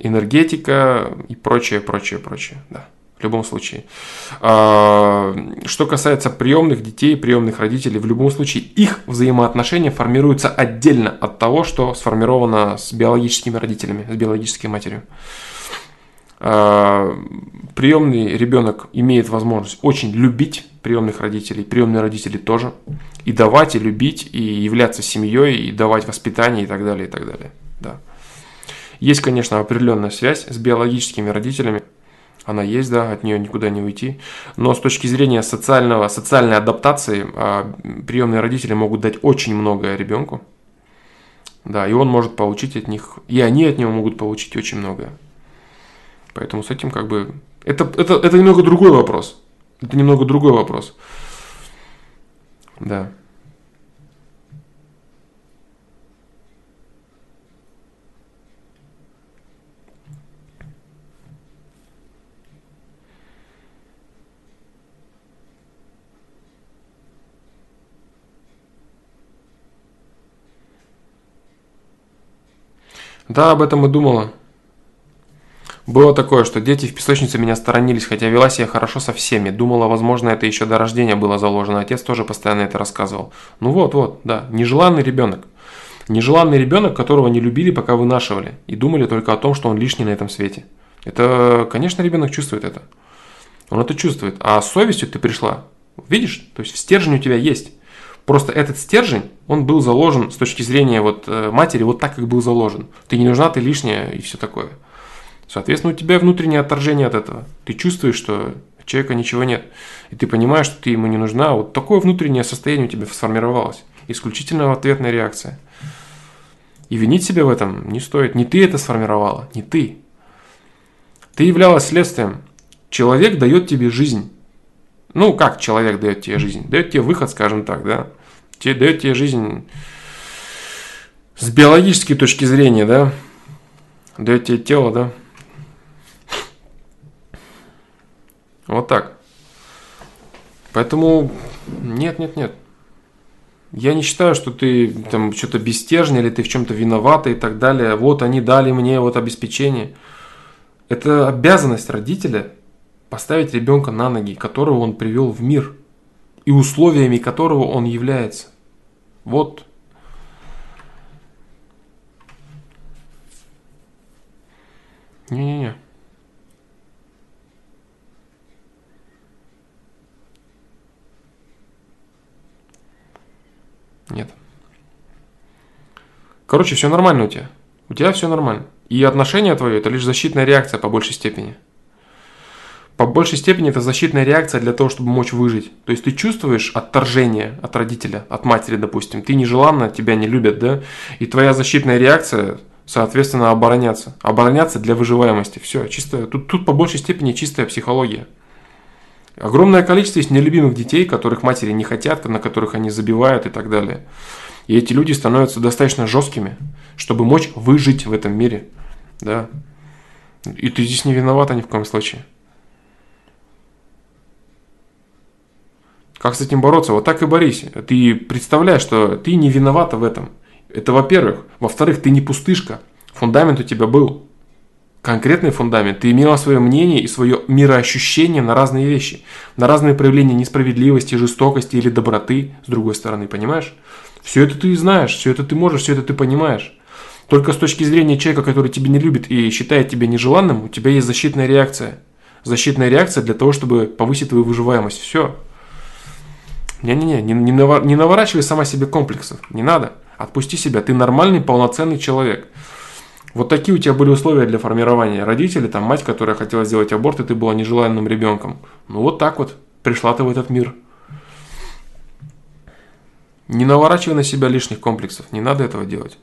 энергетика и прочее, прочее, прочее. Да, в любом случае. А, что касается приемных детей, приемных родителей, в любом случае их взаимоотношения формируются отдельно от того, что сформировано с биологическими родителями, с биологической матерью. А, приемный ребенок имеет возможность очень любить приемных родителей, приемные родители тоже, и давать, и любить, и являться семьей, и давать воспитание, и так далее, и так далее. Да. Есть, конечно, определенная связь с биологическими родителями, она есть, да, от нее никуда не уйти. Но с точки зрения социального, социальной адаптации, а, приемные родители могут дать очень многое ребенку. Да, и он может получить от них, и они от него могут получить очень многое. Поэтому с этим как бы... Это, это, это немного другой вопрос. Это немного другой вопрос. Да. Да, об этом и думала. Было такое, что дети в песочнице меня сторонились, хотя вела себя хорошо со всеми. Думала, возможно, это еще до рождения было заложено. Отец тоже постоянно это рассказывал. Ну вот, вот, да, нежеланный ребенок. Нежеланный ребенок, которого не любили, пока вынашивали. И думали только о том, что он лишний на этом свете. Это, конечно, ребенок чувствует это. Он это чувствует. А с совестью ты пришла. Видишь? То есть стержень у тебя есть. Просто этот стержень, он был заложен с точки зрения вот э, матери вот так, как был заложен. Ты не нужна, ты лишняя и все такое. Соответственно, у тебя внутреннее отторжение от этого. Ты чувствуешь, что человека ничего нет. И ты понимаешь, что ты ему не нужна. Вот такое внутреннее состояние у тебя сформировалось. Исключительно ответная реакция. И винить себя в этом не стоит. Не ты это сформировала, не ты. Ты являлась следствием. Человек дает тебе жизнь. Ну, как человек дает тебе жизнь? Дает тебе выход, скажем так, да? Тебе дает тебе жизнь с биологической точки зрения, да? Дает тебе тело, да? Вот так. Поэтому нет, нет, нет. Я не считаю, что ты там что-то бестежный или ты в чем-то виновата и так далее. Вот они дали мне вот обеспечение. Это обязанность родителя поставить ребенка на ноги, которого он привел в мир и условиями которого он является. Вот. Не-не-не. Нет. Короче, все нормально у тебя. У тебя все нормально. И отношение твое это лишь защитная реакция по большей степени. По большей степени это защитная реакция для того, чтобы мочь выжить. То есть ты чувствуешь отторжение от родителя, от матери, допустим. Ты нежеланно, тебя не любят, да? И твоя защитная реакция, соответственно, обороняться. Обороняться для выживаемости. Все, чисто. Тут, тут по большей степени чистая психология. Огромное количество есть нелюбимых детей, которых матери не хотят, на которых они забивают и так далее. И эти люди становятся достаточно жесткими, чтобы мочь выжить в этом мире. Да. И ты здесь не виновата ни в коем случае. Как с этим бороться? Вот так и борись. Ты представляешь, что ты не виновата в этом. Это во-первых. Во-вторых, ты не пустышка. Фундамент у тебя был конкретный фундамент, ты имела свое мнение и свое мироощущение на разные вещи, на разные проявления несправедливости, жестокости или доброты, с другой стороны, понимаешь? Все это ты знаешь, все это ты можешь, все это ты понимаешь. Только с точки зрения человека, который тебя не любит и считает тебя нежеланным, у тебя есть защитная реакция. Защитная реакция для того, чтобы повысить твою выживаемость. Все. Не-не-не, не, наворачивай сама себе комплексов. Не надо. Отпусти себя, ты нормальный, полноценный человек. Вот такие у тебя были условия для формирования. Родители, там мать, которая хотела сделать аборт, и ты была нежеланным ребенком. Ну вот так вот пришла ты в этот мир. Не наворачивай на себя лишних комплексов, не надо этого делать.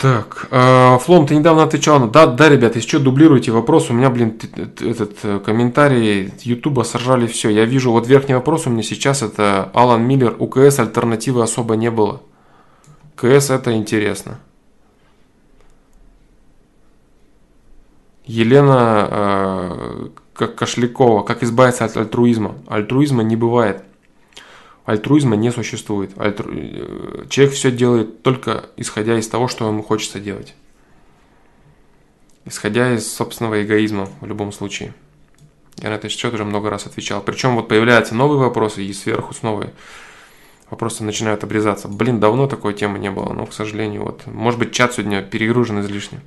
Так, э, Флом, ты недавно отвечал на... Да, да, ребят, если что, дублируйте вопрос. У меня, блин, этот э, комментарий Ютуба сожрали все. Я вижу, вот верхний вопрос у меня сейчас это Алан Миллер. У КС альтернативы особо не было. КС это интересно. Елена э, Кошлякова. Как избавиться от альтруизма? Альтруизма не бывает альтруизма не существует. Альтру... Э, человек все делает только исходя из того, что ему хочется делать. Исходя из собственного эгоизма в любом случае. Я на этот счет уже много раз отвечал. Причем вот появляются новые вопросы, и сверху снова вопросы начинают обрезаться. Блин, давно такой темы не было, но, к сожалению, вот. Может быть, чат сегодня перегружен излишне.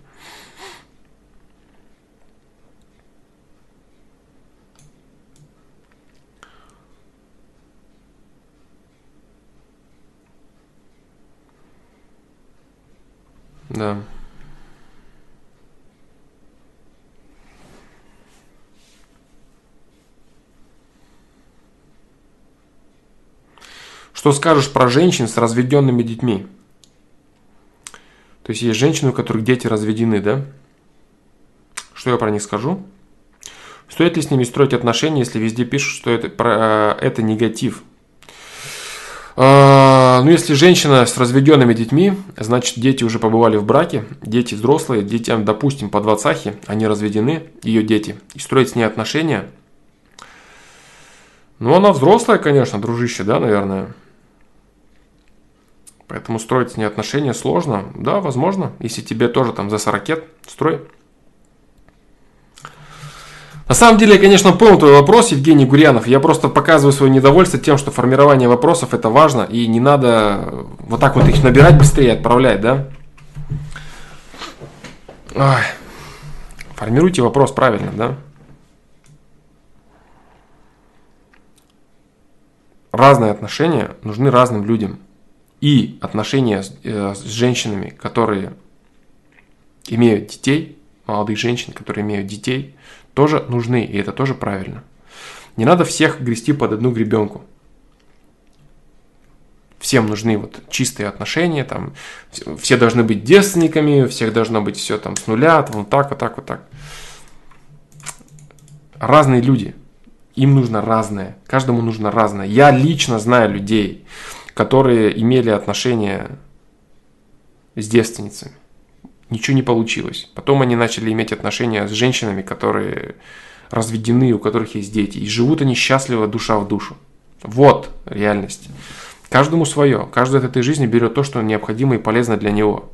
Да. Что скажешь про женщин с разведенными детьми? То есть есть женщины, у которых дети разведены, да? Что я про них скажу? Стоит ли с ними строить отношения, если везде пишут, что это, про, э, это негатив? А, ну, если женщина с разведенными детьми, значит, дети уже побывали в браке, дети взрослые, детям, допустим, по двадцахе, они разведены, ее дети, и строить с ней отношения. Ну, она взрослая, конечно, дружище, да, наверное. Поэтому строить с ней отношения сложно. Да, возможно, если тебе тоже там за 40 строй. На самом деле, я, конечно, понял твой вопрос, Евгений Гурьянов. Я просто показываю свое недовольство тем, что формирование вопросов это важно, и не надо вот так вот их набирать быстрее, отправлять, да? Ой. Формируйте вопрос правильно, да? Разные отношения нужны разным людям. И отношения с, э, с женщинами, которые имеют детей, молодых женщин, которые имеют детей, тоже нужны, и это тоже правильно. Не надо всех грести под одну гребенку. Всем нужны вот чистые отношения, там, все должны быть девственниками, всех должно быть все там с нуля, вот так, вот так, вот так. Разные люди, им нужно разное, каждому нужно разное. Я лично знаю людей, которые имели отношения с девственницами ничего не получилось. Потом они начали иметь отношения с женщинами, которые разведены, у которых есть дети. И живут они счастливо душа в душу. Вот реальность. Каждому свое. Каждый от этой жизни берет то, что необходимо и полезно для него.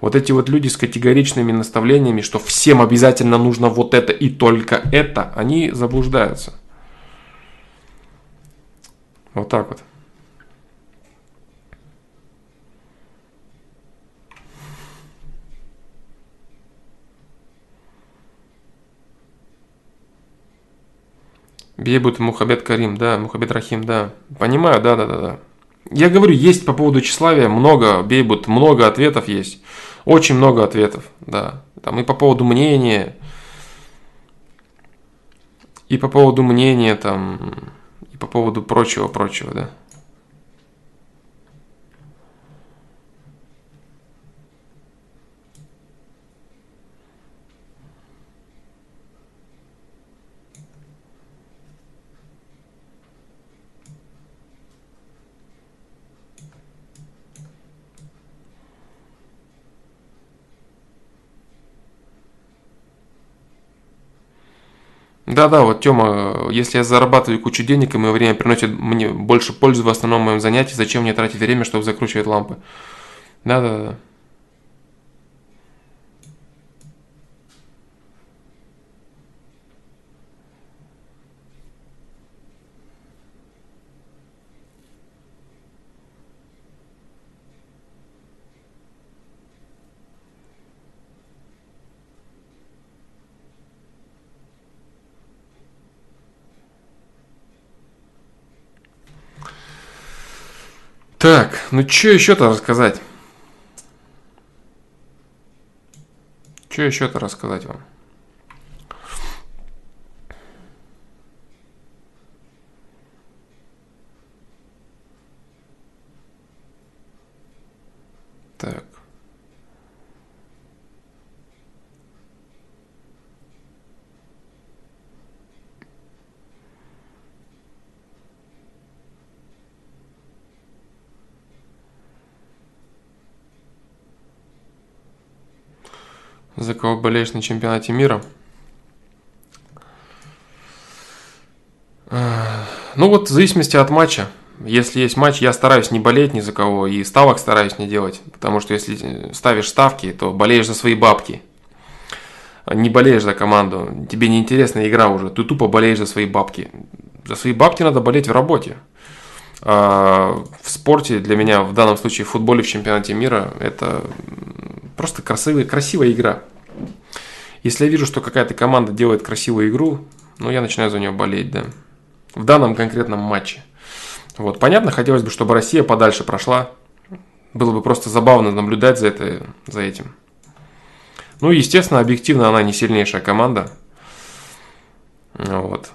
Вот эти вот люди с категоричными наставлениями, что всем обязательно нужно вот это и только это, они заблуждаются. Вот так вот. Бейбут Мухабет Карим, да, Мухабет Рахим, да. Понимаю, да, да, да, да. Я говорю, есть по поводу тщеславия много, Бейбут, много ответов есть. Очень много ответов, да. Там и по поводу мнения, и по поводу мнения, там, и по поводу прочего-прочего, да. Да-да, вот Тёма, если я зарабатываю кучу денег, и мое время приносит мне больше пользы в основном моем занятии, зачем мне тратить время, чтобы закручивать лампы? Да-да-да. Так, ну что еще-то рассказать? Что еще-то рассказать вам? Так. За кого болеешь на чемпионате мира? Ну вот в зависимости от матча. Если есть матч, я стараюсь не болеть ни за кого и ставок стараюсь не делать. Потому что если ставишь ставки, то болеешь за свои бабки. Не болеешь за команду. Тебе не интересна игра уже. Ты тупо болеешь за свои бабки. За свои бабки надо болеть в работе. А в спорте для меня, в данном случае в футболе в чемпионате мира, это просто красивая, красивая игра. Если я вижу, что какая-то команда делает красивую игру, ну, я начинаю за нее болеть, да. В данном конкретном матче. Вот, понятно, хотелось бы, чтобы Россия подальше прошла. Было бы просто забавно наблюдать за, это, за этим. Ну, естественно, объективно она не сильнейшая команда. Вот.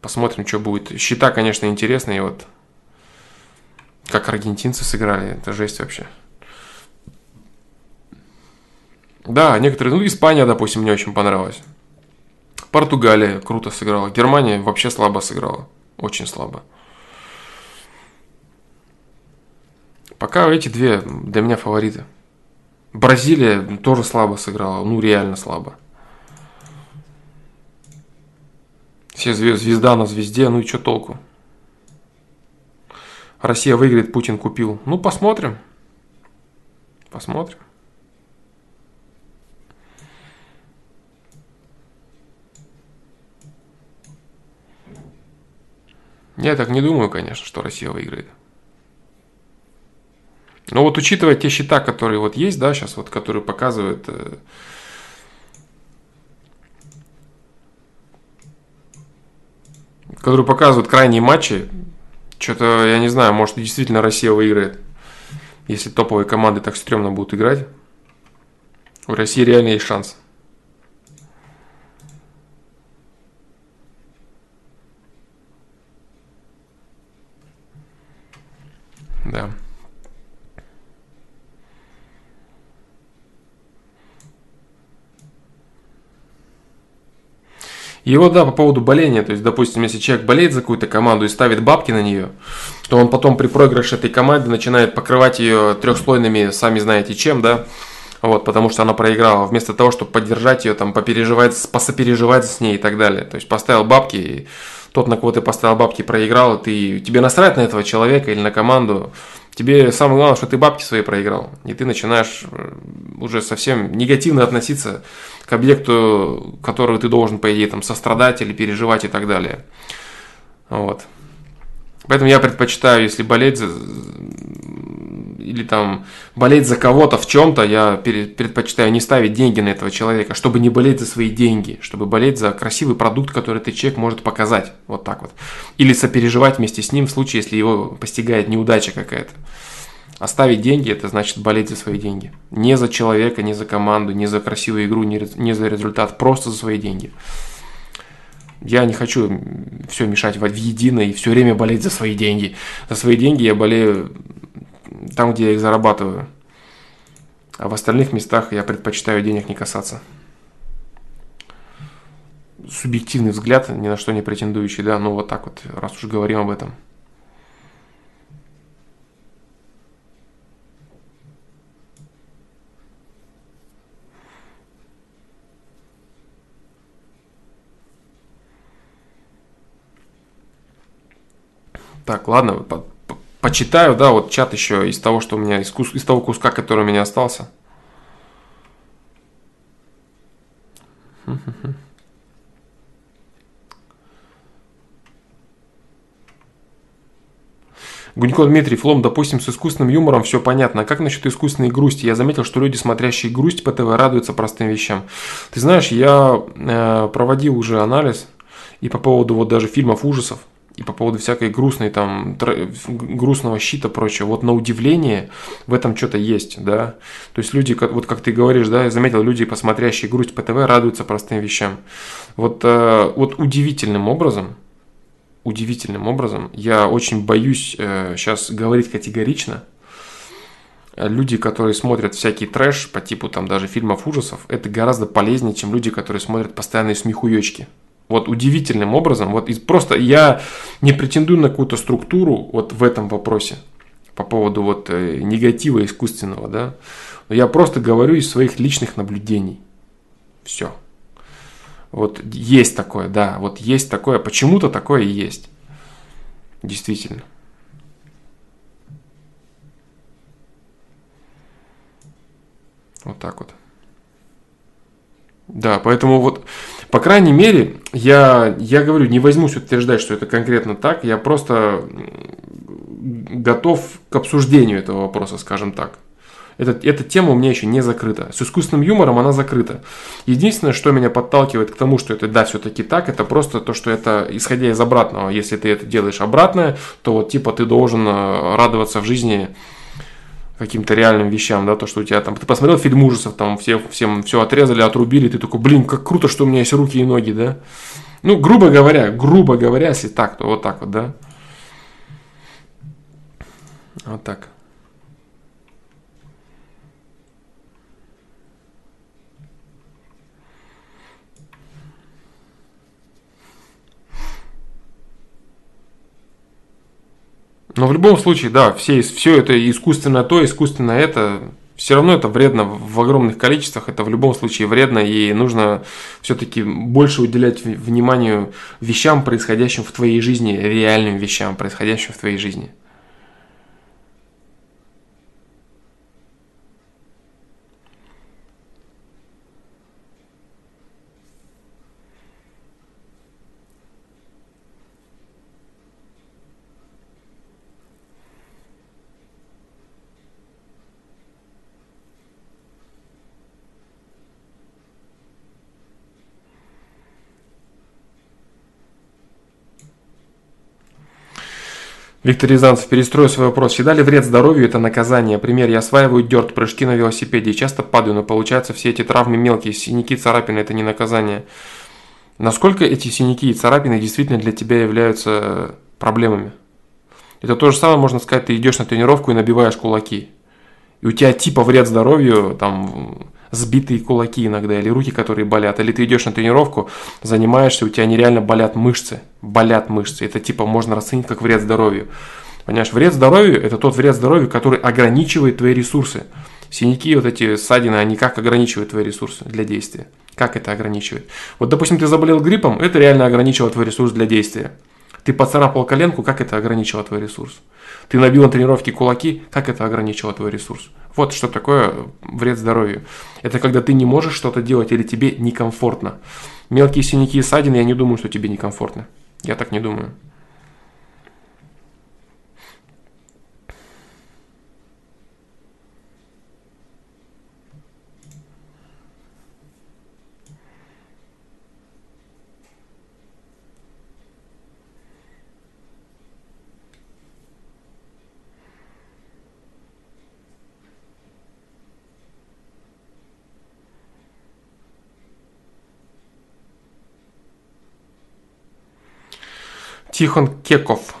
Посмотрим, что будет. Счета, конечно, интересные. Вот как аргентинцы сыграли, это жесть вообще. Да, некоторые, ну, Испания, допустим, мне очень понравилась. Португалия круто сыграла. Германия вообще слабо сыграла. Очень слабо. Пока эти две для меня фавориты. Бразилия тоже слабо сыграла. Ну, реально слабо. Все звезда на звезде, ну и что толку? Россия выиграет, Путин купил. Ну, посмотрим. Посмотрим. Я так не думаю, конечно, что Россия выиграет. Но вот учитывая те счета, которые вот есть, да, сейчас вот, которые показывают э, которые показывают крайние матчи, что-то, я не знаю, может действительно Россия выиграет. Если топовые команды так стрёмно будут играть, у России реально есть шанс. Да. И вот, да, по поводу боления, то есть, допустим, если человек болеет за какую-то команду и ставит бабки на нее, то он потом при проигрыше этой команды начинает покрывать ее трехслойными, сами знаете чем, да, вот, потому что она проиграла, вместо того, чтобы поддержать ее, там, попереживать, посопереживать с ней и так далее. То есть, поставил бабки, и тот, на кого ты поставил бабки, проиграл, ты, тебе насрать на этого человека или на команду, тебе самое главное, что ты бабки свои проиграл, и ты начинаешь э, уже совсем негативно относиться к объекту, который ты должен, по идее, там, сострадать или переживать и так далее. Вот. Поэтому я предпочитаю, если болеть или там болеть за кого-то в чем-то, я предпочитаю не ставить деньги на этого человека, чтобы не болеть за свои деньги, чтобы болеть за красивый продукт, который этот человек может показать. Вот так вот. Или сопереживать вместе с ним в случае, если его постигает неудача какая-то. Оставить деньги – это значит болеть за свои деньги. Не за человека, не за команду, не за красивую игру, не за результат, просто за свои деньги. Я не хочу все мешать в едино и все время болеть за свои деньги. За свои деньги я болею там, где я их зарабатываю. А в остальных местах я предпочитаю денег не касаться. Субъективный взгляд, ни на что не претендующий, да, ну вот так вот, раз уж говорим об этом. Так, ладно, почитаю, да, вот чат еще из того, что у меня, из, кус, из того куска, который у меня остался. Гунько Дмитрий, Флом, допустим, с искусственным юмором все понятно. А как насчет искусственной грусти? Я заметил, что люди, смотрящие грусть по ТВ, радуются простым вещам. Ты знаешь, я э, проводил уже анализ и по поводу вот даже фильмов ужасов. И по поводу всякой грустной там, грустного щита прочего. Вот на удивление в этом что-то есть, да. То есть люди, вот как ты говоришь, да, я заметил, люди, посмотрящие грусть по ТВ, радуются простым вещам. Вот, э, вот удивительным образом, удивительным образом, я очень боюсь э, сейчас говорить категорично, люди, которые смотрят всякий трэш по типу там даже фильмов ужасов, это гораздо полезнее, чем люди, которые смотрят постоянные смехуёчки. Вот удивительным образом, вот просто я не претендую на какую-то структуру вот в этом вопросе по поводу вот э, негатива искусственного, да. Но я просто говорю из своих личных наблюдений. Все. Вот есть такое, да, вот есть такое, почему-то такое есть. Действительно. Вот так вот. Да, поэтому вот, по крайней мере, я, я говорю, не возьмусь утверждать, что это конкретно так, я просто готов к обсуждению этого вопроса, скажем так. Эта, эта тема у меня еще не закрыта. С искусственным юмором она закрыта. Единственное, что меня подталкивает к тому, что это да, все-таки так, это просто то, что это исходя из обратного. Если ты это делаешь обратное, то вот типа ты должен э, радоваться в жизни каким-то реальным вещам, да, то, что у тебя там, ты посмотрел фильм ужасов, там все, всем все отрезали, отрубили, ты такой, блин, как круто, что у меня есть руки и ноги, да. Ну, грубо говоря, грубо говоря, если так, то вот так вот, да. Вот так. Но в любом случае, да, все, все это искусственно то, искусственно это, все равно это вредно в огромных количествах, это в любом случае вредно, и нужно все-таки больше уделять вниманию вещам, происходящим в твоей жизни, реальным вещам, происходящим в твоей жизни. Виктор Рязанцев, перестрою свой вопрос. Всегда ли вред здоровью – это наказание? Пример, я осваиваю дерт, прыжки на велосипеде и часто падаю, но получается все эти травмы мелкие, синяки, царапины – это не наказание. Насколько эти синяки и царапины действительно для тебя являются проблемами? Это то же самое, можно сказать, ты идешь на тренировку и набиваешь кулаки. И у тебя типа вред здоровью, там, сбитые кулаки иногда, или руки, которые болят, или ты идешь на тренировку, занимаешься, у тебя нереально болят мышцы, болят мышцы. Это типа можно расценить как вред здоровью. Понимаешь, вред здоровью – это тот вред здоровью, который ограничивает твои ресурсы. Синяки, вот эти ссадины, они как ограничивают твои ресурсы для действия? Как это ограничивает? Вот, допустим, ты заболел гриппом, это реально ограничивало твой ресурс для действия. Ты поцарапал коленку, как это ограничило твой ресурс? Ты набил на тренировке кулаки, как это ограничило твой ресурс? Вот что такое вред здоровью. Это когда ты не можешь что-то делать или тебе некомфортно. Мелкие синяки и ссадины, я не думаю, что тебе некомфортно. Я так не думаю. Тихон Кеков.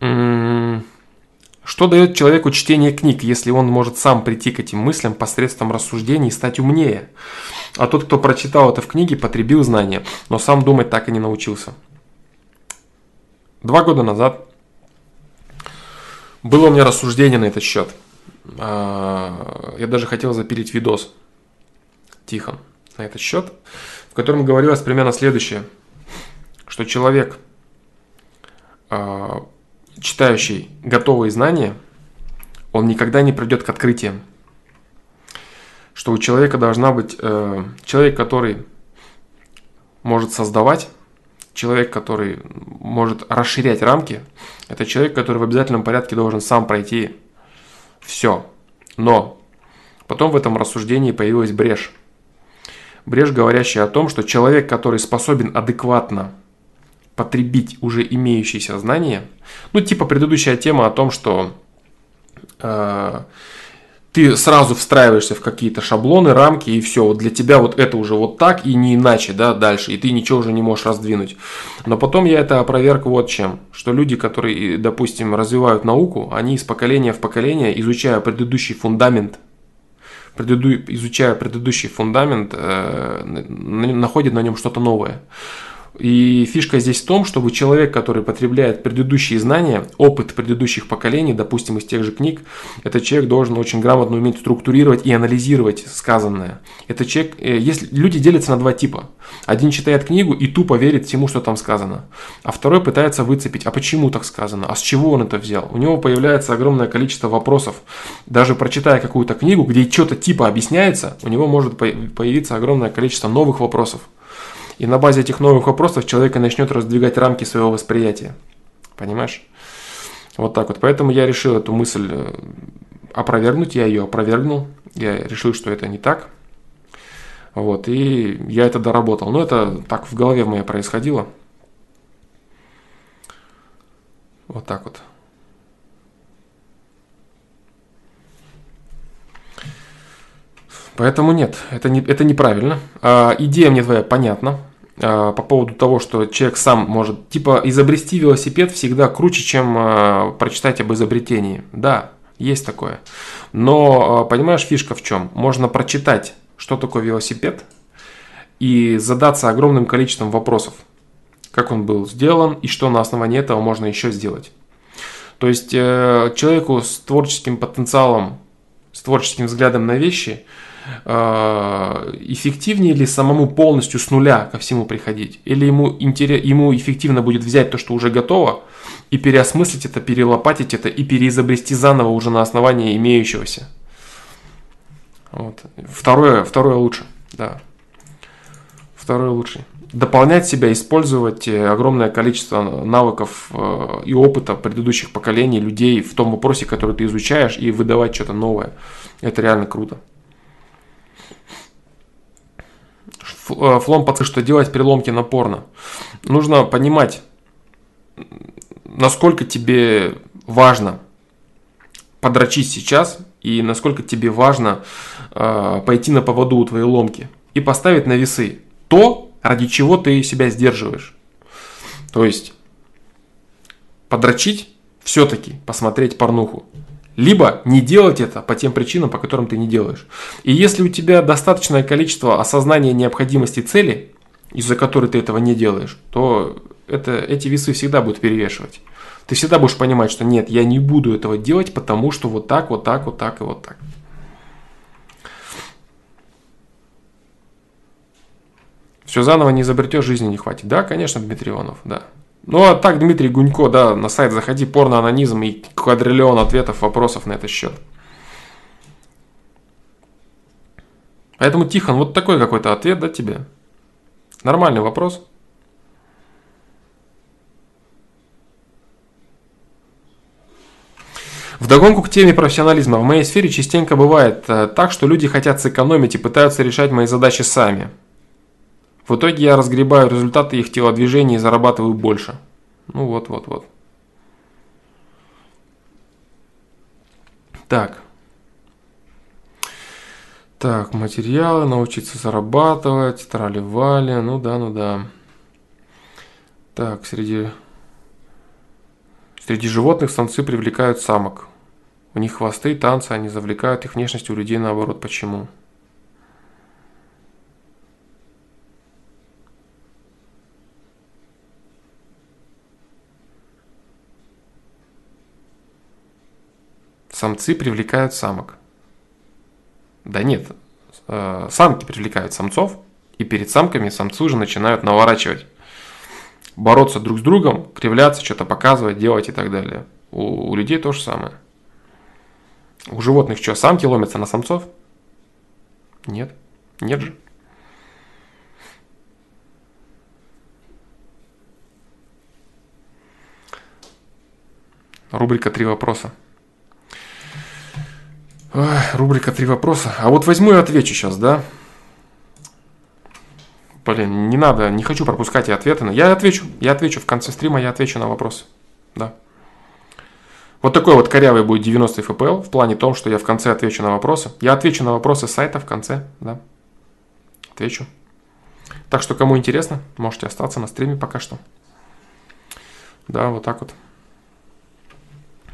Что дает человеку чтение книг, если он может сам прийти к этим мыслям посредством рассуждений и стать умнее? А тот, кто прочитал это в книге, потребил знания, но сам думать так и не научился. Два года назад было у меня рассуждение на этот счет. А, я даже хотел запилить видос, Тихон, на этот счет, в котором говорилось примерно следующее, что человек – читающий готовые знания, он никогда не придет к открытиям. Что у человека должна быть э, человек, который может создавать, человек, который может расширять рамки, это человек, который в обязательном порядке должен сам пройти все. Но потом в этом рассуждении появилась брешь. Брешь, говорящая о том, что человек, который способен адекватно потребить уже имеющиеся знания. Ну, типа предыдущая тема о том, что э, ты сразу встраиваешься в какие-то шаблоны, рамки, и все, вот для тебя вот это уже вот так и не иначе, да, дальше, и ты ничего уже не можешь раздвинуть. Но потом я это опроверг вот чем, что люди, которые, допустим, развивают науку, они из поколения в поколение, изучая предыдущий фундамент, изучая предыдущий фундамент, э, находят на нем что-то новое. И фишка здесь в том, чтобы человек, который потребляет предыдущие знания, опыт предыдущих поколений, допустим, из тех же книг, этот человек должен очень грамотно уметь структурировать и анализировать сказанное. Это человек, э, если люди делятся на два типа. Один читает книгу и тупо верит всему, что там сказано. А второй пытается выцепить, а почему так сказано, а с чего он это взял. У него появляется огромное количество вопросов. Даже прочитая какую-то книгу, где что-то типа объясняется, у него может появиться огромное количество новых вопросов. И на базе этих новых вопросов человек начнет раздвигать рамки своего восприятия. Понимаешь? Вот так вот. Поэтому я решил эту мысль э, опровергнуть, я ее опровергнул. Я решил, что это не так. Вот, и я это доработал. Но это так в голове в моей происходило. Вот так вот. Поэтому нет, это, не, это неправильно. А, идея мне твоя понятна а, по поводу того, что человек сам может, типа, изобрести велосипед всегда круче, чем а, прочитать об изобретении. Да, есть такое. Но, а, понимаешь, фишка в чем? Можно прочитать, что такое велосипед, и задаться огромным количеством вопросов. Как он был сделан и что на основании этого можно еще сделать. То есть э, человеку с творческим потенциалом, с творческим взглядом на вещи – эффективнее ли самому полностью с нуля ко всему приходить? Или ему, интерес, ему эффективно будет взять то, что уже готово, и переосмыслить это, перелопатить это и переизобрести заново уже на основании имеющегося? Вот. Второе, второе лучше, да. Второе лучше. Дополнять себя, использовать э, огромное количество навыков э, и опыта предыдущих поколений, людей в том вопросе, который ты изучаешь, и выдавать что-то новое. Это реально круто. Э, флом пацаны, что делать при ломке напорно. Нужно понимать, насколько тебе важно подрочить сейчас и насколько тебе важно э, пойти на поводу у твоей ломки и поставить на весы то, ради чего ты себя сдерживаешь. То есть подрочить все-таки, посмотреть порнуху. Либо не делать это по тем причинам, по которым ты не делаешь. И если у тебя достаточное количество осознания необходимости цели, из-за которой ты этого не делаешь, то это, эти весы всегда будут перевешивать. Ты всегда будешь понимать, что нет, я не буду этого делать, потому что вот так, вот так, вот так и вот так. Все заново не изобретешь, жизни не хватит. Да, конечно, Дмитрий Иванов, да. Ну а так, Дмитрий Гунько, да, на сайт заходи, порно-анонизм и квадриллион ответов, вопросов на этот счет. Поэтому, Тихон, вот такой какой-то ответ, да, тебе? Нормальный вопрос. Вдогонку к теме профессионализма. В моей сфере частенько бывает э, так, что люди хотят сэкономить и пытаются решать мои задачи сами. В итоге я разгребаю результаты их телодвижений и зарабатываю больше. Ну вот, вот, вот. Так. Так, материалы, научиться зарабатывать, трали-вали, ну да, ну да. Так, среди, среди животных самцы привлекают самок. У них хвосты, танцы, они завлекают их внешность у людей наоборот. Почему? Самцы привлекают самок. Да нет, э, самки привлекают самцов, и перед самками самцы уже начинают наворачивать. Бороться друг с другом, кривляться, что-то показывать, делать и так далее. У, у людей то же самое. У животных что, самки ломятся на самцов? Нет. Нет же. Рубрика «Три вопроса». Рубрика «Три вопроса». А вот возьму и отвечу сейчас, да? Блин, не надо, не хочу пропускать и ответы. Я отвечу, я отвечу в конце стрима, я отвечу на вопросы. Да. Вот такой вот корявый будет 90 FPL в плане том, что я в конце отвечу на вопросы. Я отвечу на вопросы сайта в конце, да. Отвечу. Так что, кому интересно, можете остаться на стриме пока что. Да, вот так вот.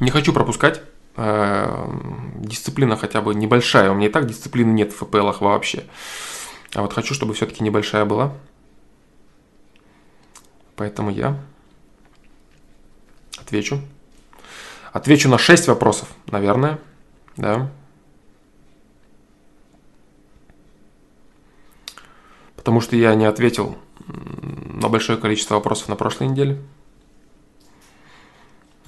Не хочу пропускать. Э, дисциплина хотя бы небольшая. У меня и так дисциплины нет в FPL вообще. А вот хочу, чтобы все-таки небольшая была. Поэтому я отвечу. Отвечу на 6 вопросов, наверное. Да. Потому что я не ответил на большое количество вопросов на прошлой неделе.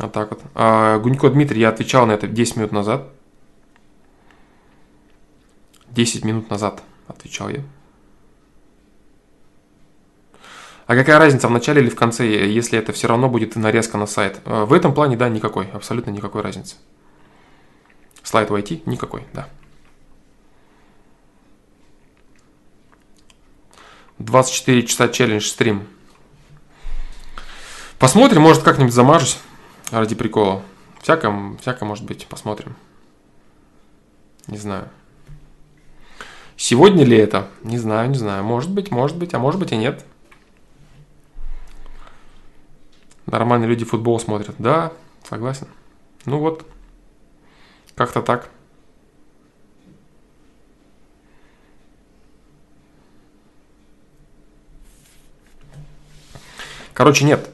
Вот так вот. А Гунько Дмитрий, я отвечал на это 10 минут назад. 10 минут назад отвечал я. А какая разница, в начале или в конце, если это все равно будет нарезка на сайт? А, в этом плане, да, никакой, абсолютно никакой разницы. Слайд войти? Никакой, да. 24 часа челлендж стрим. Посмотрим, может как-нибудь замажусь ради прикола. Всяко, всяко может быть, посмотрим. Не знаю. Сегодня ли это? Не знаю, не знаю. Может быть, может быть, а может быть и нет. Нормальные люди футбол смотрят. Да, согласен. Ну вот, как-то так. Короче, нет.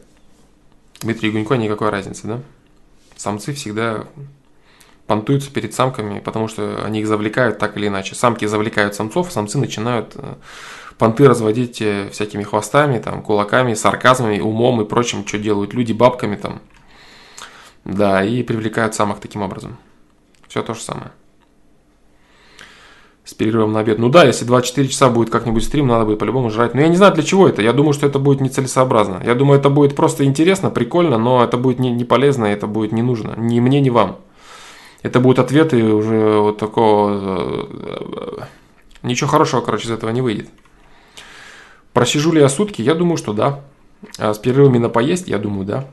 Дмитрий Гунько никакой разницы, да? Самцы всегда понтуются перед самками, потому что они их завлекают так или иначе. Самки завлекают самцов, самцы начинают э, понты разводить э, всякими хвостами, там, кулаками, сарказмами, умом и прочим, что делают люди бабками там. Да, и привлекают самок таким образом. Все то же самое. С перерывом на обед. Ну да, если 24 часа будет как-нибудь стрим, надо будет по-любому жрать. Но я не знаю, для чего это. Я думаю, что это будет нецелесообразно. Я думаю, это будет просто интересно, прикольно, но это будет не, не полезно, это будет не нужно. Ни мне, ни вам. Это будут ответы уже вот такого... Э, ничего хорошего, короче, из этого не выйдет. Просижу ли я сутки? Я думаю, что да. А с перерывами на поесть? Я думаю, да.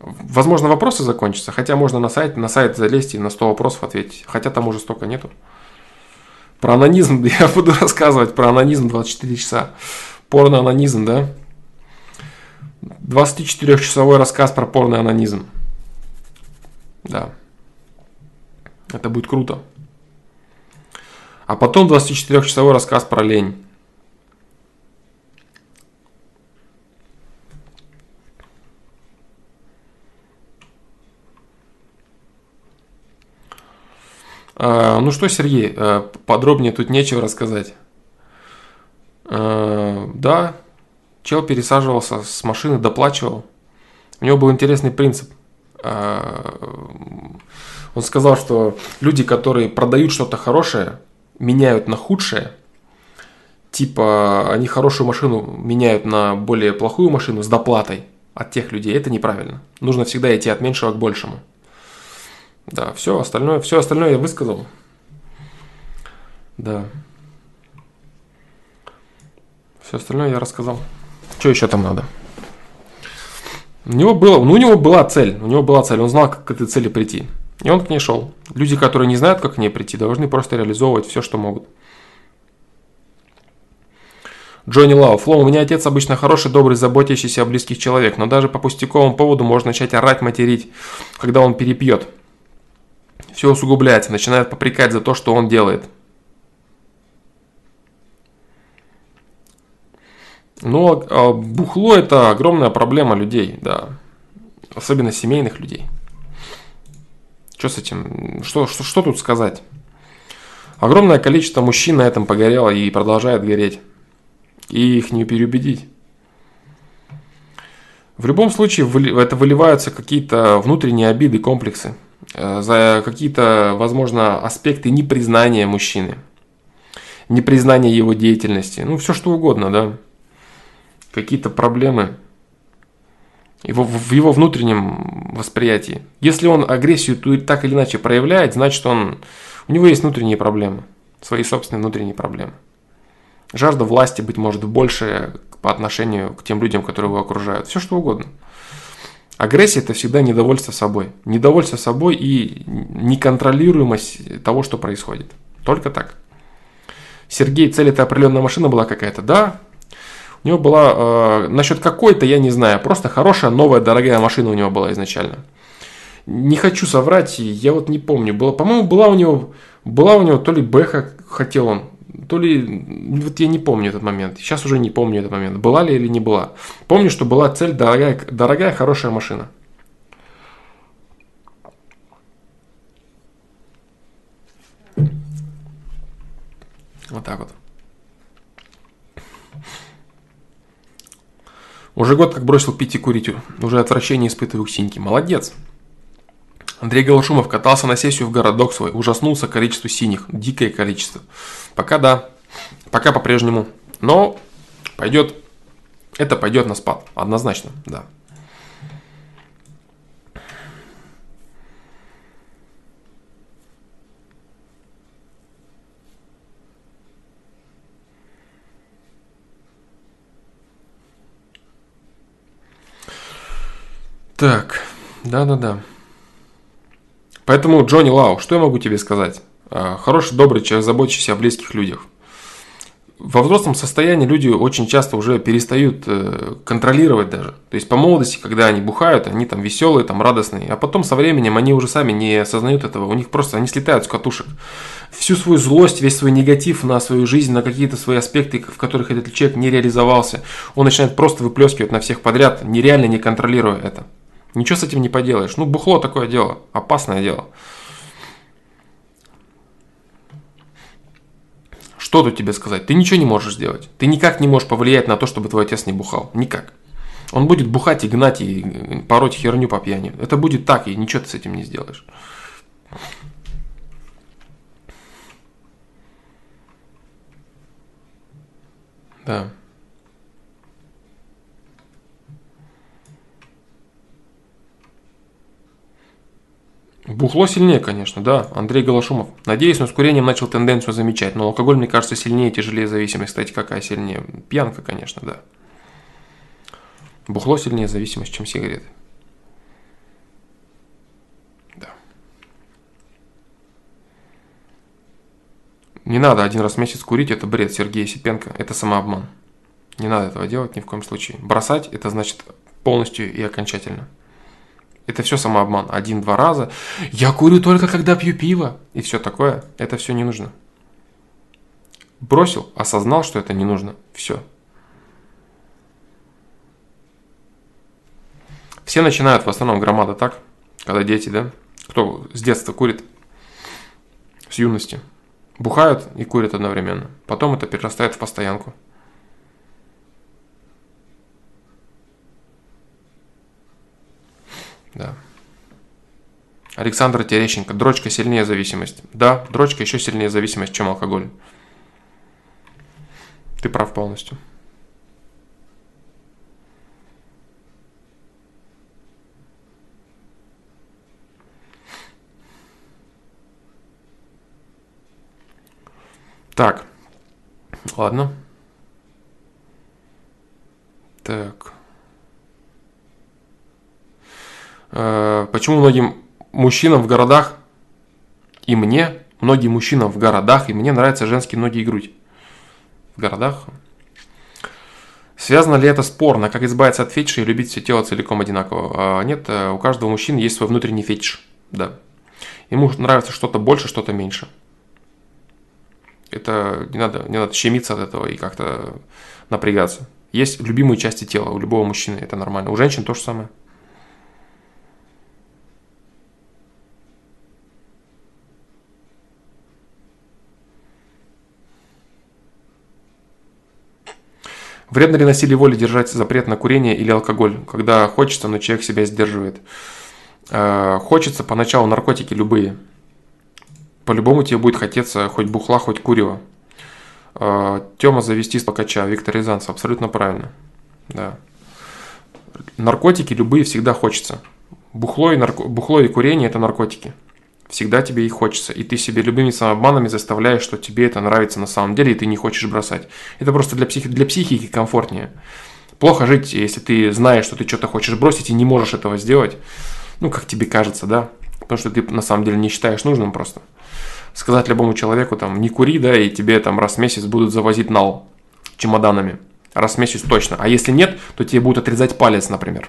Возможно, вопросы закончатся, хотя можно на сайт, на сайт залезть и на 100 вопросов ответить. Хотя там уже столько нету. Про анонизм я буду рассказывать про анонизм 24 часа. Порно-анонизм, да? 24-часовой рассказ про порно-анонизм. Да. Это будет круто. А потом 24-часовой рассказ про лень. А, ну что, Сергей, а, подробнее тут нечего рассказать. А, да, чел пересаживался с машины, доплачивал. У него был интересный принцип. Он сказал, что люди, которые продают что-то хорошее, меняют на худшее. Типа, они хорошую машину меняют на более плохую машину с доплатой от тех людей. Это неправильно. Нужно всегда идти от меньшего к большему. Да, все остальное, все остальное я высказал. Да. Все остальное я рассказал. Что еще там надо? У него, было, ну, у него была цель. У него была цель. Он знал, как к этой цели прийти. И он к ней шел. Люди, которые не знают, как к ней прийти, должны просто реализовывать все, что могут. Джонни Лау. Фло, у меня отец обычно хороший, добрый, заботящийся о близких человек, но даже по пустяковому поводу можно начать орать, материть, когда он перепьет все усугубляется, начинает попрекать за то, что он делает. Но а, бухло это огромная проблема людей, да. Особенно семейных людей. Что с этим? Что, что, что тут сказать? Огромное количество мужчин на этом погорело и продолжает гореть. И их не переубедить. В любом случае это выливаются какие-то внутренние обиды, комплексы. Э, за какие-то, возможно, аспекты непризнания мужчины, непризнания его деятельности, ну, все что угодно, да, какие-то проблемы его, в его внутреннем восприятии. Если он агрессию так или иначе проявляет, значит, он, у него есть внутренние проблемы, свои собственные внутренние проблемы. Жажда власти, быть может, больше по отношению к тем людям, которые его окружают. Все что угодно. Агрессия – это всегда недовольство собой. Недовольство собой и неконтролируемость того, что происходит. Только так. Сергей, цель это определенная машина была какая-то? Да. У него была, э, насчет какой-то, я не знаю, просто хорошая, новая, дорогая машина у него была изначально. Не хочу соврать, я вот не помню. Было, по-моему, была у него, была у него то ли Бэха хотел он, то ли, вот я не помню этот момент. Сейчас уже не помню этот момент. Была ли или не была. Помню, что была цель дорогая, дорогая хорошая машина. Вот так вот. Уже год как бросил пить и курить. Уже отвращение испытываю к синьке. Молодец. Андрей Голошумов катался на сессию в городок свой. Ужаснулся количеству синих. Дикое количество. Пока да. Пока по-прежнему. Но пойдет. Это пойдет на спад. Однозначно, да. Так, да-да-да. Поэтому, Джонни Лау, что я могу тебе сказать? А, хороший, добрый человек, заботящийся о близких людях. Во взрослом состоянии люди очень часто уже перестают э, контролировать даже. То есть по молодости, когда они бухают, они там веселые, там радостные, а потом со временем они уже сами не осознают этого, у них просто они слетают с катушек. Всю свою злость, весь свой негатив на свою жизнь, на какие-то свои аспекты, в которых этот человек не реализовался, он начинает просто выплескивать на всех подряд, нереально не контролируя это. Ничего с этим не поделаешь. Ну, бухло такое дело, опасное дело. Что тут тебе сказать? Ты ничего не можешь сделать. Ты никак не можешь повлиять на то, чтобы твой отец не бухал. Никак. Он будет бухать и гнать и пороть херню по пьяни. Это будет так, и ничего ты с этим не сделаешь. Да. Бухло сильнее, конечно, да, Андрей Голошумов. Надеюсь, он с курением начал тенденцию замечать, но алкоголь, мне кажется, сильнее тяжелее зависимость. Кстати, какая сильнее? Пьянка, конечно, да. Бухло сильнее зависимость, чем сигареты. Да. Не надо один раз в месяц курить, это бред Сергея Сипенко, это самообман. Не надо этого делать ни в коем случае. Бросать это значит полностью и окончательно. Это все самообман. Один-два раза. Я курю только когда пью пиво. И все такое. Это все не нужно. Бросил, осознал, что это не нужно. Все. Все начинают в основном громада так, когда дети, да, кто с детства курит, с юности, бухают и курят одновременно. Потом это перерастает в постоянку. Да. Александр Терещенко. Дрочка сильнее зависимость. Да, дрочка еще сильнее зависимость, чем алкоголь. Ты прав полностью. Так, ладно. Так. Э, почему многим мужчинам в городах и мне, многим мужчинам в городах, и мне нравятся женские ноги и грудь. В городах. Связано ли это спорно, как избавиться от фетиша и любить все тело целиком одинаково? А, нет, э, у каждого мужчины есть свой внутренний фетиш. Да. Ему нравится что-то больше, что-то меньше. Это не надо, не надо щемиться от этого и как-то напрягаться. Есть любимые части тела у любого мужчины, это нормально. У женщин то же самое. Вредно ли на силе воли держать запрет на курение или алкоголь, когда хочется, но человек себя сдерживает? Э, хочется поначалу наркотики любые. По-любому тебе будет хотеться хоть бухла, хоть курева. Э, Тема завести с покача, Виктор Рязанцев, абсолютно правильно. Да. Наркотики любые всегда хочется. Бухло и, нарко... Бухло и курение – это наркотики. Всегда тебе и хочется. И ты себе любыми самообманами заставляешь, что тебе это нравится на самом деле, и ты не хочешь бросать. Это просто для, психи- для психики комфортнее. Плохо жить, если ты знаешь, что ты что-то хочешь бросить и не можешь этого сделать. Ну, как тебе кажется, да? Потому что ты на самом деле не считаешь нужным просто. Сказать любому человеку, там, не кури, да, и тебе там раз в месяц будут завозить нал чемоданами. Раз в месяц точно. А если нет, то тебе будут отрезать палец, например.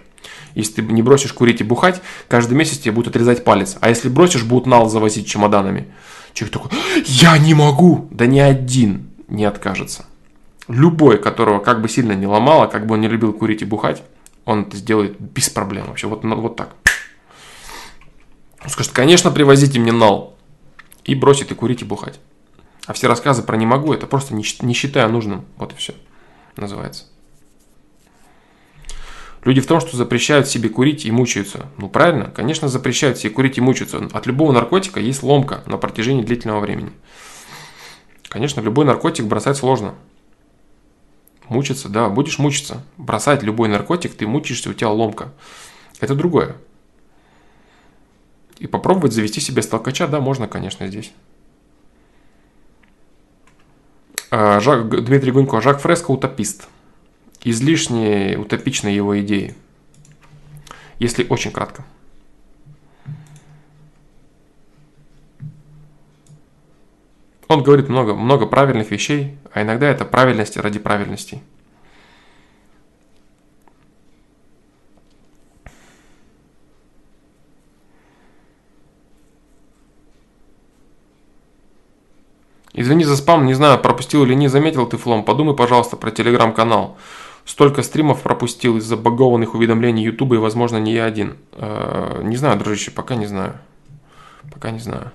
Если ты не бросишь курить и бухать, каждый месяц тебе будут отрезать палец. А если бросишь, будут нал завозить чемоданами. Человек такой, я не могу. Да ни один не откажется. Любой, которого как бы сильно не ломало, как бы он не любил курить и бухать, он это сделает без проблем вообще. Вот, ну, вот так. Он скажет, конечно, привозите мне нал. И бросит и курить и бухать. А все рассказы про не могу, это просто не, не считаю нужным. Вот и все. Называется. Люди в том, что запрещают себе курить и мучаются. Ну правильно, конечно, запрещают себе курить и мучаются. От любого наркотика есть ломка на протяжении длительного времени. Конечно, любой наркотик бросать сложно. Мучиться, да, будешь мучиться. Бросать любой наркотик, ты мучаешься, у тебя ломка. Это другое. И попробовать завести себе столкача, да, можно, конечно, здесь. А, Жак, Дмитрий Гунько, Жак Фреско утопист. Излишне утопичны его идеи. Если очень кратко. Он говорит много, много правильных вещей, а иногда это правильности ради правильностей. Извини за спам, не знаю, пропустил или не заметил ты флом. Подумай, пожалуйста, про телеграм-канал. Столько стримов пропустил из-за багованных уведомлений Ютуба и, возможно, не я один. Э, не знаю, дружище, пока не знаю. Пока не знаю.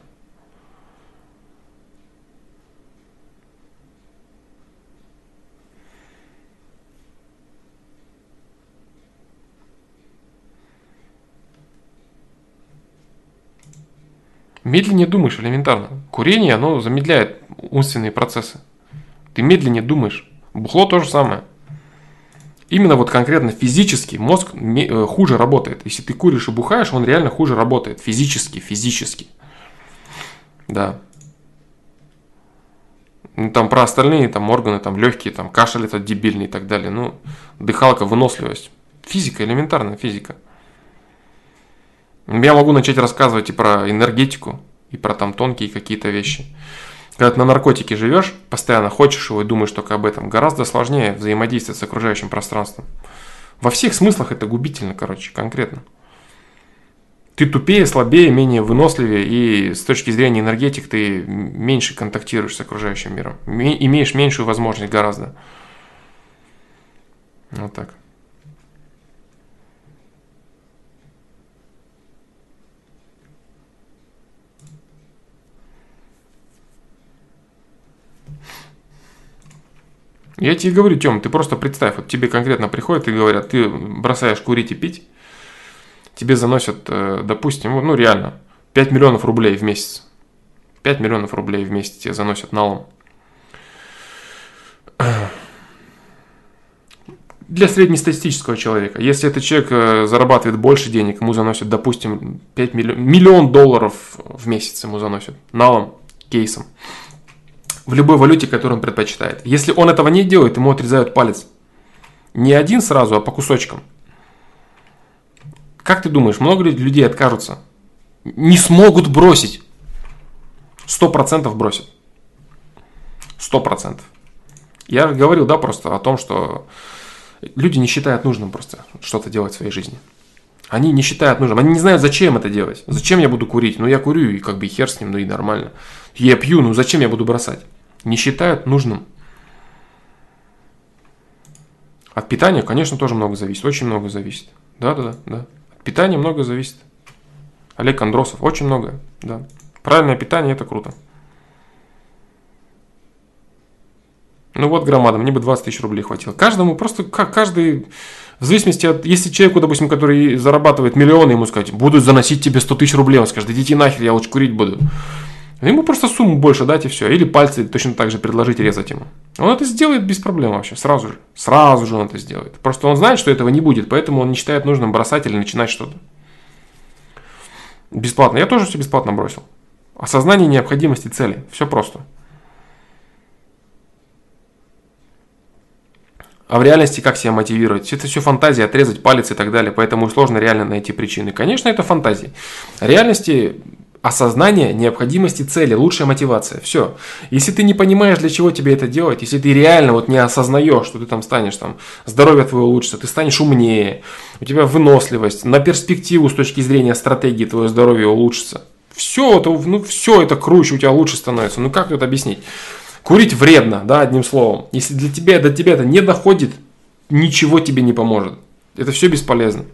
Медленнее думаешь элементарно. Курение, оно замедляет умственные процессы. Ты медленнее думаешь. Бухло то же самое. Именно вот конкретно физически мозг э, хуже работает. Если ты куришь и бухаешь, он реально хуже работает. Физически, физически. Да. Ну, там про остальные там органы, там легкие, там кашель этот дебильный и так далее. Ну, дыхалка, выносливость. Физика, элементарная физика. Я могу начать рассказывать и про энергетику, и про там тонкие какие-то вещи. Когда ты на наркотике живешь, постоянно хочешь его и думаешь только об этом, гораздо сложнее взаимодействовать с окружающим пространством. Во всех смыслах это губительно, короче, конкретно. Ты тупее, слабее, менее выносливее, и с точки зрения энергетик ты меньше контактируешь с окружающим миром. Имеешь меньшую возможность гораздо. Вот так. Я тебе говорю, Тём, ты просто представь, вот тебе конкретно приходят и говорят, ты бросаешь курить и пить, тебе заносят, э, допустим, ну реально, 5 миллионов рублей в месяц. 5 миллионов рублей в месяц тебе заносят налом. Для среднестатистического человека. Если этот человек э, зарабатывает больше денег, ему заносят, допустим, 5 миллион, миллион долларов в месяц ему заносят налом, кейсом в любой валюте, которую он предпочитает. Если он этого не делает, ему отрезают палец. Не один сразу, а по кусочкам. Как ты думаешь, много ли людей откажутся? Не смогут бросить. Сто процентов бросят. Сто процентов. Я говорил, да, просто о том, что люди не считают нужным просто что-то делать в своей жизни. Они не считают нужным. Они не знают, зачем это делать. Зачем я буду курить? Ну, я курю, и как бы хер с ним, ну и нормально. Я пью, ну зачем я буду бросать? Не считают нужным. От питания, конечно, тоже много зависит. Очень много зависит. Да, да, да, да. От питания много зависит. Олег Андросов, очень много, да. Правильное питание это круто. Ну вот громада, мне бы 20 тысяч рублей хватило. Каждому просто, как каждый, в зависимости от, если человеку, допустим, который зарабатывает миллионы, ему сказать, будут заносить тебе 100 тысяч рублей, он скажет, идите нахер, я лучше курить буду. Ему просто сумму больше дать и все. Или пальцы точно так же предложить резать ему. Он это сделает без проблем вообще, сразу же. Сразу же он это сделает. Просто он знает, что этого не будет, поэтому он не считает нужным бросать или начинать что-то. Бесплатно. Я тоже все бесплатно бросил. Осознание необходимости цели. Все просто. А в реальности как себя мотивировать? Это все фантазия, отрезать палец и так далее, поэтому сложно реально найти причины. Конечно, это фантазии. В реальности осознание необходимости цели, лучшая мотивация. Все. Если ты не понимаешь, для чего тебе это делать, если ты реально вот не осознаешь, что ты там станешь, там, здоровье твое улучшится, ты станешь умнее, у тебя выносливость, на перспективу с точки зрения стратегии твое здоровье улучшится. Все это, ну, все это круче, у тебя лучше становится. Ну как тут объяснить? Курить вредно, да, одним словом. Если для тебя, до тебя это не доходит, ничего тебе не поможет. Это все бесполезно.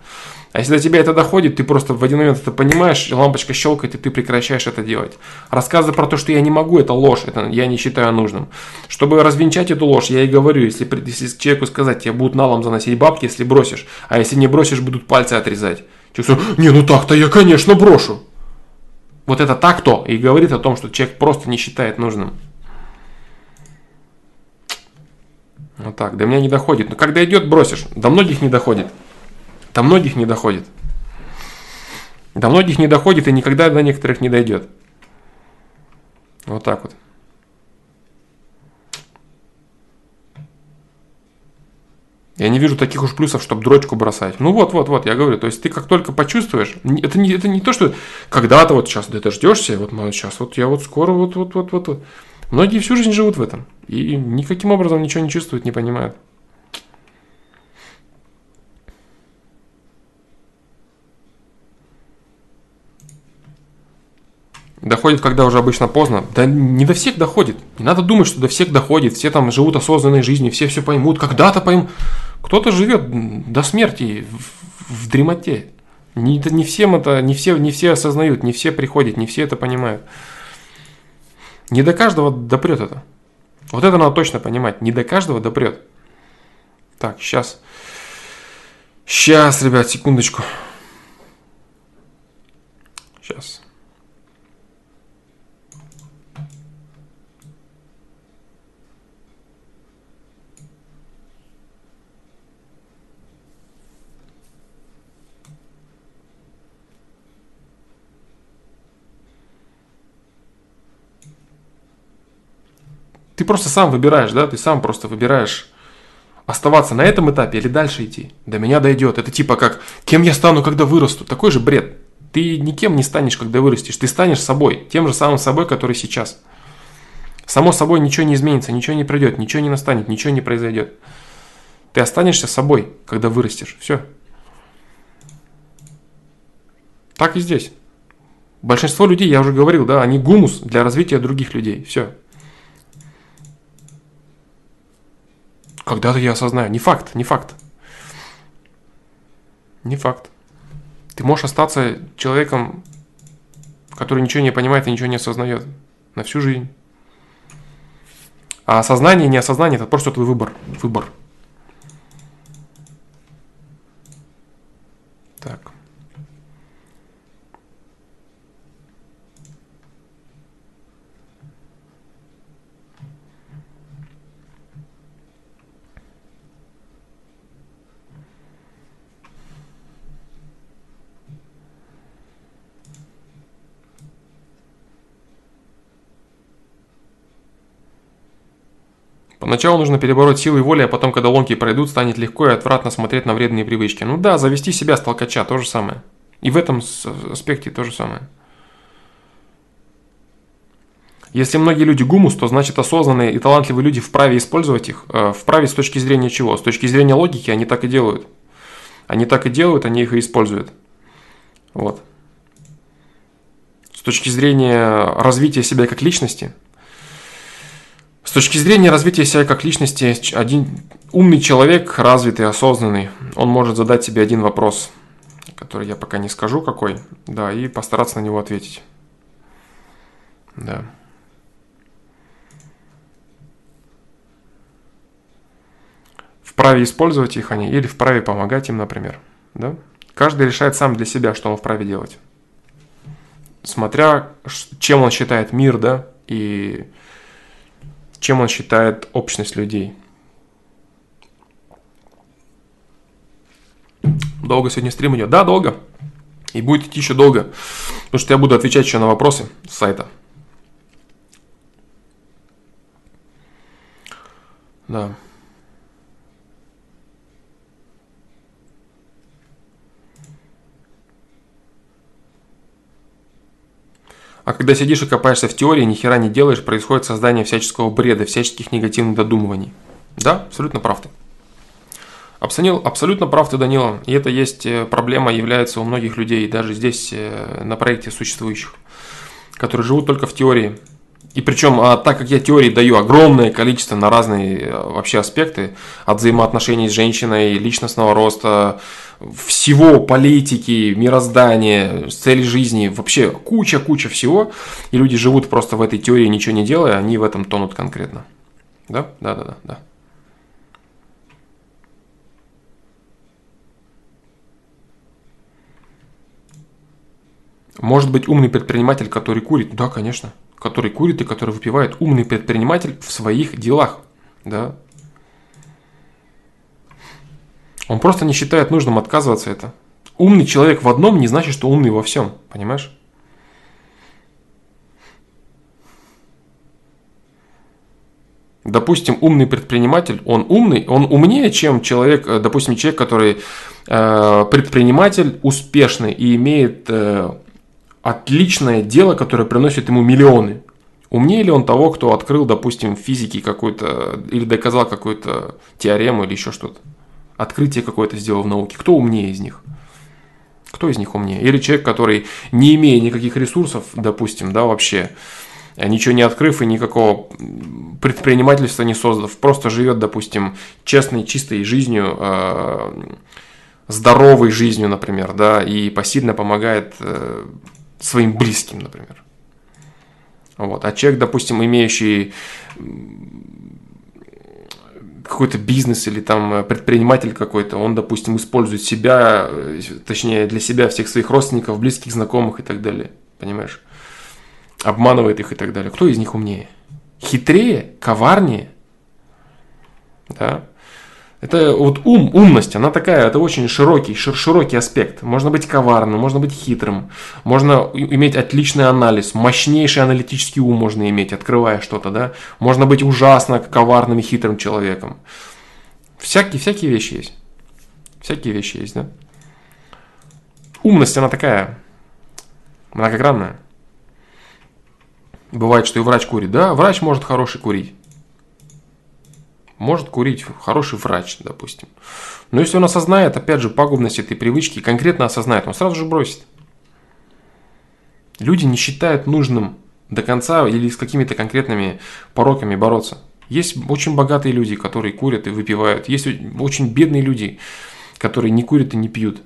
А если до тебя это доходит, ты просто в один момент это понимаешь, лампочка щелкает, и ты прекращаешь это делать. Рассказы про то, что я не могу, это ложь, это я не считаю нужным. Чтобы развенчать эту ложь, я и говорю, если, если человеку сказать, тебе будут налом заносить бабки, если бросишь, а если не бросишь, будут пальцы отрезать. Человек говорит, не, ну так-то я, конечно, брошу. Вот это так-то и говорит о том, что человек просто не считает нужным. Вот так, до меня не доходит. Но когда идет, бросишь. До многих не доходит. До многих не доходит. До многих не доходит и никогда до некоторых не дойдет. Вот так вот. Я не вижу таких уж плюсов, чтобы дрочку бросать. Ну вот, вот, вот, я говорю, то есть ты как только почувствуешь, это не, это не то, что когда-то вот сейчас ты дождешься, вот сейчас вот я вот скоро вот, вот, вот, вот. Многие всю жизнь живут в этом и никаким образом ничего не чувствуют, не понимают. Доходит, когда уже обычно поздно. Да не до всех доходит. Не надо думать, что до всех доходит. Все там живут осознанной жизнью, все все поймут, когда-то поймут. Кто-то живет до смерти в, в дремоте. Не, не всем это, не все, не все осознают, не все приходят, не все это понимают. Не до каждого допрет это. Вот это надо точно понимать. Не до каждого допрет. Так, сейчас. Сейчас, ребят, секундочку. Сейчас. Ты просто сам выбираешь, да, ты сам просто выбираешь оставаться на этом этапе или дальше идти. До меня дойдет. Это типа как, кем я стану, когда вырасту. Такой же бред. Ты никем не станешь, когда вырастешь. Ты станешь собой. Тем же самым собой, который сейчас. Само собой ничего не изменится, ничего не придет, ничего не настанет, ничего не произойдет. Ты останешься собой, когда вырастешь. Все. Так и здесь. Большинство людей, я уже говорил, да, они гумус для развития других людей. Все. Когда-то я осознаю. Не факт, не факт. Не факт. Ты можешь остаться человеком, который ничего не понимает и ничего не осознает на всю жизнь. А осознание и неосознание – это просто твой выбор. Выбор. Так. Поначалу нужно перебороть силы воли, а потом, когда ломки пройдут, станет легко и отвратно смотреть на вредные привычки. Ну да, завести себя с толкача то же самое. И в этом аспекте то же самое. Если многие люди гумус, то значит осознанные и талантливые люди вправе использовать их. Э, вправе с точки зрения чего? С точки зрения логики они так и делают. Они так и делают, они их и используют. Вот. С точки зрения развития себя как личности – с точки зрения развития себя как личности, один умный человек, развитый, осознанный, он может задать себе один вопрос, который я пока не скажу какой, да, и постараться на него ответить. Да. Вправе использовать их они или вправе помогать им, например. Да? Каждый решает сам для себя, что он вправе делать. Смотря, чем он считает мир, да, и чем он считает общность людей. Долго сегодня стрим идет? Да, долго. И будет идти еще долго. Потому что я буду отвечать еще на вопросы с сайта. Да. А когда сидишь и копаешься в теории, ни хера не делаешь, происходит создание всяческого бреда, всяческих негативных додумываний. Да, абсолютно прав ты. Абсолютно, абсолютно прав ты, Данила. И это есть э, проблема, является у многих людей, даже здесь, э, на проекте существующих, которые живут только в теории. И причем, а так как я теории даю огромное количество на разные э, вообще аспекты, от взаимоотношений с женщиной, личностного роста, всего политики, мироздания, цели жизни, вообще куча-куча всего, и люди живут просто в этой теории, ничего не делая, они в этом тонут конкретно. Да? Да, да, да, да. Может быть умный предприниматель, который курит? Да, конечно. Который курит и который выпивает. Умный предприниматель в своих делах. Да, он просто не считает нужным отказываться это. Умный человек в одном не значит, что умный во всем. Понимаешь? Допустим, умный предприниматель, он умный, он умнее, чем человек, э, допустим, человек, который э, предприниматель успешный и имеет э, отличное дело, которое приносит ему миллионы. Умнее ли он того, кто открыл, допустим, в физике какой-то или доказал какую-то теорему или еще что-то? открытие какое-то сделал в науке. Кто умнее из них? Кто из них умнее? Или человек, который, не имея никаких ресурсов, допустим, да, вообще, ничего не открыв и никакого предпринимательства не создав, просто живет, допустим, честной, чистой жизнью, э, здоровой жизнью, например, да, и посильно помогает э, своим близким, например. Вот. А человек, допустим, имеющий какой-то бизнес или там предприниматель какой-то, он, допустим, использует себя, э, точнее для себя всех своих родственников, близких, знакомых и так далее, понимаешь? Обманывает их и так далее. Кто из них умнее? Хитрее? Коварнее? Да? Это вот ум, умность, она такая, это очень широкий, шир, широкий аспект. Можно быть коварным, можно быть хитрым, можно иметь отличный анализ, мощнейший аналитический ум можно иметь, открывая что-то, да. Можно быть ужасно коварным и хитрым человеком. Всякие, всякие вещи есть. Всякие вещи есть, да. Умность, она такая, многогранная. Бывает, что и врач курит. Да, врач может хороший курить может курить хороший врач, допустим. Но если он осознает, опять же, пагубность этой привычки, конкретно осознает, он сразу же бросит. Люди не считают нужным до конца или с какими-то конкретными пороками бороться. Есть очень богатые люди, которые курят и выпивают. Есть очень бедные люди, которые не курят и не пьют.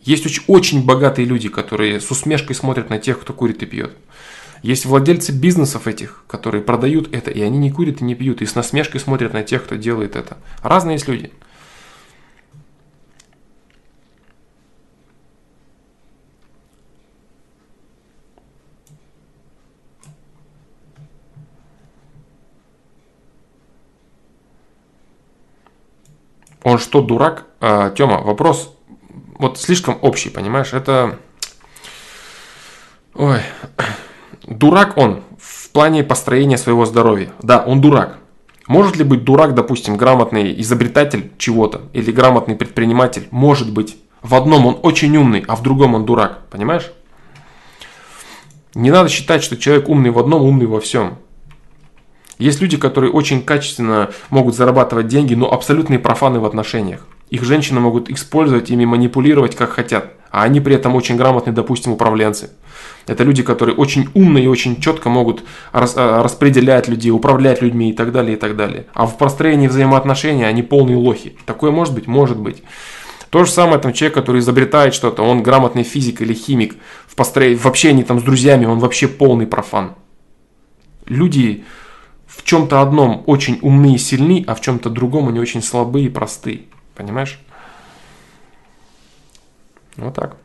Есть очень, богатые люди, которые с усмешкой смотрят на тех, кто курит и пьет. Есть владельцы бизнесов этих, которые продают это, и они не курят и не пьют, и с насмешкой смотрят на тех, кто делает это. Разные есть люди. Он что, дурак? А, Тёма, вопрос вот слишком общий, понимаешь? Это... Ой, Дурак он в плане построения своего здоровья. Да, он дурак. Может ли быть дурак, допустим, грамотный изобретатель чего-то или грамотный предприниматель? Может быть. В одном он очень умный, а в другом он дурак. Понимаешь? Не надо считать, что человек умный в одном, умный во всем. Есть люди, которые очень качественно могут зарабатывать деньги, но абсолютные профаны в отношениях. Их женщины могут использовать, ими манипулировать как хотят, а они при этом очень грамотные, допустим, управленцы. Это люди, которые очень умно и очень четко могут рас, а, распределять людей, управлять людьми и так далее, и так далее. А в построении взаимоотношений они полные лохи. Такое может быть? Может быть. То же самое там человек, который изобретает что-то, он грамотный физик или химик, в, построении, в общении там с друзьями он вообще полный профан. Люди в чем-то одном очень умны и сильны, а в чем-то другом они очень слабые и простые. Понимаешь? Вот так.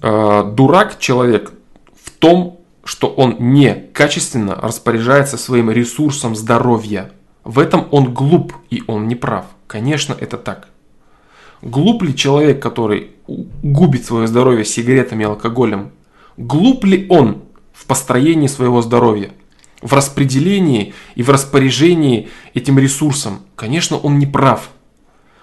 Э, дурак человек в том, что он не качественно распоряжается своим ресурсом здоровья. В этом он глуп и он не прав. Конечно, это так. Глуп ли человек, который губит свое здоровье сигаретами и алкоголем? Глуп ли он в построении своего здоровья? В распределении и в распоряжении этим ресурсом? Конечно, он не прав.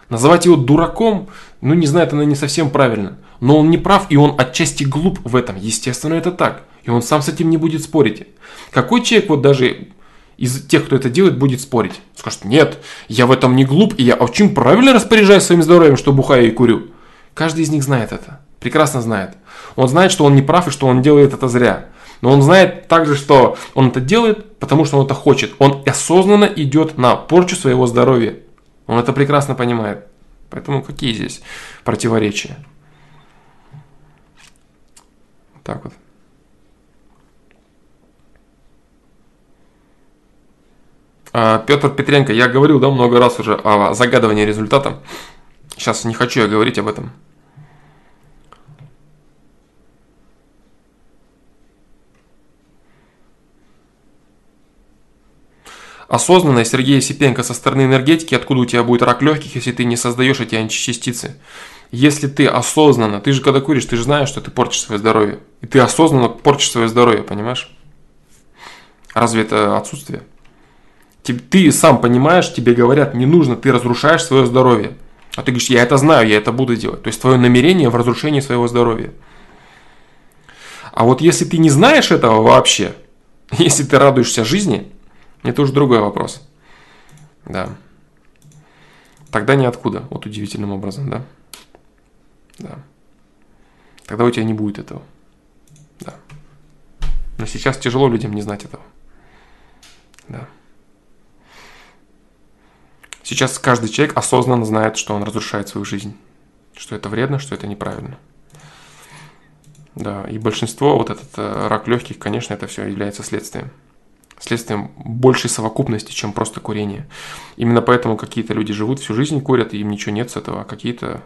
Называть его дураком, ну не знаю, это не совсем правильно. Но он не прав, и он отчасти глуп в этом. Естественно, это так. И он сам с этим не будет спорить. Какой человек вот даже из тех, кто это делает, будет спорить? Скажет, нет, я в этом не глуп, и я очень правильно распоряжаюсь своим здоровьем, что бухаю и курю. Каждый из них знает это. Прекрасно знает. Он знает, что он не прав и что он делает это зря. Но он знает также, что он это делает, потому что он это хочет. Он осознанно идет на порчу своего здоровья. Он это прекрасно понимает. Поэтому какие здесь противоречия? Так вот. А, Петр Петренко, я говорил, да, много раз уже о загадывании результата. Сейчас не хочу я говорить об этом. Осознанно, Сергей Сипенко, со стороны энергетики, откуда у тебя будет рак легких, если ты не создаешь эти античастицы. Если ты осознанно, ты же когда куришь, ты же знаешь, что ты портишь свое здоровье. И ты осознанно портишь свое здоровье, понимаешь? Разве это отсутствие? Ты сам понимаешь, тебе говорят, не нужно, ты разрушаешь свое здоровье. А ты говоришь, я это знаю, я это буду делать. То есть твое намерение в разрушении своего здоровья. А вот если ты не знаешь этого вообще, если ты радуешься жизни, это уже другой вопрос. Да. Тогда ниоткуда, вот удивительным образом, да. Да. Тогда у тебя не будет этого. Да. Но сейчас тяжело людям не знать этого. Да. Сейчас каждый человек осознанно знает, что он разрушает свою жизнь. Что это вредно, что это неправильно. Да, и большинство, вот этот э, рак легких, конечно, это все является следствием следствием большей совокупности, чем просто курение. Именно поэтому какие-то люди живут всю жизнь, курят, и им ничего нет с этого, а какие-то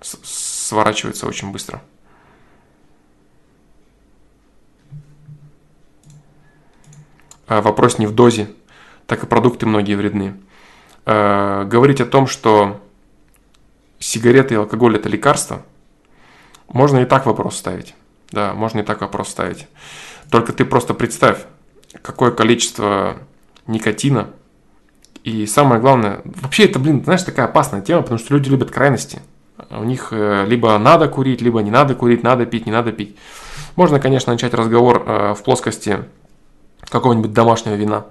сворачиваются очень быстро. А вопрос не в дозе, так и продукты многие вредны. А, говорить о том, что сигареты и алкоголь это лекарство, можно и так вопрос ставить. Да, можно и так вопрос ставить. Только ты просто представь, какое количество никотина. И самое главное, вообще это, блин, знаешь, такая опасная тема, потому что люди любят крайности. У них э, либо надо курить, либо не надо курить, надо пить, не надо пить. Можно, конечно, начать разговор э, в плоскости какого-нибудь домашнего вина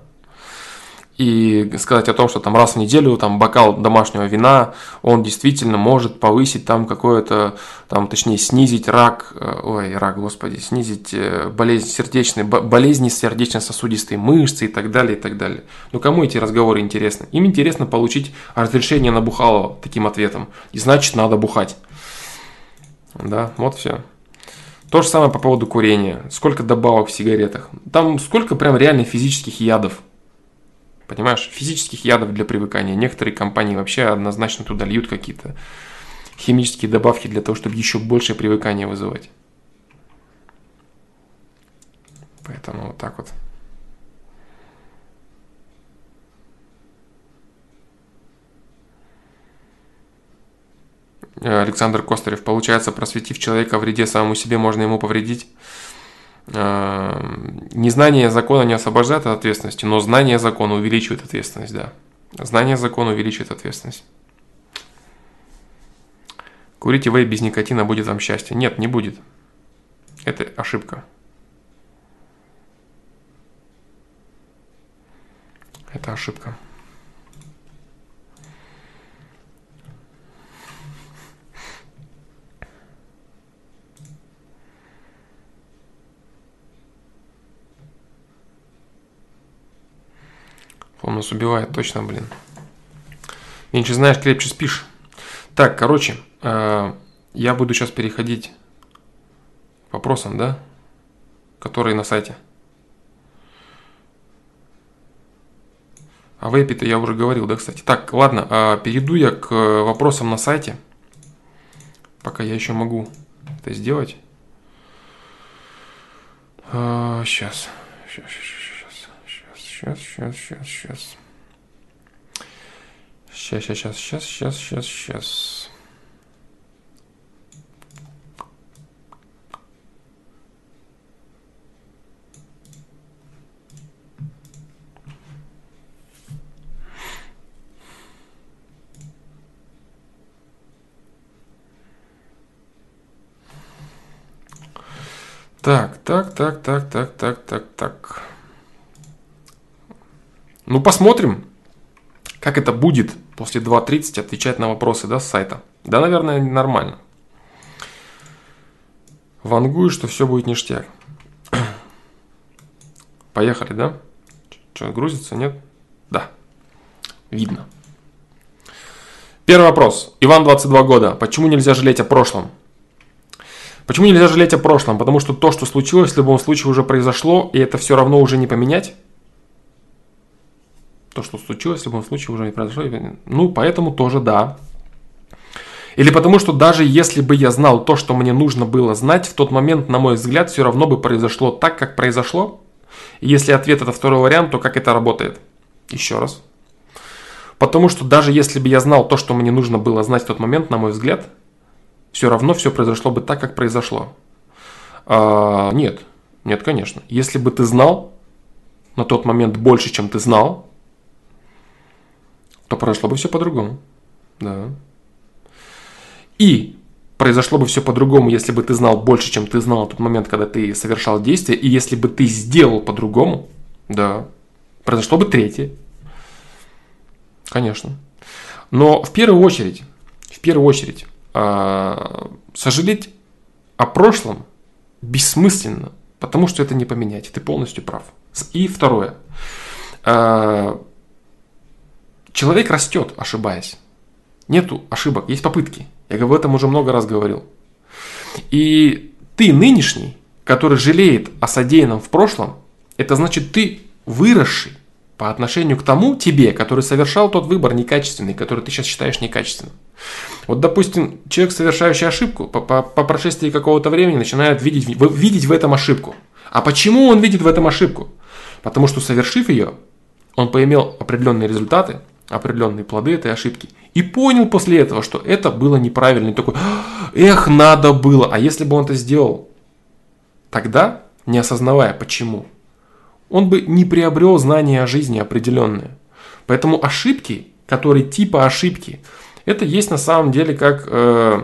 и сказать о том, что там раз в неделю там бокал домашнего вина, он действительно может повысить там какое-то, там, точнее, снизить рак, э, ой, рак, господи, снизить э, болезнь сердечной, болезни сердечно-сосудистой мышцы и так далее, и так далее. Ну, кому эти разговоры интересны? Им интересно получить разрешение на бухалово таким ответом. И значит, надо бухать. Да, вот все. То же самое по поводу курения. Сколько добавок в сигаретах. Там сколько прям реально физических ядов Понимаешь, физических ядов для привыкания. Некоторые компании вообще однозначно туда льют какие-то химические добавки для того, чтобы еще большее привыкание вызывать. Поэтому вот так вот. Александр Костарев. Получается, просветив человека о вреде самому себе, можно ему повредить. Эм, незнание закона не освобождает от ответственности, но знание закона увеличивает ответственность, да. Знание закона увеличивает ответственность. Курите вейп без никотина, будет вам счастье. Нет, не будет. Это ошибка. Это ошибка. Он нас убивает точно, блин. Меньше знаешь, крепче спишь. Так, короче, э, я буду сейчас переходить к вопросам, да, которые на сайте. О вейпе-то я уже говорил, да, кстати. Так, ладно, э, перейду я к вопросам на сайте. Пока я еще могу это сделать. Сейчас, сейчас, сейчас сейчас, сейчас, сейчас, сейчас. Сейчас, сейчас, сейчас, сейчас, сейчас, сейчас. Так, так, так, так, так, так, так, так. Ну, посмотрим, как это будет после 2.30 отвечать на вопросы, да, с сайта. Да, наверное, нормально. Вангую, что все будет ништяк. Поехали, да? Что, грузится, нет? Да. Видно. Первый вопрос. Иван, 22 года. Почему нельзя жалеть о прошлом? Почему нельзя жалеть о прошлом? Потому что то, что случилось, в любом случае уже произошло, и это все равно уже не поменять. То, что случилось, в любом случае уже не произошло. Ну, поэтому тоже да. Или потому что даже если бы я знал то, что мне нужно было знать, в тот момент, на мой взгляд, все равно бы произошло так, как произошло. Если ответ это второй вариант, то как это работает? Еще раз. Потому что даже если бы я знал то, что мне нужно было знать в тот момент, на мой взгляд, все равно все произошло бы так, как произошло. А, нет, нет, конечно. Если бы ты знал на тот момент больше, чем ты знал, то произошло бы все по-другому. Да. И произошло бы все по-другому, если бы ты знал больше, чем ты знал на тот момент, когда ты совершал действие, и если бы ты сделал по-другому, да, произошло бы третье. Конечно. Но в первую очередь, в первую очередь, а, сожалеть о прошлом бессмысленно, потому что это не поменять. Ты полностью прав. И второе. Человек растет, ошибаясь. Нету ошибок, есть попытки. Я об этом уже много раз говорил. И ты нынешний, который жалеет о содеянном в прошлом, это значит ты выросший по отношению к тому тебе, который совершал тот выбор некачественный, который ты сейчас считаешь некачественным. Вот, допустим, человек, совершающий ошибку, по, по, по прошествии какого-то времени начинает видеть, видеть в этом ошибку. А почему он видит в этом ошибку? Потому что, совершив ее, он поимел определенные результаты, определенные плоды этой ошибки. И понял после этого, что это было неправильно. И такой, эх, надо было. А если бы он это сделал тогда, не осознавая почему, он бы не приобрел знания о жизни определенные. Поэтому ошибки, которые типа ошибки, это есть на самом деле как э,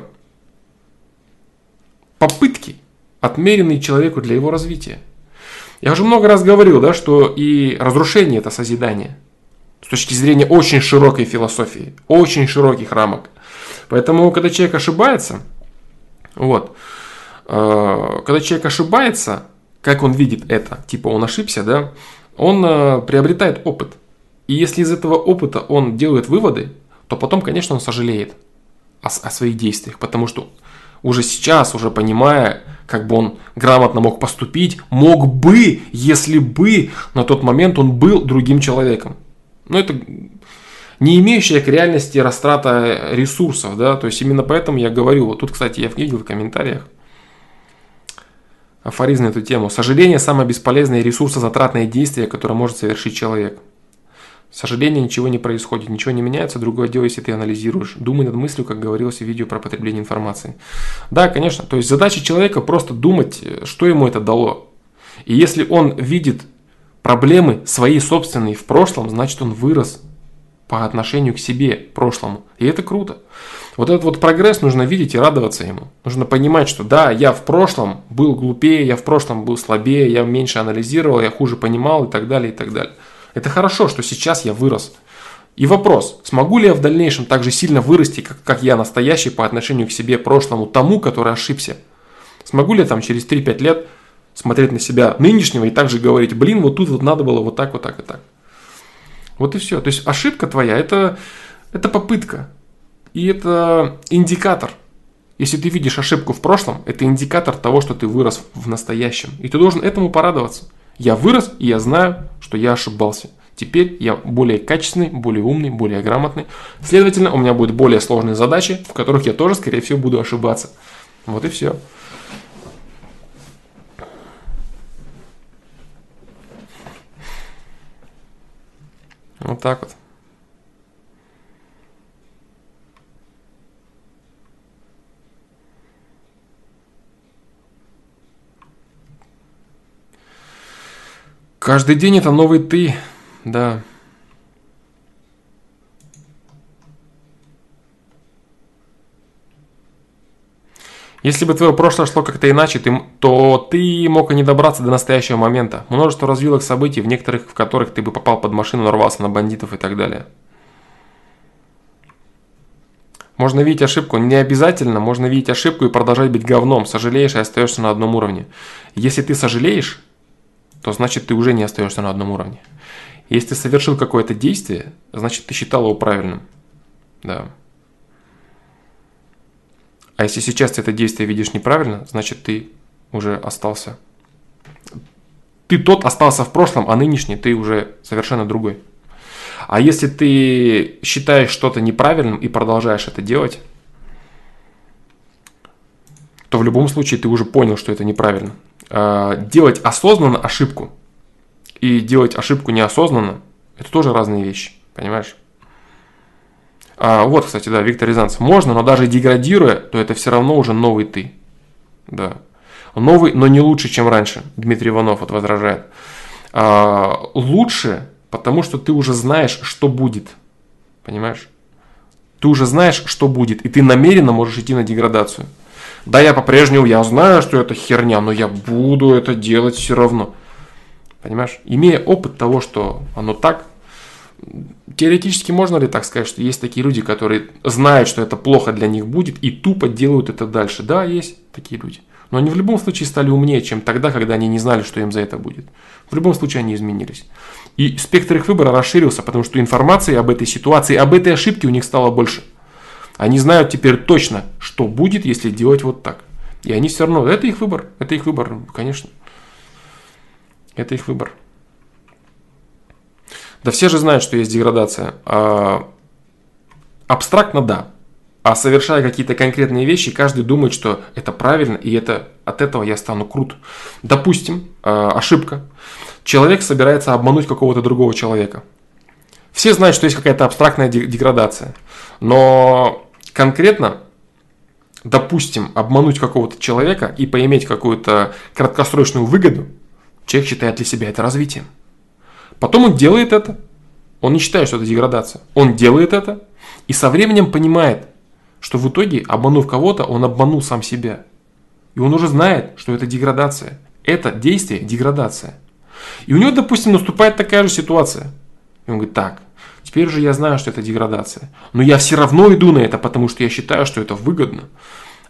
попытки, отмеренные человеку для его развития. Я уже много раз говорил, да, что и разрушение это созидание. С точки зрения очень широкой философии, очень широких рамок. Поэтому, когда человек ошибается, вот, э, когда человек ошибается, как он видит это, типа он ошибся, да, он э, приобретает опыт. И если из этого опыта он делает выводы, то потом, конечно, он сожалеет о, о своих действиях, потому что уже сейчас, уже понимая, как бы он грамотно мог поступить, мог бы, если бы на тот момент он был другим человеком. Но это не имеющая к реальности растрата ресурсов, да, то есть именно поэтому я говорю, вот тут, кстати, я видел в комментариях, афоризм на эту тему. Сожаление – самое бесполезное и ресурсозатратное действие, которое может совершить человек. Сожаление ничего не происходит, ничего не меняется, другое дело, если ты анализируешь. Думай над мыслью, как говорилось в видео про потребление информации. Да, конечно, то есть задача человека просто думать, что ему это дало. И если он видит проблемы свои собственные в прошлом, значит он вырос по отношению к себе прошлому. И это круто. Вот этот вот прогресс нужно видеть и радоваться ему. Нужно понимать, что да, я в прошлом был глупее, я в прошлом был слабее, я меньше анализировал, я хуже понимал и так далее, и так далее. Это хорошо, что сейчас я вырос. И вопрос, смогу ли я в дальнейшем так же сильно вырасти, как, как я настоящий по отношению к себе прошлому, тому, который ошибся? Смогу ли я там через 3-5 лет смотреть на себя нынешнего и также говорить, блин, вот тут вот надо было вот так, вот так и так. Вот и все. То есть ошибка твоя это, это попытка. И это индикатор. Если ты видишь ошибку в прошлом, это индикатор того, что ты вырос в настоящем. И ты должен этому порадоваться. Я вырос, и я знаю, что я ошибался. Теперь я более качественный, более умный, более грамотный. Следовательно, у меня будут более сложные задачи, в которых я тоже, скорее всего, буду ошибаться. Вот и все. Вот так вот. Каждый день это новый ты, да. Если бы твое прошлое шло как-то иначе, ты, то ты мог и не добраться до настоящего момента. Множество развилок событий, в некоторых в которых ты бы попал под машину, нарвался на бандитов и так далее. Можно видеть ошибку, не обязательно, можно видеть ошибку и продолжать быть говном, сожалеешь и остаешься на одном уровне. Если ты сожалеешь, то значит ты уже не остаешься на одном уровне. Если ты совершил какое-то действие, значит ты считал его правильным. Да. А если сейчас ты это действие видишь неправильно, значит ты уже остался. Ты тот остался в прошлом, а нынешний ты уже совершенно другой. А если ты считаешь что-то неправильным и продолжаешь это делать, то в любом случае ты уже понял, что это неправильно. А, делать осознанно ошибку и делать ошибку неосознанно – это тоже разные вещи, понимаешь? А, вот, кстати, да, Виктор Рязанцев. Можно, но даже деградируя, то это все равно уже новый ты. Да. Новый, но не лучше, чем раньше. Дмитрий Иванов вот возражает. А, лучше, потому что ты уже знаешь, что будет. Понимаешь? Ты уже знаешь, что будет, и ты намеренно можешь идти на деградацию. Да, я по-прежнему, я знаю, что это херня, но я буду это делать все равно. Понимаешь? Имея опыт того, что оно так, теоретически можно ли так сказать, что есть такие люди, которые знают, что это плохо для них будет, и тупо делают это дальше? Да, есть такие люди. Но они в любом случае стали умнее, чем тогда, когда они не знали, что им за это будет. В любом случае они изменились. И спектр их выбора расширился, потому что информации об этой ситуации, об этой ошибке у них стало больше. Они знают теперь точно, что будет, если делать вот так. И они все равно, это их выбор, это их выбор, конечно. Это их выбор. Да все же знают, что есть деградация. А, абстрактно да. А совершая какие-то конкретные вещи, каждый думает, что это правильно, и это, от этого я стану крут. Допустим, а, ошибка. Человек собирается обмануть какого-то другого человека. Все знают, что есть какая-то абстрактная деградация. Но конкретно, допустим, обмануть какого-то человека и поиметь какую-то краткосрочную выгоду, человек считает для себя это развитием. Потом он делает это. Он не считает, что это деградация. Он делает это и со временем понимает, что в итоге, обманув кого-то, он обманул сам себя. И он уже знает, что это деградация. Это действие – деградация. И у него, допустим, наступает такая же ситуация. И он говорит, так, теперь же я знаю, что это деградация. Но я все равно иду на это, потому что я считаю, что это выгодно.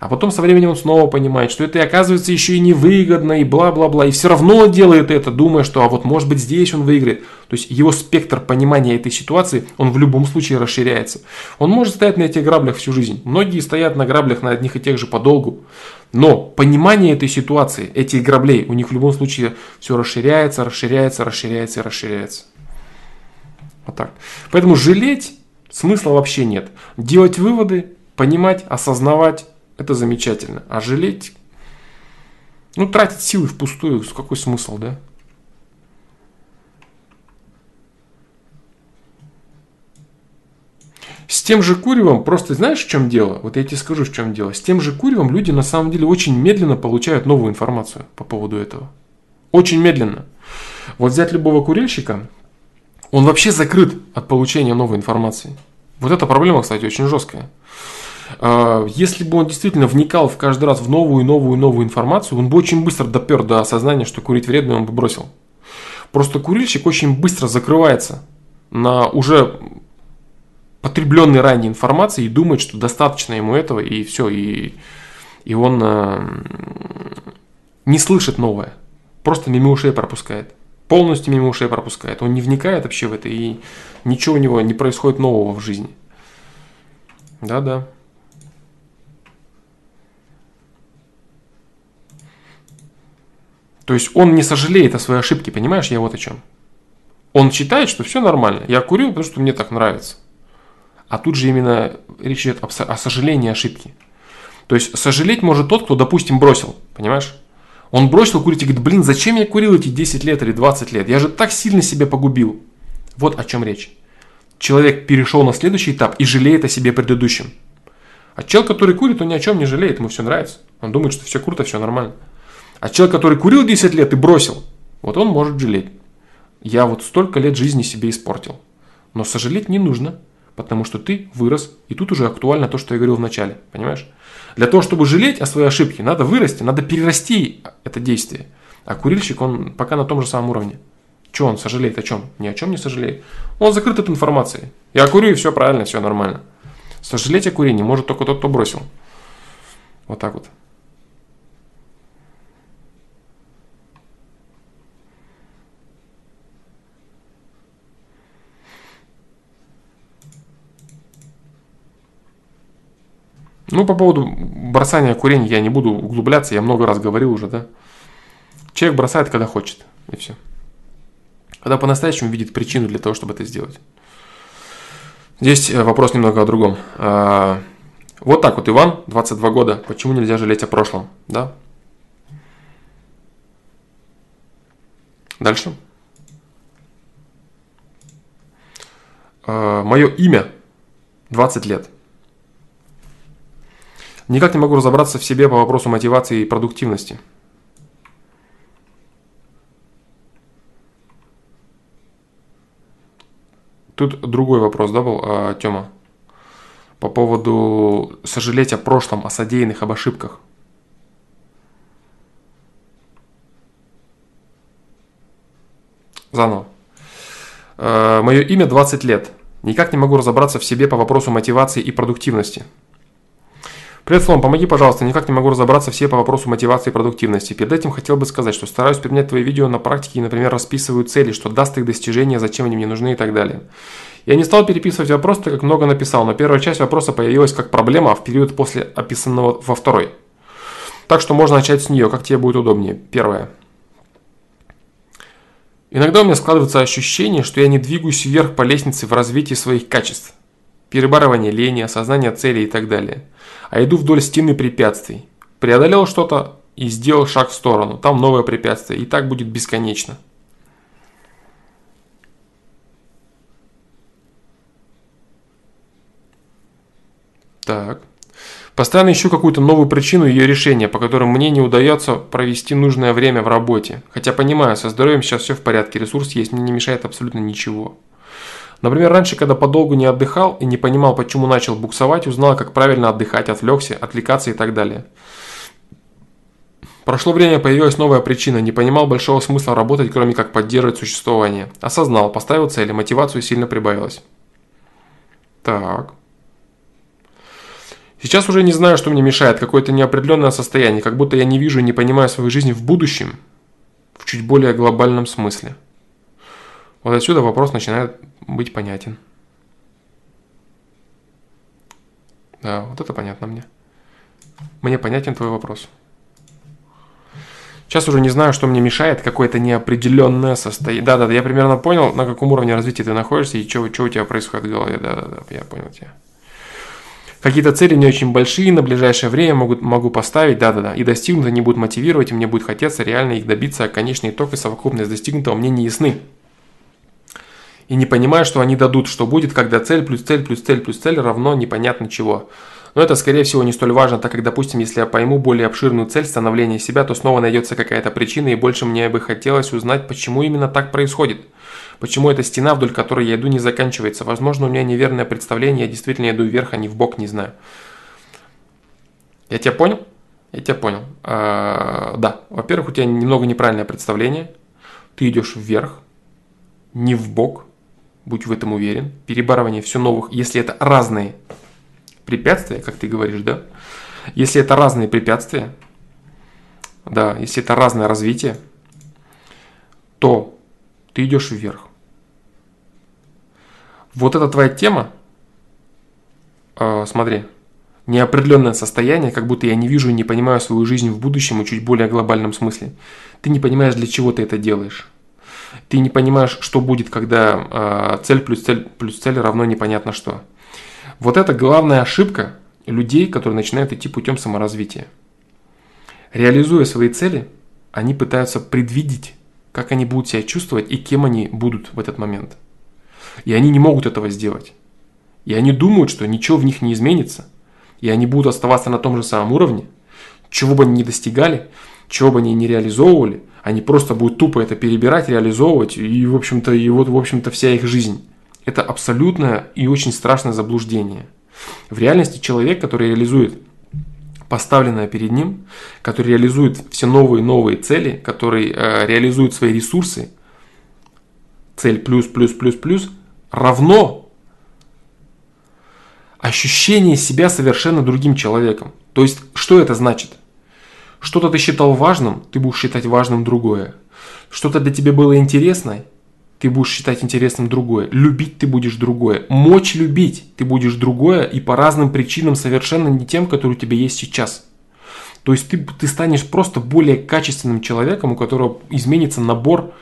А потом со временем он снова понимает, что это оказывается еще и невыгодно, и бла-бла-бла. И все равно делает это, думая, что а вот может быть здесь он выиграет. То есть его спектр понимания этой ситуации, он в любом случае расширяется. Он может стоять на этих граблях всю жизнь. Многие стоят на граблях на одних и тех же подолгу. Но понимание этой ситуации, этих граблей, у них в любом случае все расширяется, расширяется, расширяется и расширяется. Вот так. Поэтому жалеть смысла вообще нет. Делать выводы, понимать, осознавать, это замечательно. А жалеть, ну, тратить силы впустую, какой смысл, да? С тем же куревом, просто знаешь, в чем дело? Вот я тебе скажу, в чем дело. С тем же куревом люди на самом деле очень медленно получают новую информацию по поводу этого. Очень медленно. Вот взять любого курильщика, он вообще закрыт от получения новой информации. Вот эта проблема, кстати, очень жесткая. А, если бы он действительно вникал в каждый раз в новую, новую, новую информацию, он бы очень быстро допер до осознания, что курить вредно, и он бы бросил. Просто курильщик очень быстро закрывается на уже потребленной ранее информации и думает, что достаточно ему этого, и все, и, и он э, не слышит новое, просто мимо ушей пропускает. Полностью мимо ушей пропускает. Он не вникает вообще в это, и ничего у него не происходит нового в жизни. Да-да. То есть он не сожалеет о своей ошибке, понимаешь, я вот о чем. Он считает, что все нормально. Я курил, потому что мне так нравится. А тут же именно речь идет о сожалении ошибки. То есть сожалеть может тот, кто, допустим, бросил, понимаешь? Он бросил курить и говорит, блин, зачем я курил эти 10 лет или 20 лет? Я же так сильно себя погубил. Вот о чем речь. Человек перешел на следующий этап и жалеет о себе предыдущем. А человек, который курит, он ни о чем не жалеет, ему все нравится. Он думает, что все круто, все нормально. А человек, который курил 10 лет и бросил, вот он может жалеть. Я вот столько лет жизни себе испортил. Но сожалеть не нужно, Потому что ты вырос, и тут уже актуально то, что я говорил в начале, понимаешь? Для того, чтобы жалеть о своей ошибке, надо вырасти, надо перерасти это действие. А курильщик, он пока на том же самом уровне. Че он сожалеет о чем? Ни о чем не сожалеет. Он закрыт от информации. Я курю, и все правильно, все нормально. Сожалеть о курении может только тот, кто бросил. Вот так вот. Ну, по поводу бросания курения я не буду углубляться, я много раз говорил уже, да. Человек бросает, когда хочет, и все. Когда по-настоящему видит причину для того, чтобы это сделать. Здесь э, вопрос немного о другом. А, вот так вот, Иван, 22 года. Почему нельзя жалеть о прошлом? Да? Дальше. А, Мое имя 20 лет. Никак не могу разобраться в себе по вопросу мотивации и продуктивности. Тут другой вопрос, да, был, а, Тёма? По поводу сожалеть о прошлом, о содеянных, об ошибках. Заново. Э, Мое имя 20 лет. Никак не могу разобраться в себе по вопросу мотивации и продуктивности. Привет, Слом, помоги, пожалуйста, никак не могу разобраться все по вопросу мотивации и продуктивности. Перед этим хотел бы сказать, что стараюсь применять твои видео на практике и, например, расписываю цели, что даст их достижение, зачем они мне нужны и так далее. Я не стал переписывать вопрос, так как много написал, но первая часть вопроса появилась как проблема, а в период после описанного во второй. Так что можно начать с нее, как тебе будет удобнее. Первое. Иногда у меня складывается ощущение, что я не двигаюсь вверх по лестнице в развитии своих качеств. Перебарывание лени, осознание целей и так далее а иду вдоль стены препятствий. Преодолел что-то и сделал шаг в сторону. Там новое препятствие. И так будет бесконечно. Так. Постоянно ищу какую-то новую причину ее решения, по которым мне не удается провести нужное время в работе. Хотя понимаю, со здоровьем сейчас все в порядке, ресурс есть, мне не мешает абсолютно ничего. Например, раньше, когда подолгу не отдыхал и не понимал, почему начал буксовать, узнал, как правильно отдыхать, отвлекся, отвлекаться и так далее. Прошло время, появилась новая причина, не понимал большого смысла работать, кроме как поддерживать существование. Осознал, поставил цели, мотивацию сильно прибавилась. Так. Сейчас уже не знаю, что мне мешает, какое-то неопределенное состояние, как будто я не вижу и не понимаю свою жизнь в будущем, в чуть более глобальном смысле. Вот отсюда вопрос начинает быть понятен. Да, вот это понятно мне. Мне понятен твой вопрос. Сейчас уже не знаю, что мне мешает, какое-то неопределенное состояние. Да-да, я примерно понял, на каком уровне развития ты находишься и что, что у тебя происходит в голове. Да-да-да, я понял тебя. Какие-то цели не очень большие, на ближайшее время могу, могу поставить, да-да-да, и достигнуто не будут мотивировать, и мне будет хотеться реально их добиться, а конечный итог и совокупность достигнутого мне не ясны и не понимаю, что они дадут, что будет, когда цель плюс цель плюс цель плюс цель равно непонятно чего. Но это, скорее всего, не столь важно, так как, допустим, если я пойму более обширную цель становления себя, то снова найдется какая-то причина, и больше мне бы хотелось узнать, почему именно так происходит. Почему эта стена, вдоль которой я иду, не заканчивается. Возможно, у меня неверное представление, я действительно иду вверх, а не в бок, не знаю. Я тебя понял? Я тебя понял. А, да, во-первых, у тебя немного неправильное представление. Ты идешь вверх, не в бок, будь в этом уверен. Перебарывание все новых, если это разные препятствия, как ты говоришь, да? Если это разные препятствия, да, если это разное развитие, то ты идешь вверх. Вот эта твоя тема, э, смотри, неопределенное состояние, как будто я не вижу и не понимаю свою жизнь в будущем и чуть более глобальном смысле. Ты не понимаешь, для чего ты это делаешь ты не понимаешь, что будет, когда э, цель плюс цель плюс цель равно непонятно что. Вот это главная ошибка людей, которые начинают идти путем саморазвития. Реализуя свои цели, они пытаются предвидеть, как они будут себя чувствовать и кем они будут в этот момент. И они не могут этого сделать. И они думают, что ничего в них не изменится, и они будут оставаться на том же самом уровне, чего бы они ни достигали, чего бы они ни реализовывали – они просто будут тупо это перебирать, реализовывать, и, в общем-то, и вот, в общем-то, вся их жизнь. Это абсолютное и очень страшное заблуждение. В реальности человек, который реализует поставленное перед ним, который реализует все новые и новые цели, который э, реализует свои ресурсы, цель плюс, плюс, плюс, плюс, равно ощущение себя совершенно другим человеком. То есть, что это значит? Что-то ты считал важным, ты будешь считать важным другое. Что-то для тебя было интересно, ты будешь считать интересным другое. Любить ты будешь другое. Мочь любить ты будешь другое и по разным причинам совершенно не тем, который у тебя есть сейчас. То есть ты, ты станешь просто более качественным человеком, у которого изменится набор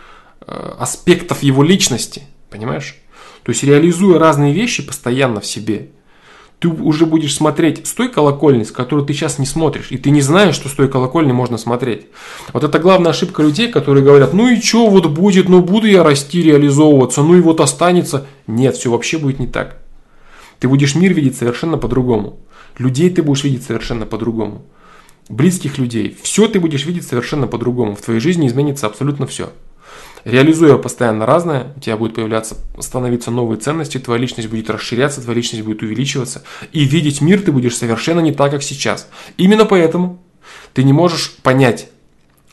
э, аспектов его личности. Понимаешь? То есть реализуя разные вещи постоянно в себе – ты уже будешь смотреть с той колокольни, с которой ты сейчас не смотришь, и ты не знаешь, что с той колокольни можно смотреть. Вот это главная ошибка людей, которые говорят, ну и что вот будет, ну буду я расти, реализовываться, ну и вот останется. Нет, все вообще будет не так. Ты будешь мир видеть совершенно по-другому. Людей ты будешь видеть совершенно по-другому. Близких людей. Все ты будешь видеть совершенно по-другому. В твоей жизни изменится абсолютно все. Реализуя постоянно разное, у тебя будет появляться, становиться новые ценности, твоя личность будет расширяться, твоя личность будет увеличиваться. И видеть мир ты будешь совершенно не так, как сейчас. Именно поэтому ты не можешь понять,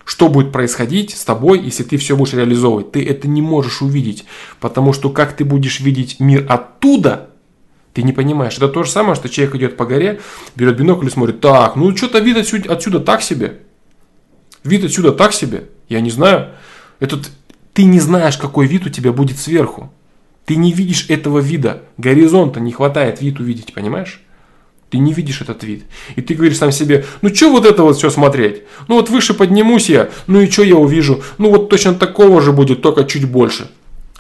что будет происходить с тобой, если ты все будешь реализовывать. Ты это не можешь увидеть, потому что как ты будешь видеть мир оттуда, ты не понимаешь. Это то же самое, что человек идет по горе, берет бинокль и смотрит, так, ну что-то вид отсюда, отсюда так себе. Вид отсюда так себе. Я не знаю. Этот ты не знаешь, какой вид у тебя будет сверху. Ты не видишь этого вида. Горизонта не хватает вид увидеть, понимаешь? Ты не видишь этот вид. И ты говоришь сам себе, ну что вот это вот все смотреть? Ну вот выше поднимусь я, ну и что я увижу? Ну вот точно такого же будет, только чуть больше.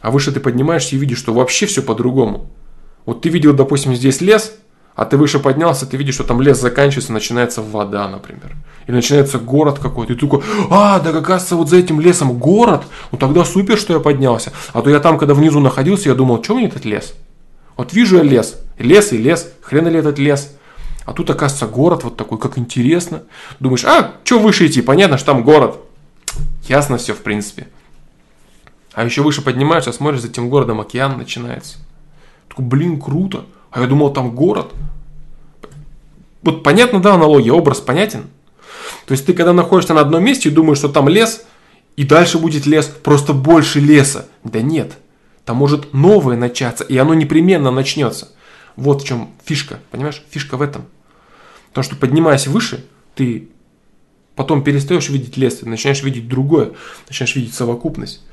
А выше ты поднимаешься и видишь, что вообще все по-другому. Вот ты видел, допустим, здесь лес, а ты выше поднялся, ты видишь, что там лес заканчивается, начинается вода, например. И начинается город какой-то. И ты такой, а, да оказывается, вот за этим лесом город. Ну тогда супер, что я поднялся. А то я там, когда внизу находился, я думал, что мне этот лес? Вот вижу я лес. Лес и лес. Хрен ли этот лес? А тут, оказывается, город вот такой, как интересно. Думаешь, а, что выше идти? Понятно, что там город. Ясно все, в принципе. А еще выше поднимаешься, смотришь, за этим городом океан начинается. Такой, блин, круто. А я думал, там город. Вот понятно, да, аналогия, образ понятен? То есть ты когда находишься на одном месте и думаешь, что там лес, и дальше будет лес, просто больше леса. Да нет, там может новое начаться, и оно непременно начнется. Вот в чем фишка, понимаешь? Фишка в этом. Потому что поднимаясь выше, ты потом перестаешь видеть лес, ты начинаешь видеть другое, начинаешь видеть совокупность.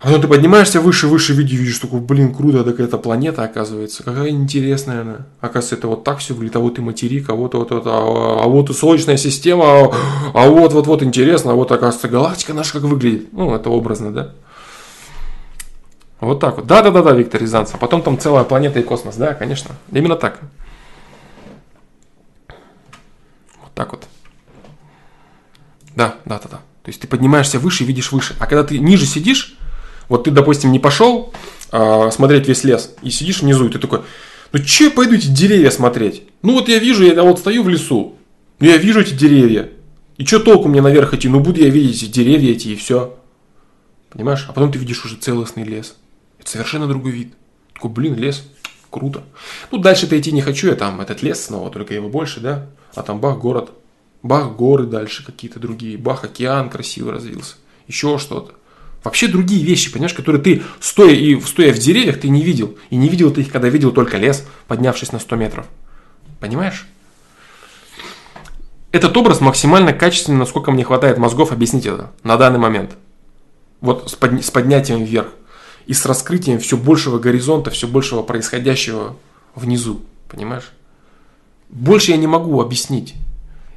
А потом ты поднимаешься выше, выше, видишь, видишь, такой, блин, круто, такая эта планета оказывается, какая интересная она. Оказывается, это вот так все выглядит, а вот и материк, а вот, вот, вот, а, а вот и Солнечная система, а, а вот, вот, вот интересно, а вот, оказывается, галактика наша как выглядит. Ну, это образно, да? Вот так вот. Да, да, да, да, Виктор Рязанцев. А потом там целая планета и космос, да, конечно. Именно так. Вот так вот. Да, да, да, да. То есть ты поднимаешься выше и видишь выше. А когда ты ниже сидишь, вот ты, допустим, не пошел а, смотреть весь лес и сидишь внизу, и ты такой, ну че я пойду эти деревья смотреть? Ну вот я вижу, я вот стою в лесу, ну я вижу эти деревья. И что толку мне наверх идти? Ну буду я видеть эти деревья эти и все. Понимаешь? А потом ты видишь уже целостный лес. Это совершенно другой вид. Такой, блин, лес, круто. Ну дальше-то идти не хочу, я там этот лес снова, только его больше, да? А там бах, город. Бах, горы дальше какие-то другие. Бах, океан красиво развился. Еще что-то. Вообще другие вещи, понимаешь, которые ты, стоя, и, стоя в деревьях, ты не видел. И не видел ты их, когда видел только лес, поднявшись на 100 метров. Понимаешь? Этот образ максимально качественный, насколько мне хватает мозгов объяснить это на данный момент. Вот с, под, с поднятием вверх. И с раскрытием все большего горизонта, все большего происходящего внизу. Понимаешь? Больше я не могу объяснить.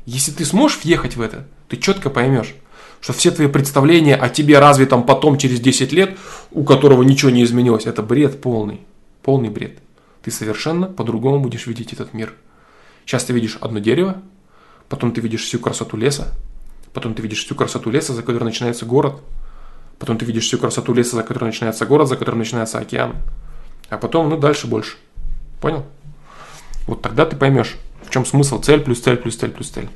Если ты сможешь въехать в это, ты четко поймешь что все твои представления о тебе разве там потом через 10 лет, у которого ничего не изменилось, это бред полный, полный бред. Ты совершенно по-другому будешь видеть этот мир. Сейчас ты видишь одно дерево, потом ты видишь всю красоту леса, потом ты видишь всю красоту леса, за которой начинается город, потом ты видишь всю красоту леса, за которой начинается город, за которым начинается океан, а потом, ну, дальше больше. Понял? Вот тогда ты поймешь, в чем смысл цель плюс цель плюс цель плюс цель.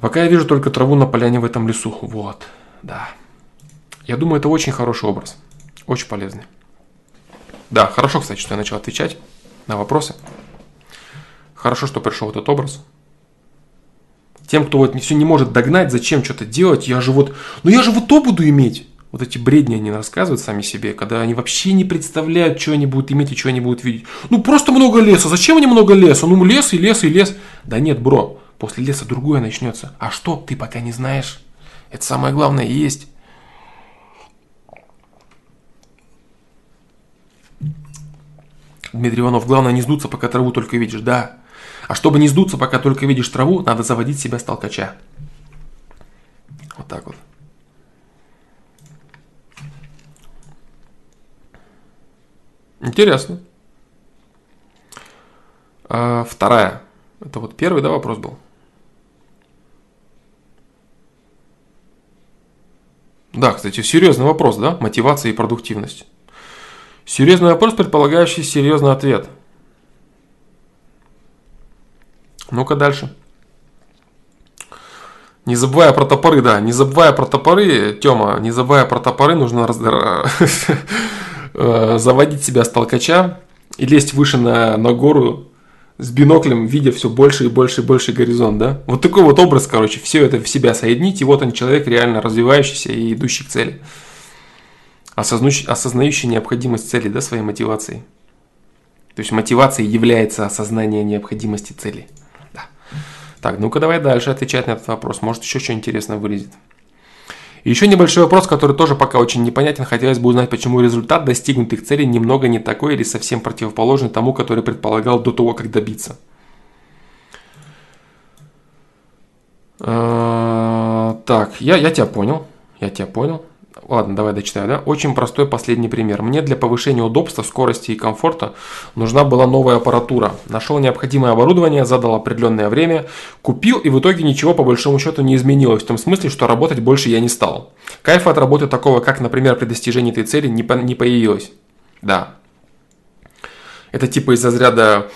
Пока я вижу только траву на поляне в этом лесу. Вот, да. Я думаю, это очень хороший образ. Очень полезный. Да, хорошо, кстати, что я начал отвечать на вопросы. Хорошо, что пришел этот образ. Тем, кто вот все не может догнать, зачем что-то делать, я же вот, ну я же вот то буду иметь. Вот эти бредни они рассказывают сами себе, когда они вообще не представляют, что они будут иметь и что они будут видеть. Ну просто много леса, зачем они много леса? Ну лес и лес и лес. Да нет, бро, после леса другое начнется. А что, ты пока не знаешь. Это самое главное есть. Дмитрий Иванов, главное не сдуться, пока траву только видишь. Да, а чтобы не сдуться, пока только видишь траву, надо заводить себя с толкача. Вот так вот. Интересно. А, вторая. Это вот первый, да, вопрос был? Да, кстати, серьезный вопрос, да? Мотивация и продуктивность. Серьезный вопрос, предполагающий серьезный ответ – Ну-ка дальше. Не забывая про топоры, да, не забывая про топоры, Тёма, не забывая про топоры, нужно. Э, заводить себя с толкача и лезть выше на, на гору с биноклем, видя все больше и больше и больше горизонт, да? Вот такой вот образ, короче, все это в себя соединить, и вот он человек реально развивающийся и идущий к цели. Осознающий, осознающий необходимость цели, да, своей мотивацией. То есть мотивацией является осознание необходимости цели. Так, ну-ка давай дальше отвечать на этот вопрос. Может еще что интересное вылезет. Еще небольшой вопрос, который тоже пока очень непонятен. Хотелось бы узнать, почему результат достигнутых целей немного не такой или совсем противоположный тому, который предполагал до того, как добиться. А, так, я, я тебя понял. Я тебя понял. Ладно, давай дочитаю, да? Очень простой последний пример. Мне для повышения удобства, скорости и комфорта нужна была новая аппаратура. Нашел необходимое оборудование, задал определенное время, купил и в итоге ничего по большому счету не изменилось. В том смысле, что работать больше я не стал. Кайфа от работы такого, как, например, при достижении этой цели, не, по- не появилось. Да. Это типа из разряда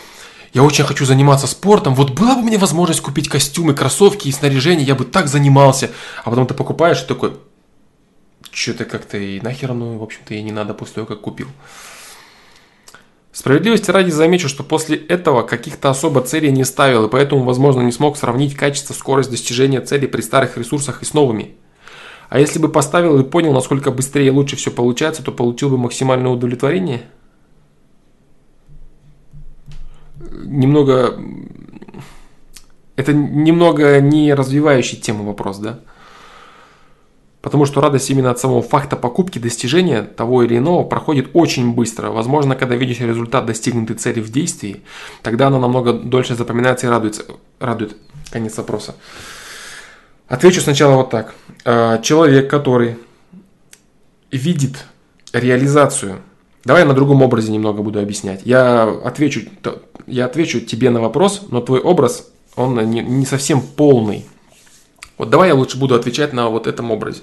я очень хочу заниматься спортом, вот была бы меня возможность купить костюмы, кроссовки и снаряжение, я бы так занимался. А потом ты покупаешь и такой, что-то как-то и нахер ну, в общем-то, и не надо после того, как купил. Справедливости ради замечу, что после этого каких-то особо целей не ставил, и поэтому, возможно, не смог сравнить качество, скорость достижения целей при старых ресурсах и с новыми. А если бы поставил и понял, насколько быстрее и лучше все получается, то получил бы максимальное удовлетворение? Немного... Это немного не развивающий тему вопрос, да? Потому что радость именно от самого факта покупки, достижения того или иного проходит очень быстро. Возможно, когда видишь результат достигнутой цели в действии, тогда она намного дольше запоминается и радуется, радует. Конец вопроса. Отвечу сначала вот так. А, человек, который видит реализацию Давай я на другом образе немного буду объяснять. Я отвечу, я отвечу тебе на вопрос, но твой образ, он не, не совсем полный. Вот давай я лучше буду отвечать на вот этом образе.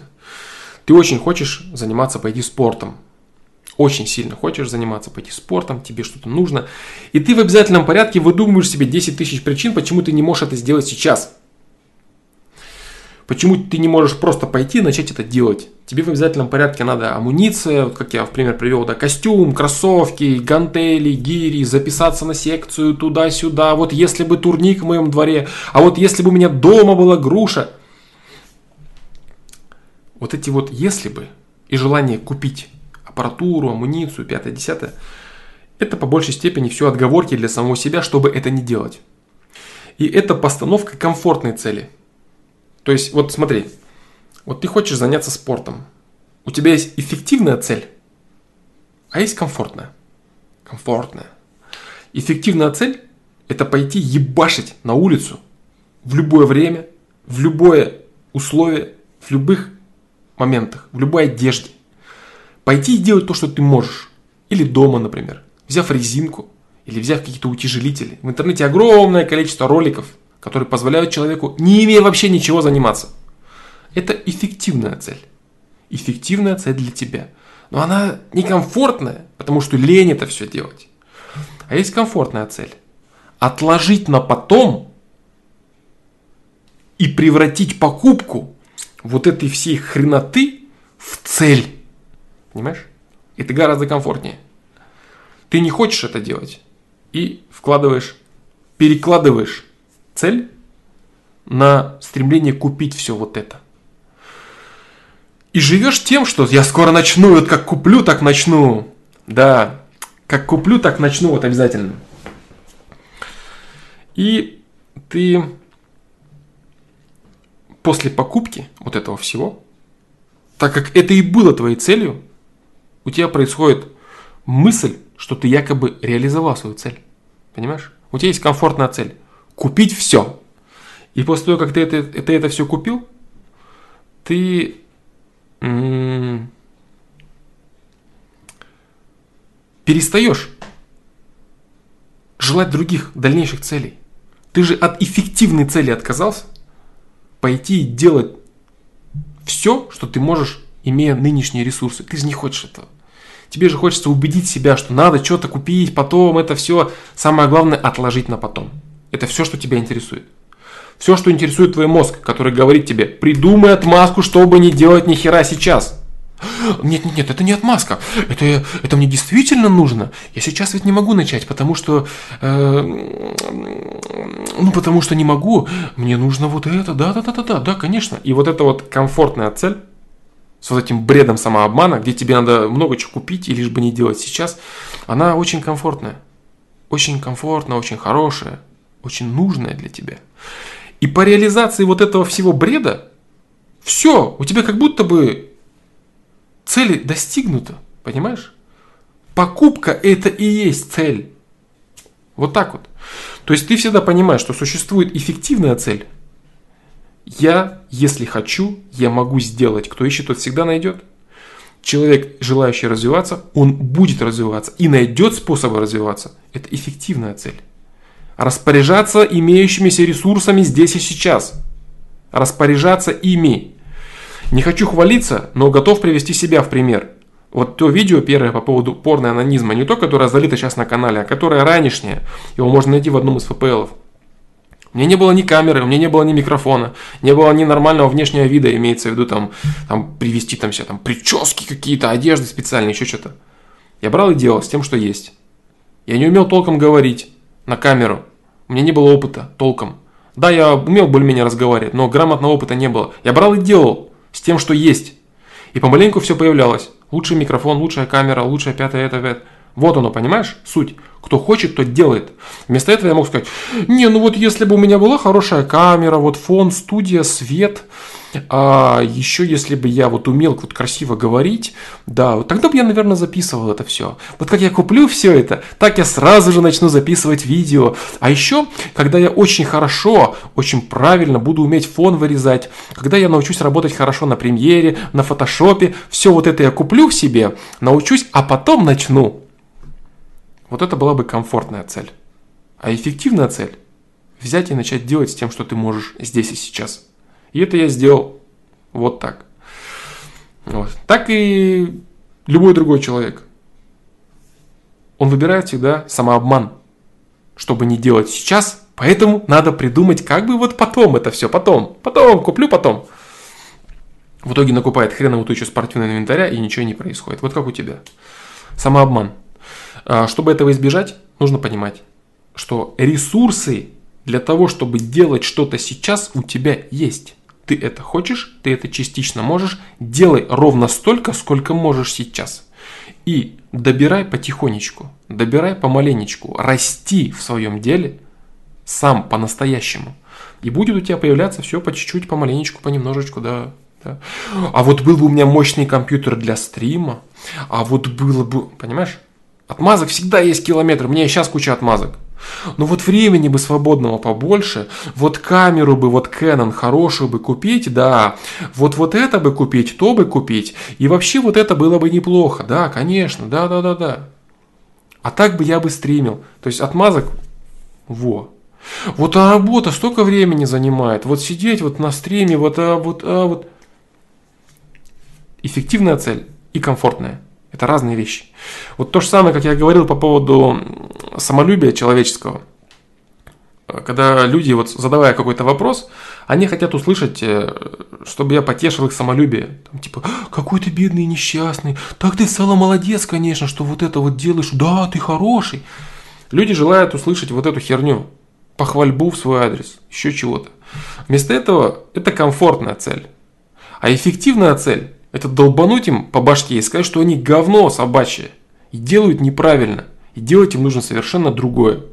Ты очень хочешь заниматься, пойти спортом. Очень сильно хочешь заниматься, пойти спортом, тебе что-то нужно. И ты в обязательном порядке выдумываешь себе 10 тысяч причин, почему ты не можешь это сделать сейчас. Почему ты не можешь просто пойти и начать это делать? Тебе в обязательном порядке надо амуниция, вот как я в пример привел, да, костюм, кроссовки, гантели, гири, записаться на секцию туда-сюда. Вот если бы турник в моем дворе, а вот если бы у меня дома была груша – вот эти вот «если бы» и желание купить аппаратуру, амуницию, пятое, десятое, это по большей степени все отговорки для самого себя, чтобы это не делать. И это постановка комфортной цели. То есть, вот смотри, вот ты хочешь заняться спортом. У тебя есть эффективная цель, а есть комфортная. Комфортная. Эффективная цель – это пойти ебашить на улицу в любое время, в любое условие, в любых моментах, в любой одежде. Пойти и делать то, что ты можешь. Или дома, например. Взяв резинку или взяв какие-то утяжелители. В интернете огромное количество роликов, которые позволяют человеку, не имея вообще ничего, заниматься. Это эффективная цель. Эффективная цель для тебя. Но она некомфортная, потому что лень это все делать. А есть комфортная цель. Отложить на потом и превратить покупку вот этой всей хреноты в цель. Понимаешь? Это гораздо комфортнее. Ты не хочешь это делать и вкладываешь, перекладываешь цель на стремление купить все вот это. И живешь тем, что я скоро начну, вот как куплю, так начну. Да, как куплю, так начну, вот обязательно. И ты после покупки вот этого всего, так как это и было твоей целью, у тебя происходит мысль, что ты якобы реализовал свою цель. Понимаешь? У тебя есть комфортная цель. Купить все. И после того, как ты это, ты это все купил, ты перестаешь желать других дальнейших целей. Ты же от эффективной цели отказался пойти и делать все, что ты можешь, имея нынешние ресурсы. Ты же не хочешь этого. Тебе же хочется убедить себя, что надо что-то купить, потом это все. Самое главное отложить на потом. Это все, что тебя интересует. Все, что интересует твой мозг, который говорит тебе, придумай отмазку, чтобы не делать ни хера сейчас. Нет, нет, нет, это не отмазка. Это, это мне действительно нужно. Я сейчас ведь не могу начать, потому что... Э, ну, потому что не могу. Мне нужно вот это. Да, да, да, да, да, да, конечно. И вот эта вот комфортная цель с вот этим бредом самообмана, где тебе надо много чего купить и лишь бы не делать сейчас, она очень комфортная. Очень комфортная, очень хорошая, очень нужная для тебя. И по реализации вот этого всего бреда, все, у тебя как будто бы цель достигнута, понимаешь? Покупка это и есть цель. Вот так вот. То есть ты всегда понимаешь, что существует эффективная цель. Я, если хочу, я могу сделать. Кто ищет, тот всегда найдет. Человек, желающий развиваться, он будет развиваться и найдет способы развиваться. Это эффективная цель. Распоряжаться имеющимися ресурсами здесь и сейчас. Распоряжаться ими. Не хочу хвалиться, но готов привести себя в пример. Вот то видео первое по поводу порной анонизма, не то, которое залито сейчас на канале, а которое ранешнее. Его можно найти в одном из ФПЛов. У меня не было ни камеры, у меня не было ни микрофона, не было ни нормального внешнего вида, имеется в виду там, там привести там все там прически какие-то, одежды специальные, еще что-то. Я брал и делал с тем, что есть. Я не умел толком говорить на камеру. У меня не было опыта толком. Да, я умел более-менее разговаривать, но грамотного опыта не было. Я брал и делал с тем, что есть. И помаленьку все появлялось. Лучший микрофон, лучшая камера, лучшая пятая, это, это. Вот оно, понимаешь? Суть. Кто хочет, тот делает. Вместо этого я мог сказать, не, ну вот если бы у меня была хорошая камера, вот фон, студия, свет, а еще если бы я вот умел вот красиво говорить, да, вот тогда бы я, наверное, записывал это все. Вот как я куплю все это, так я сразу же начну записывать видео. А еще, когда я очень хорошо, очень правильно буду уметь фон вырезать, когда я научусь работать хорошо на премьере, на фотошопе, все вот это я куплю в себе, научусь, а потом начну. Вот это была бы комфортная цель. А эффективная цель – взять и начать делать с тем, что ты можешь здесь и сейчас. И это я сделал вот так. Вот. Так и любой другой человек. Он выбирает всегда самообман, чтобы не делать сейчас, поэтому надо придумать, как бы вот потом это все, потом, потом, куплю потом. В итоге накупает хреновую тучу спортивного инвентаря и ничего не происходит. Вот как у тебя. Самообман. А, чтобы этого избежать, нужно понимать, что ресурсы для того, чтобы делать что-то сейчас, у тебя есть. Ты это хочешь, ты это частично можешь, делай ровно столько, сколько можешь сейчас. И добирай потихонечку, добирай помаленечку, расти в своем деле сам по-настоящему. И будет у тебя появляться все по чуть-чуть, помаленечку, понемножечку, да, да. А вот был бы у меня мощный компьютер для стрима, а вот было бы, понимаешь? Отмазок всегда есть километр. И сейчас куча отмазок. Но вот времени бы свободного побольше, вот камеру бы, вот Canon хорошую бы купить, да, вот вот это бы купить, то бы купить, и вообще вот это было бы неплохо, да, конечно, да, да, да, да. А так бы я бы стримил. То есть отмазок, во. Вот а работа столько времени занимает, вот сидеть вот на стриме, вот, а, вот, а, вот. Эффективная цель и комфортная. Это разные вещи. Вот то же самое, как я говорил по поводу самолюбия человеческого. когда люди, вот задавая какой-то вопрос, они хотят услышать, э, чтобы я потешил их самолюбие. Там, типа, какой ты бедный несчастный, так ты стала молодец, конечно, что вот это вот делаешь, да, ты хороший. Люди желают услышать вот эту херню, похвальбу в свой адрес, еще чего-то. Вместо этого это комфортная цель. А эффективная цель – это долбануть им по башке и сказать, что они говно собачье и делают неправильно. И делать им нужно совершенно другое.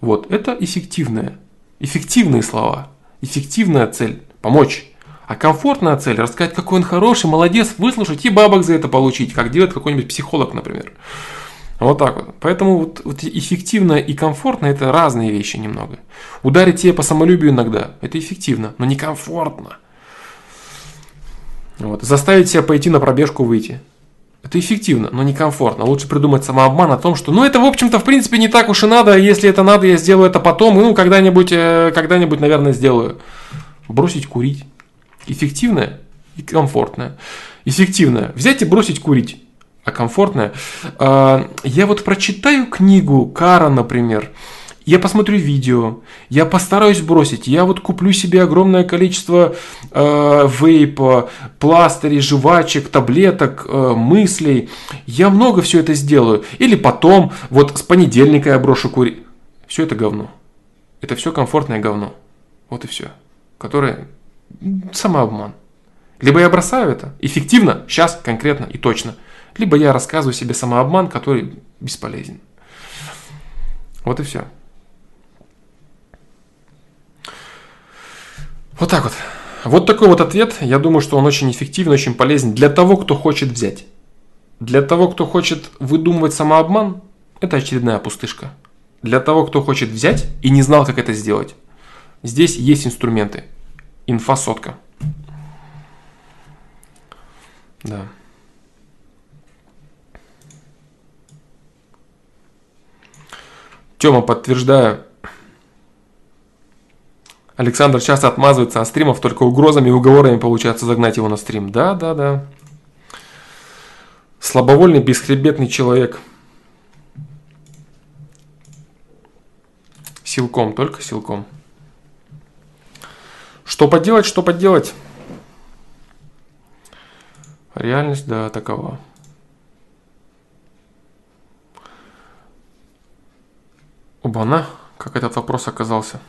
Вот, это эффективное. Эффективные слова. Эффективная цель – помочь. А комфортная цель – рассказать, какой он хороший, молодец, выслушать и бабок за это получить, как делает какой-нибудь психолог, например. Вот так вот. Поэтому вот, вот эффективно и комфортно – это разные вещи немного. Ударить тебе по самолюбию иногда – это эффективно, но не комфортно. Вот. Заставить себя пойти на пробежку выйти – это эффективно, но некомфортно. Лучше придумать самообман о том, что ну это, в общем-то, в принципе, не так уж и надо. Если это надо, я сделаю это потом. Ну, когда-нибудь, э, когда-нибудь, наверное, сделаю. Бросить курить. Эффективное и комфортное. Эффективное. Взять и бросить курить. А комфортное. Э, я вот прочитаю книгу Кара, например я посмотрю видео, я постараюсь бросить, я вот куплю себе огромное количество э, вейпа, пластырей, жвачек, таблеток, э, мыслей, я много все это сделаю. Или потом, вот с понедельника я брошу курить. Все это говно. Это все комфортное говно. Вот и все. Которое самообман. Либо я бросаю это эффективно, сейчас, конкретно и точно. Либо я рассказываю себе самообман, который бесполезен. Вот и все. Вот так вот. Вот такой вот ответ. Я думаю, что он очень эффективен, очень полезен для того, кто хочет взять. Для того, кто хочет выдумывать самообман, это очередная пустышка. Для того, кто хочет взять и не знал, как это сделать, здесь есть инструменты. Инфа сотка. Да. Тема, подтверждаю, Александр часто отмазывается от стримов, только угрозами и уговорами получается загнать его на стрим. Да, да, да. Слабовольный, бесхребетный человек. Силком, только силком. Что поделать, что поделать? Реальность, да, такова. Оба-на, как этот вопрос оказался.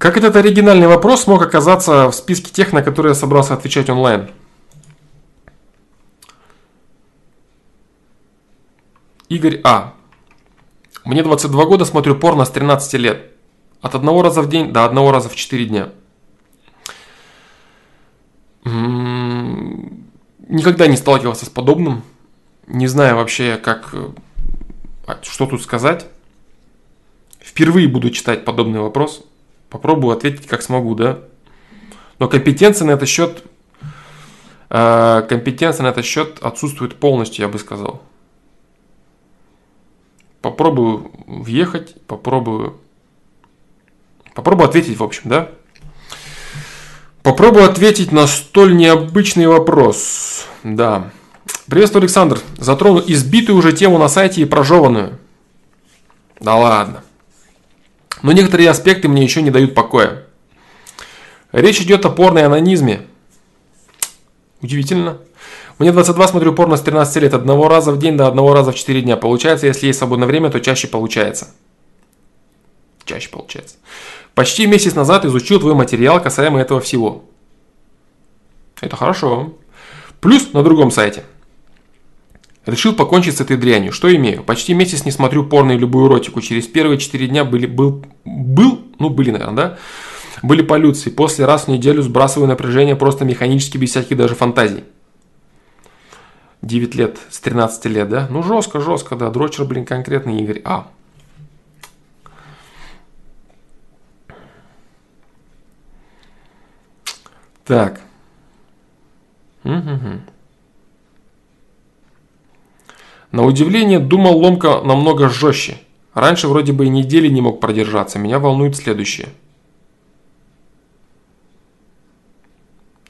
Как этот оригинальный вопрос смог оказаться в списке тех, на которые я собрался отвечать онлайн? Игорь А. Мне 22 года, смотрю порно с 13 лет. От одного раза в день до одного раза в 4 дня. М-м-м, никогда не сталкивался с подобным. Не знаю вообще, как, а, что тут сказать. Впервые буду читать подобный вопрос. Попробую ответить как смогу, да. Но компетенция на этот счет, э, компетенция на этот счет отсутствует полностью, я бы сказал. Попробую въехать, попробую, попробую ответить, в общем, да. Попробую ответить на столь необычный вопрос. Да. Приветствую, Александр. Затрону избитую уже тему на сайте и прожеванную. Да ладно. Но некоторые аспекты мне еще не дают покоя. Речь идет о порной анонизме. Удивительно. Мне 22, смотрю порно с 13 лет. Одного раза в день до одного раза в 4 дня. Получается, если есть свободное время, то чаще получается. Чаще получается. Почти месяц назад изучил твой материал касаемо этого всего. Это хорошо. Плюс на другом сайте. Решил покончить с этой дрянью. Что имею? Почти месяц не смотрю порно и любую эротику. Через первые 4 дня были, был, был, ну были, наверное, да? Были полюции. После раз в неделю сбрасываю напряжение просто механически, без всяких даже фантазий. 9 лет, с 13 лет, да? Ну жестко, жестко, да. Дрочер, блин, конкретный Игорь. А. Так. На удивление, думал ломка намного жестче. Раньше вроде бы и недели не мог продержаться. Меня волнует следующее.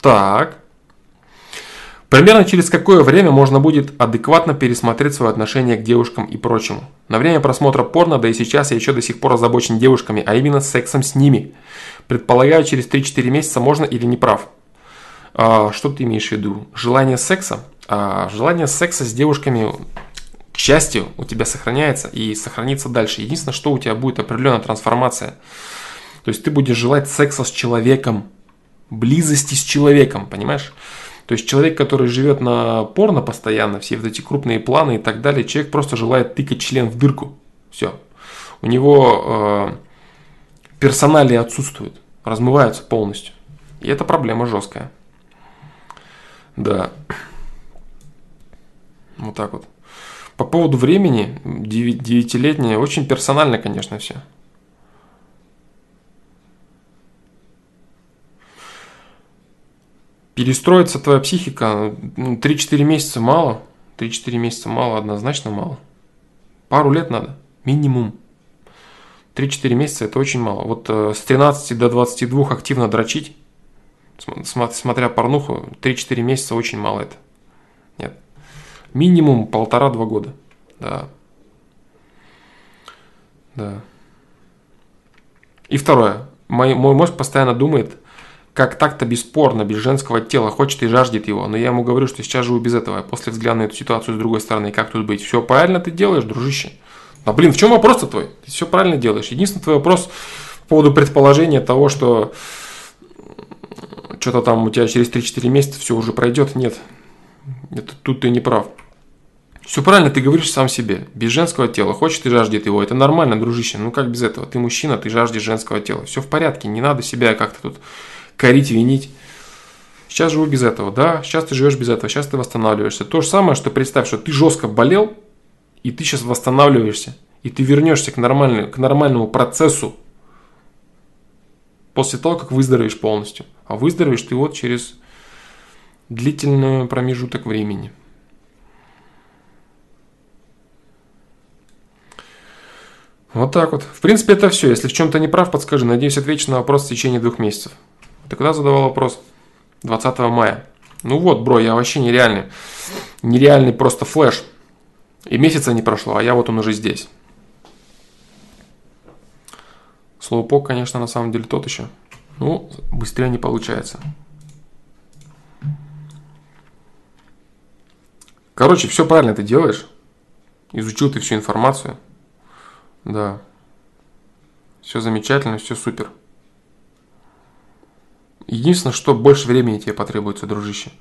Так. Примерно через какое время можно будет адекватно пересмотреть свое отношение к девушкам и прочему. На время просмотра порно, да и сейчас я еще до сих пор озабочен девушками, а именно сексом с ними. Предполагаю, через 3-4 месяца можно или не прав. А, что ты имеешь в виду? Желание секса? А, желание секса с девушками, счастью, у тебя сохраняется и сохранится дальше. Единственное, что у тебя будет определенная трансформация. То есть ты будешь желать секса с человеком, близости с человеком, понимаешь? То есть человек, который живет на порно постоянно, все вот эти крупные планы и так далее, человек просто желает тыкать член в дырку. Все. У него э, персоналии отсутствуют, размываются полностью. И это проблема жесткая. Да. Вот так вот. По поводу времени, девятилетнее, очень персонально, конечно, все. перестроится твоя психика, 3-4 ну, месяца мало, 3-4 месяца мало, однозначно мало. Пару лет надо, минимум. 3-4 месяца это очень мало. Вот э, с 13 до 22 активно дрочить, смотря порнуху, 3-4 месяца очень мало это. Нет. Минимум полтора-два года. Да. Да. И второе. Мой, мой мозг постоянно думает, как так-то бесспорно, без женского тела, хочет и жаждет его. Но я ему говорю, что сейчас живу без этого. после взгляда на эту ситуацию с другой стороны, как тут быть? Все правильно ты делаешь, дружище. А блин, в чем вопрос-то твой? Ты все правильно делаешь. Единственный твой вопрос по поводу предположения того, что что-то там у тебя через 3-4 месяца все уже пройдет. Нет, это, тут ты не прав. Все правильно ты говоришь сам себе. Без женского тела. Хочет и жаждет его. Это нормально, дружище. Ну как без этого? Ты мужчина, ты жаждешь женского тела. Все в порядке. Не надо себя как-то тут корить, винить. Сейчас живу без этого, да, сейчас ты живешь без этого, сейчас ты восстанавливаешься. То же самое, что представь, что ты жестко болел, и ты сейчас восстанавливаешься, и ты вернешься к, нормальному, к нормальному процессу после того, как выздоровеешь полностью. А выздоровеешь ты вот через длительный промежуток времени. Вот так вот. В принципе, это все. Если в чем-то не прав, подскажи. Надеюсь, отвечу на вопрос в течение двух месяцев. Ты когда задавал вопрос? 20 мая. Ну вот, бро, я вообще нереальный. Нереальный просто флеш. И месяца не прошло, а я вот он уже здесь. Слоупок, конечно, на самом деле тот еще. Ну, быстрее не получается. Короче, все правильно ты делаешь. Изучил ты всю информацию. Да. Все замечательно, все супер. Единственное, что больше времени тебе потребуется, дружище.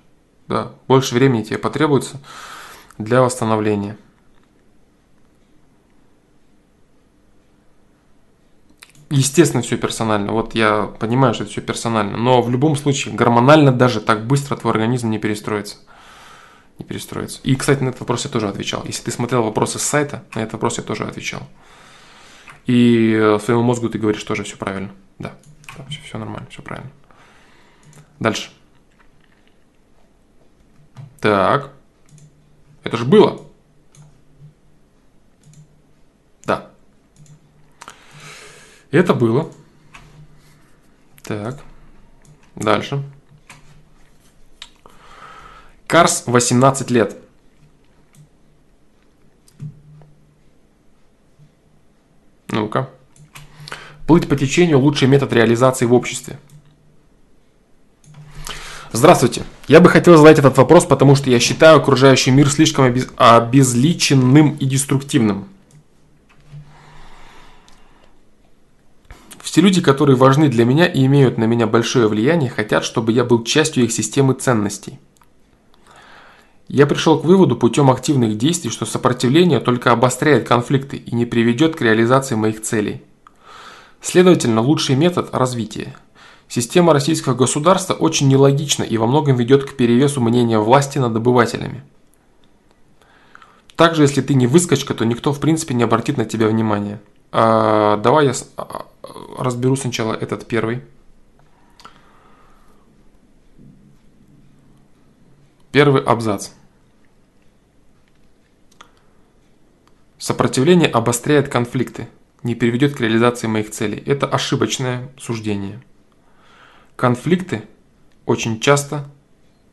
Да, больше времени тебе потребуется для восстановления. Естественно, все персонально. Вот я понимаю, что это все персонально. Но в любом случае, гормонально даже так быстро твой организм не перестроится. Не перестроится. И, кстати, на этот вопрос я тоже отвечал. Если ты смотрел вопросы с сайта, на этот вопрос я тоже отвечал. И э, своему мозгу ты говоришь тоже все правильно. Да, да все, все нормально, все правильно. Дальше. Так. Это же было. Да. Это было. Так. Дальше. Карс 18 лет. Ну-ка. Плыть по течению – лучший метод реализации в обществе. Здравствуйте. Я бы хотел задать этот вопрос, потому что я считаю окружающий мир слишком обез... обезличенным и деструктивным. Все люди, которые важны для меня и имеют на меня большое влияние, хотят, чтобы я был частью их системы ценностей. Я пришел к выводу путем активных действий, что сопротивление только обостряет конфликты и не приведет к реализации моих целей. Следовательно, лучший метод – развития – Система российского государства очень нелогична и во многом ведет к перевесу мнения власти над обывателями. Также, если ты не выскочка, то никто в принципе не обратит на тебя внимания. А, давай я а, разберу сначала этот первый. Первый абзац. Сопротивление обостряет конфликты, не приведет к реализации моих целей. Это ошибочное суждение. Конфликты очень часто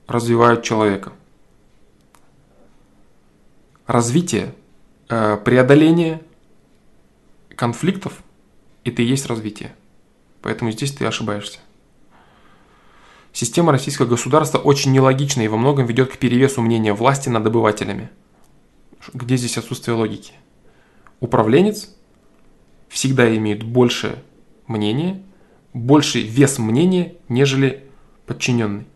развивают человека. развитие, э, преодоление конфликтов – это и есть развитие. Поэтому здесь ты ошибаешься. Система российского государства очень нелогична и во многом ведет к перевесу мнения власти над обывателями. Где здесь отсутствие логики? Управленец всегда имеет большее мнение, больший вес мнения, нежели подчиненный.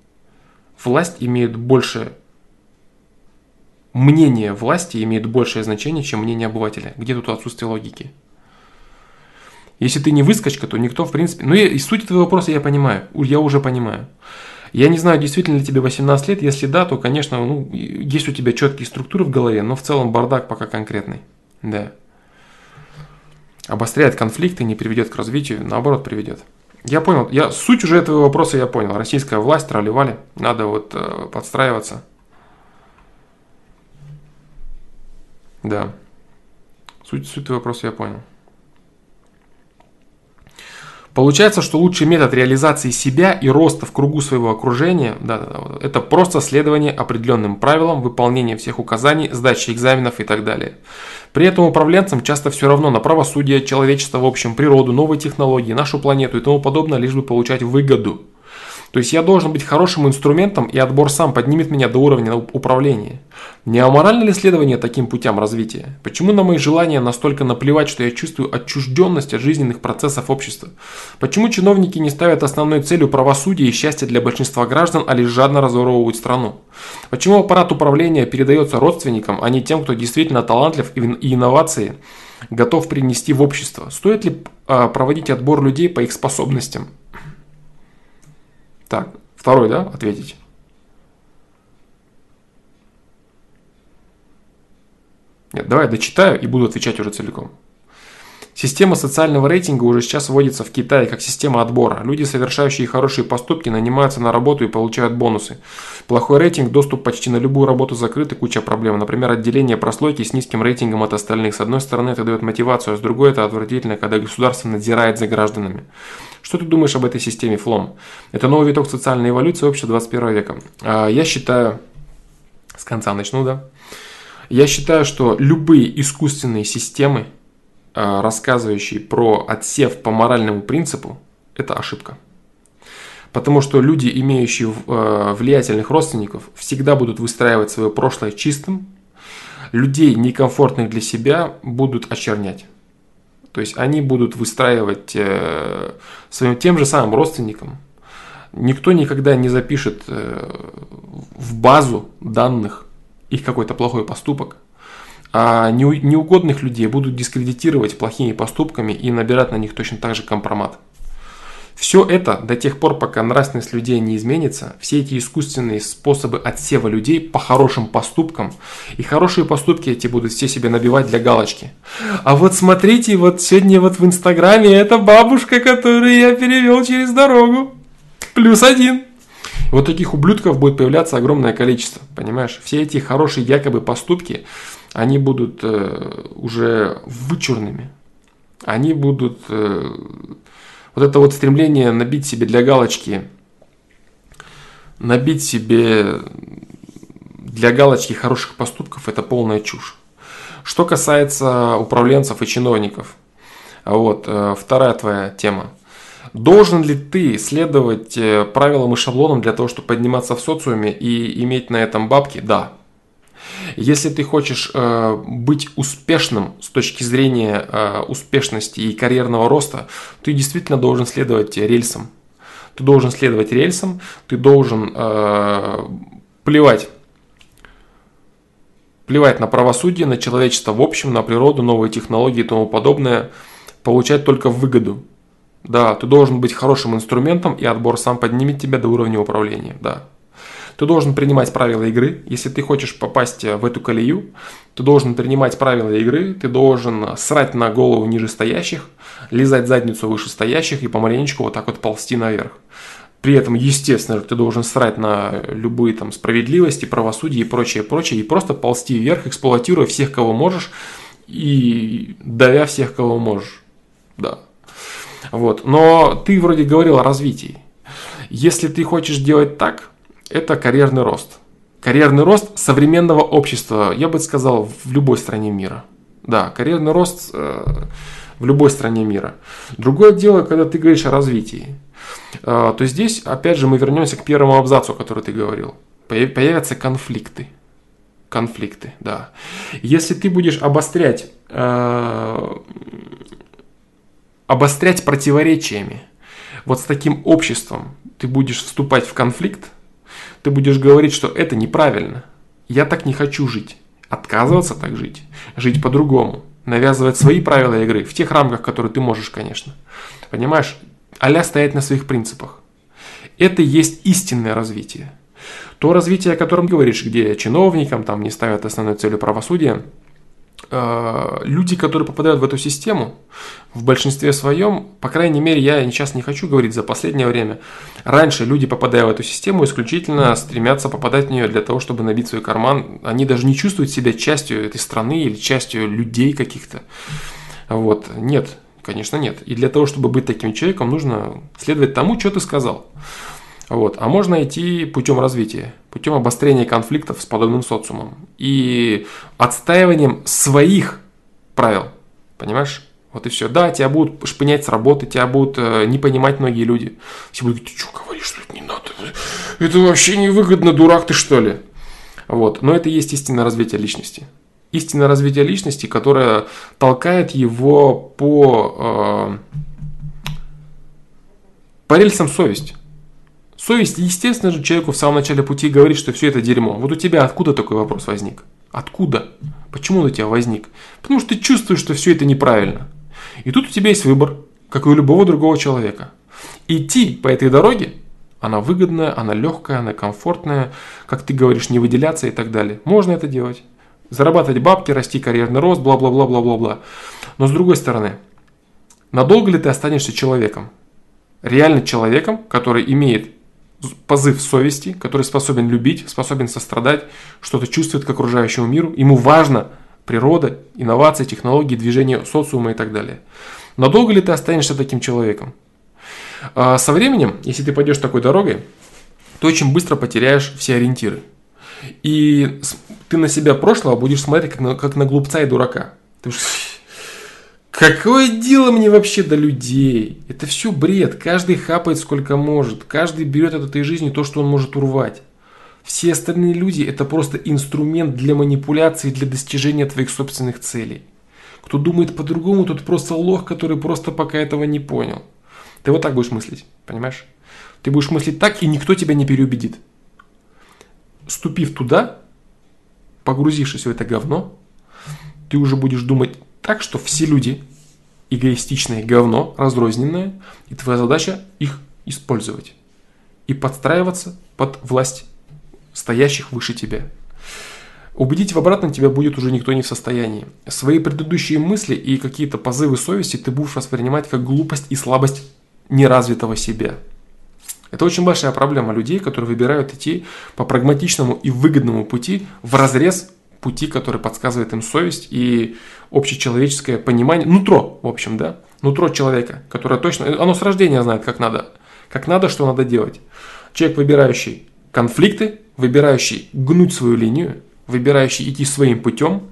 Власть имеет большее мнение власти имеет большее значение, чем мнение обывателя. Где тут отсутствие логики? Если ты не выскочка, то никто, в принципе... Ну, и суть твоего вопроса я понимаю, я уже понимаю. Я не знаю, действительно ли тебе 18 лет. Если да, то, конечно, ну, есть у тебя четкие структуры в голове, но в целом бардак пока конкретный. Да. Обостряет конфликты, не приведет к развитию, наоборот, приведет. Я понял, я суть уже этого вопроса я понял. Российская власть, тролливали, надо вот э, подстраиваться. Да. Суть, суть вопроса я понял. Получается, что лучший метод реализации себя и роста в кругу своего окружения да, да, да, это просто следование определенным правилам, выполнение всех указаний, сдача экзаменов и так далее. При этом управленцам часто все равно на правосудие, человечество в общем, природу, новые технологии, нашу планету и тому подобное, лишь бы получать выгоду. То есть я должен быть хорошим инструментом, и отбор сам поднимет меня до уровня управления. Не аморально ли следование таким путям развития? Почему на мои желания настолько наплевать, что я чувствую отчужденность от жизненных процессов общества? Почему чиновники не ставят основной целью правосудия и счастья для большинства граждан, а лишь жадно разворовывают страну? Почему аппарат управления передается родственникам, а не тем, кто действительно талантлив и инновации готов принести в общество? Стоит ли а, проводить отбор людей по их способностям? Так, второй, да, ответить? Нет, давай дочитаю и буду отвечать уже целиком. Система социального рейтинга уже сейчас вводится в Китае как система отбора. Люди, совершающие хорошие поступки, нанимаются на работу и получают бонусы. Плохой рейтинг, доступ почти на любую работу закрыт и куча проблем. Например, отделение прослойки с низким рейтингом от остальных. С одной стороны, это дает мотивацию, а с другой это отвратительно, когда государство надзирает за гражданами. Что ты думаешь об этой системе флом? Это новый виток социальной эволюции общества 21 века. А, я считаю, с конца начну, да? Я считаю, что любые искусственные системы, а, рассказывающие про отсев по моральному принципу, это ошибка. Потому что люди, имеющие а, влиятельных родственников, всегда будут выстраивать свое прошлое чистым, людей, некомфортных для себя, будут очернять. То есть они будут выстраивать э, своим тем же самым родственникам. Никто никогда не запишет э, в базу данных их какой-то плохой поступок. А неугодных людей будут дискредитировать плохими поступками и набирать на них точно так же компромат. Все это до тех пор, пока нравственность людей не изменится, все эти искусственные способы отсева людей по хорошим поступкам, и хорошие поступки эти будут все себе набивать для галочки. А вот смотрите, вот сегодня вот в Инстаграме эта бабушка, которую я перевел через дорогу. Плюс один. Вот таких ублюдков будет появляться огромное количество, понимаешь? Все эти хорошие якобы поступки, они будут э, уже вычурными. Они будут... Э, вот это вот стремление набить себе для галочки, набить себе для галочки хороших поступков, это полная чушь. Что касается управленцев и чиновников, вот э, вторая твоя тема. Должен ли ты следовать э, правилам и шаблонам для того, чтобы подниматься в социуме и иметь на этом бабки? Да, если ты хочешь э, быть успешным с точки зрения э, успешности и карьерного роста, ты действительно должен следовать рельсам. Ты должен следовать рельсам, ты должен э, плевать плевать на правосудие, на человечество в общем, на природу, новые технологии и тому подобное, получать только выгоду. Да, ты должен быть хорошим инструментом, и отбор сам поднимет тебя до уровня управления. Да. Ты должен принимать правила игры. Если ты хочешь попасть в эту колею, ты должен принимать правила игры, ты должен срать на голову нижестоящих, лизать задницу вышестоящих и помаленечку вот так вот ползти наверх. При этом, естественно, ты должен срать на любые там справедливости, правосудие и прочее, прочее, и просто ползти вверх, эксплуатируя всех, кого можешь, и давя всех, кого можешь. Да. Вот. Но ты вроде говорил о развитии. Если ты хочешь делать так, это карьерный рост. карьерный рост современного общества, я бы сказал, в любой стране мира. Да, карьерный рост э, в любой стране мира. Другое дело, когда ты говоришь о развитии. Э, то здесь, опять же, мы вернемся к первому абзацу, о котором ты говорил. Появятся конфликты. Конфликты, да. Если ты будешь обострять, э, обострять противоречиями, вот с таким обществом ты будешь вступать в конфликт, ты будешь говорить, что это неправильно. Я так не хочу жить. Отказываться так жить. Жить по-другому. Навязывать свои правила игры. В тех рамках, которые ты можешь, конечно. Понимаешь? Аля стоять на своих принципах. Это есть истинное развитие. То развитие, о котором говоришь, где чиновникам там не ставят основной целью правосудия – люди, которые попадают в эту систему, в большинстве своем, по крайней мере, я сейчас не хочу говорить за последнее время, раньше люди, попадая в эту систему, исключительно стремятся попадать в нее для того, чтобы набить свой карман. Они даже не чувствуют себя частью этой страны или частью людей каких-то. Вот. Нет, конечно, нет. И для того, чтобы быть таким человеком, нужно следовать тому, что ты сказал. Вот. А можно идти путем развития, путем обострения конфликтов с подобным социумом и отстаиванием своих правил. Понимаешь? Вот и все. Да, тебя будут шпынять с работы, тебя будут э, не понимать многие люди. Все будут говорить, ты что говоришь, что это не надо? Это вообще невыгодно, дурак ты что ли? Вот. Но это и есть истинное развитие личности. Истинное развитие личности, которое толкает его по, э, по рельсам совесть. Совесть, естественно же, человеку в самом начале пути говорит, что все это дерьмо. Вот у тебя откуда такой вопрос возник? Откуда? Почему он у тебя возник? Потому что ты чувствуешь, что все это неправильно. И тут у тебя есть выбор, как и у любого другого человека. Идти по этой дороге, она выгодная, она легкая, она комфортная, как ты говоришь, не выделяться и так далее. Можно это делать. Зарабатывать бабки, расти карьерный рост, бла-бла-бла-бла-бла-бла. Но с другой стороны, надолго ли ты останешься человеком? Реально человеком, который имеет позыв совести, который способен любить, способен сострадать, что-то чувствует к окружающему миру. Ему важно природа, инновации, технологии, движение социума и так далее. Надолго ли ты останешься таким человеком? А со временем, если ты пойдешь такой дорогой, ты очень быстро потеряешь все ориентиры. И ты на себя прошлого будешь смотреть как на, как на глупца и дурака. Ты Какое дело мне вообще до людей? Это все бред. Каждый хапает сколько может. Каждый берет от этой жизни то, что он может урвать. Все остальные люди это просто инструмент для манипуляции, для достижения твоих собственных целей. Кто думает по-другому, тот просто лох, который просто пока этого не понял. Ты вот так будешь мыслить, понимаешь? Ты будешь мыслить так, и никто тебя не переубедит. Ступив туда, погрузившись в это говно, ты уже будешь думать так, что все люди эгоистичное говно, разрозненное, и твоя задача их использовать и подстраиваться под власть стоящих выше тебя. Убедить в обратном тебя будет уже никто не в состоянии. Свои предыдущие мысли и какие-то позывы совести ты будешь воспринимать как глупость и слабость неразвитого себя. Это очень большая проблема людей, которые выбирают идти по прагматичному и выгодному пути в разрез пути, который подсказывает им совесть и общечеловеческое понимание, нутро, в общем, да, нутро человека, которое точно, оно с рождения знает, как надо, как надо, что надо делать. Человек, выбирающий конфликты, выбирающий гнуть свою линию, выбирающий идти своим путем,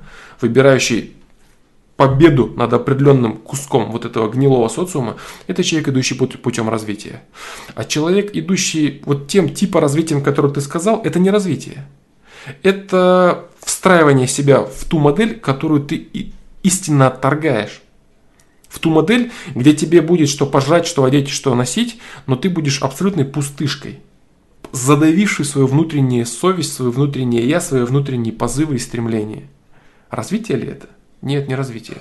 выбирающий победу над определенным куском вот этого гнилого социума, это человек, идущий путем развития. А человек, идущий вот тем типа развитием, который ты сказал, это не развитие. Это встраивание себя в ту модель, которую ты истинно отторгаешь. В ту модель, где тебе будет что пожрать, что одеть, что носить, но ты будешь абсолютной пустышкой, задавивший свою внутреннюю совесть, свое внутреннее я, свои внутренние позывы и стремления. Развитие ли это? Нет, не развитие.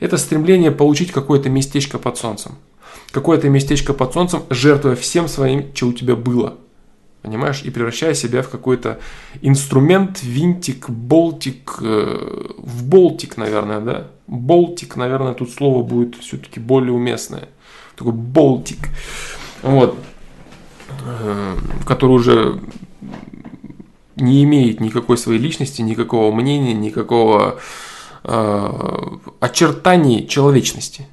Это стремление получить какое-то местечко под солнцем. Какое-то местечко под солнцем, жертвуя всем своим, что у тебя было – понимаешь, и превращая себя в какой-то инструмент, винтик, болтик, э, в болтик, наверное, да? Болтик, наверное, тут слово будет все-таки более уместное. Такой болтик. Вот. Э, который уже не имеет никакой своей личности, никакого мнения, никакого э, очертаний человечности.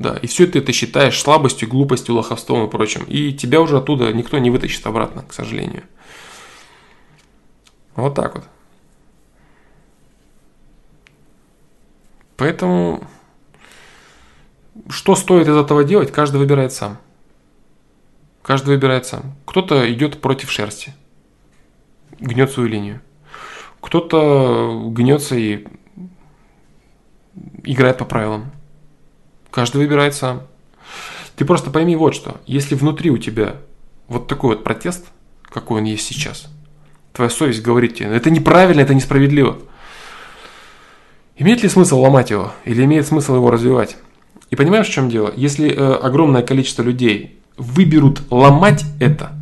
Да, и все это ты считаешь слабостью, глупостью, лоховством и прочим. И тебя уже оттуда никто не вытащит обратно, к сожалению. Вот так вот. Поэтому, что стоит из этого делать, каждый выбирает сам. Каждый выбирает сам. Кто-то идет против шерсти, гнет свою линию. Кто-то гнется и играет по правилам. Каждый выбирает сам. Ты просто пойми вот что. Если внутри у тебя вот такой вот протест, какой он есть сейчас, твоя совесть говорит тебе, это неправильно, это несправедливо. Имеет ли смысл ломать его или имеет смысл его развивать? И понимаешь, в чем дело? Если э, огромное количество людей выберут ломать это,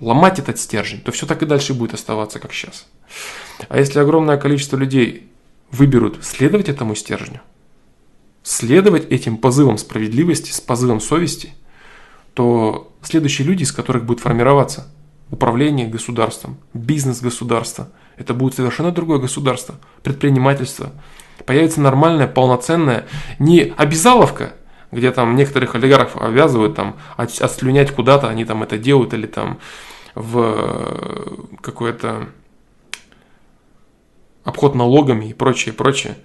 ломать этот стержень, то все так и дальше будет оставаться, как сейчас. А если огромное количество людей выберут следовать этому стержню, следовать этим позывам справедливости, с позывом совести, то следующие люди, из которых будет формироваться управление государством, бизнес государства, это будет совершенно другое государство, предпринимательство. Появится нормальная, полноценная, не обязаловка, где там некоторых олигархов обязывают там отслюнять куда-то, они там это делают, или там в какое-то обход налогами и прочее, прочее.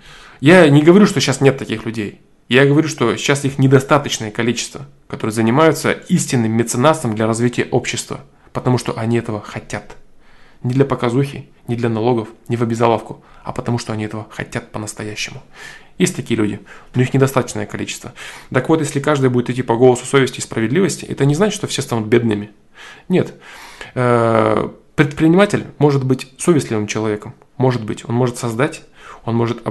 Я не говорю, что сейчас нет таких людей. Я говорю, что сейчас их недостаточное количество, которые занимаются истинным меценатством для развития общества, потому что они этого хотят. Не для показухи, не для налогов, не в обязаловку, а потому что они этого хотят по-настоящему. Есть такие люди, но их недостаточное количество. Так вот, если каждый будет идти по голосу совести и справедливости, это не значит, что все станут бедными. Нет. Э, предприниматель может быть совестливым человеком. Может быть. Он может создать, он может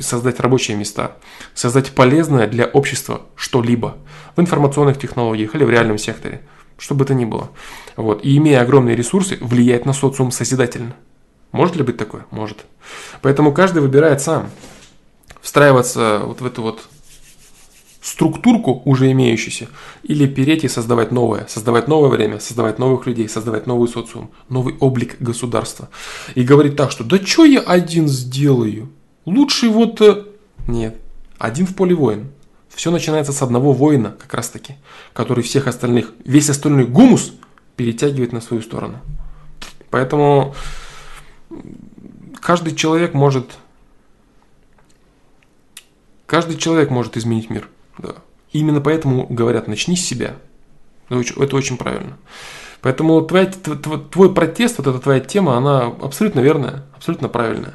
создать рабочие места, создать полезное для общества что-либо в информационных технологиях или в реальном секторе, что бы это ни было. Вот. И имея огромные ресурсы, влиять на социум созидательно. Может ли быть такое? Может. Поэтому каждый выбирает сам встраиваться вот в эту вот структурку уже имеющуюся, или перейти и создавать новое, создавать новое время, создавать новых людей, создавать новый социум, новый облик государства. И говорить так, что да что я один сделаю? Лучше вот... Э, нет, один в поле воин. Все начинается с одного воина, как раз таки, который всех остальных, весь остальной гумус перетягивает на свою сторону. Поэтому каждый человек может... Каждый человек может изменить мир. Да. Именно поэтому говорят, начни с себя. Это очень, это очень правильно. Поэтому твоя, твой протест, вот эта твоя тема, она абсолютно верная, абсолютно правильная.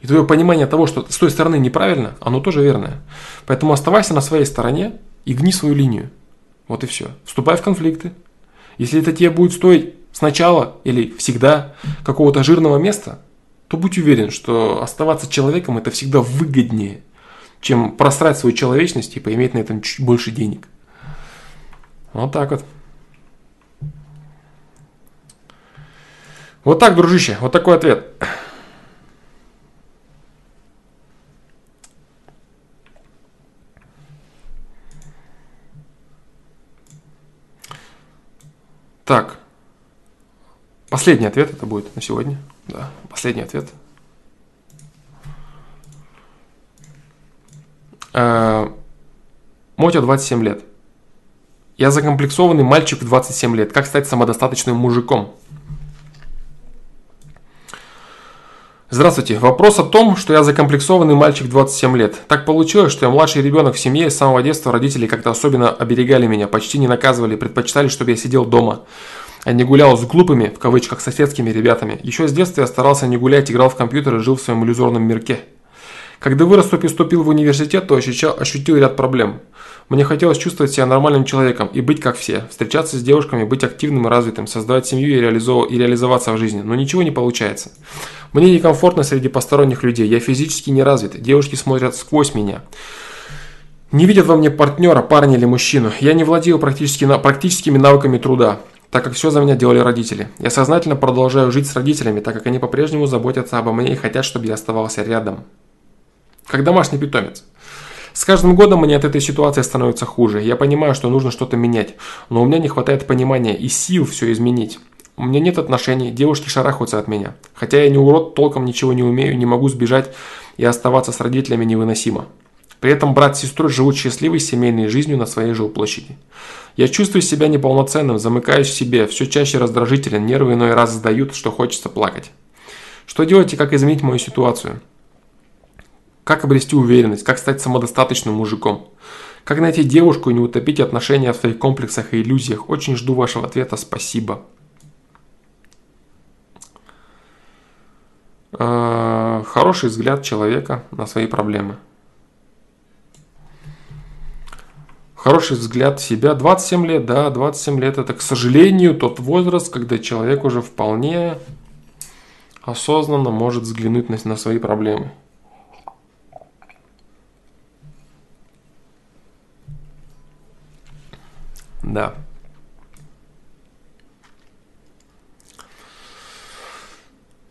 И твое понимание того, что с той стороны неправильно, оно тоже верное. Поэтому оставайся на своей стороне и гни свою линию. Вот и все. Вступай в конфликты. Если это тебе будет стоить сначала или всегда какого-то жирного места, то будь уверен, что оставаться человеком это всегда выгоднее, чем просрать свою человечность и поиметь на этом чуть больше денег. Вот так вот. Вот так, дружище, вот такой ответ. Так. Последний ответ это будет на сегодня. Да, последний ответ. Э, Мотя 27 лет. Я закомплексованный мальчик в 27 лет. Как стать самодостаточным мужиком? Здравствуйте. Вопрос о том, что я закомплексованный мальчик 27 лет. Так получилось, что я младший ребенок в семье, с самого детства родители как-то особенно оберегали меня, почти не наказывали, предпочитали, чтобы я сидел дома, а не гулял с глупыми, в кавычках, соседскими ребятами. Еще с детства я старался не гулять, играл в компьютер и жил в своем иллюзорном мирке. Когда вырос и поступил в университет, то ощущал, ощутил ряд проблем. Мне хотелось чувствовать себя нормальным человеком и быть как все, встречаться с девушками, быть активным и развитым, создавать семью и, реализов... и реализоваться в жизни, но ничего не получается. Мне некомфортно среди посторонних людей, я физически не развит, девушки смотрят сквозь меня. Не видят во мне партнера, парня или мужчину. Я не владею практически, практическими навыками труда, так как все за меня делали родители. Я сознательно продолжаю жить с родителями, так как они по-прежнему заботятся обо мне и хотят, чтобы я оставался рядом. Как домашний питомец. С каждым годом мне от этой ситуации становится хуже. Я понимаю, что нужно что-то менять, но у меня не хватает понимания и сил все изменить. У меня нет отношений, девушки шарахаются от меня. Хотя я не урод, толком ничего не умею, не могу сбежать и оставаться с родителями невыносимо. При этом брат с сестрой живут счастливой семейной жизнью на своей жилплощади. Я чувствую себя неполноценным, замыкаюсь в себе, все чаще раздражителен, нервы иной раз сдают, что хочется плакать. Что делать и как изменить мою ситуацию? Как обрести уверенность? Как стать самодостаточным мужиком? Как найти девушку и не утопить отношения в своих комплексах и иллюзиях? Очень жду вашего ответа. Спасибо. Э, хороший взгляд человека на свои проблемы. Хороший взгляд себя. 27 лет, да, 27 лет это, к сожалению, тот возраст, когда человек уже вполне осознанно может взглянуть на, на свои проблемы. Да.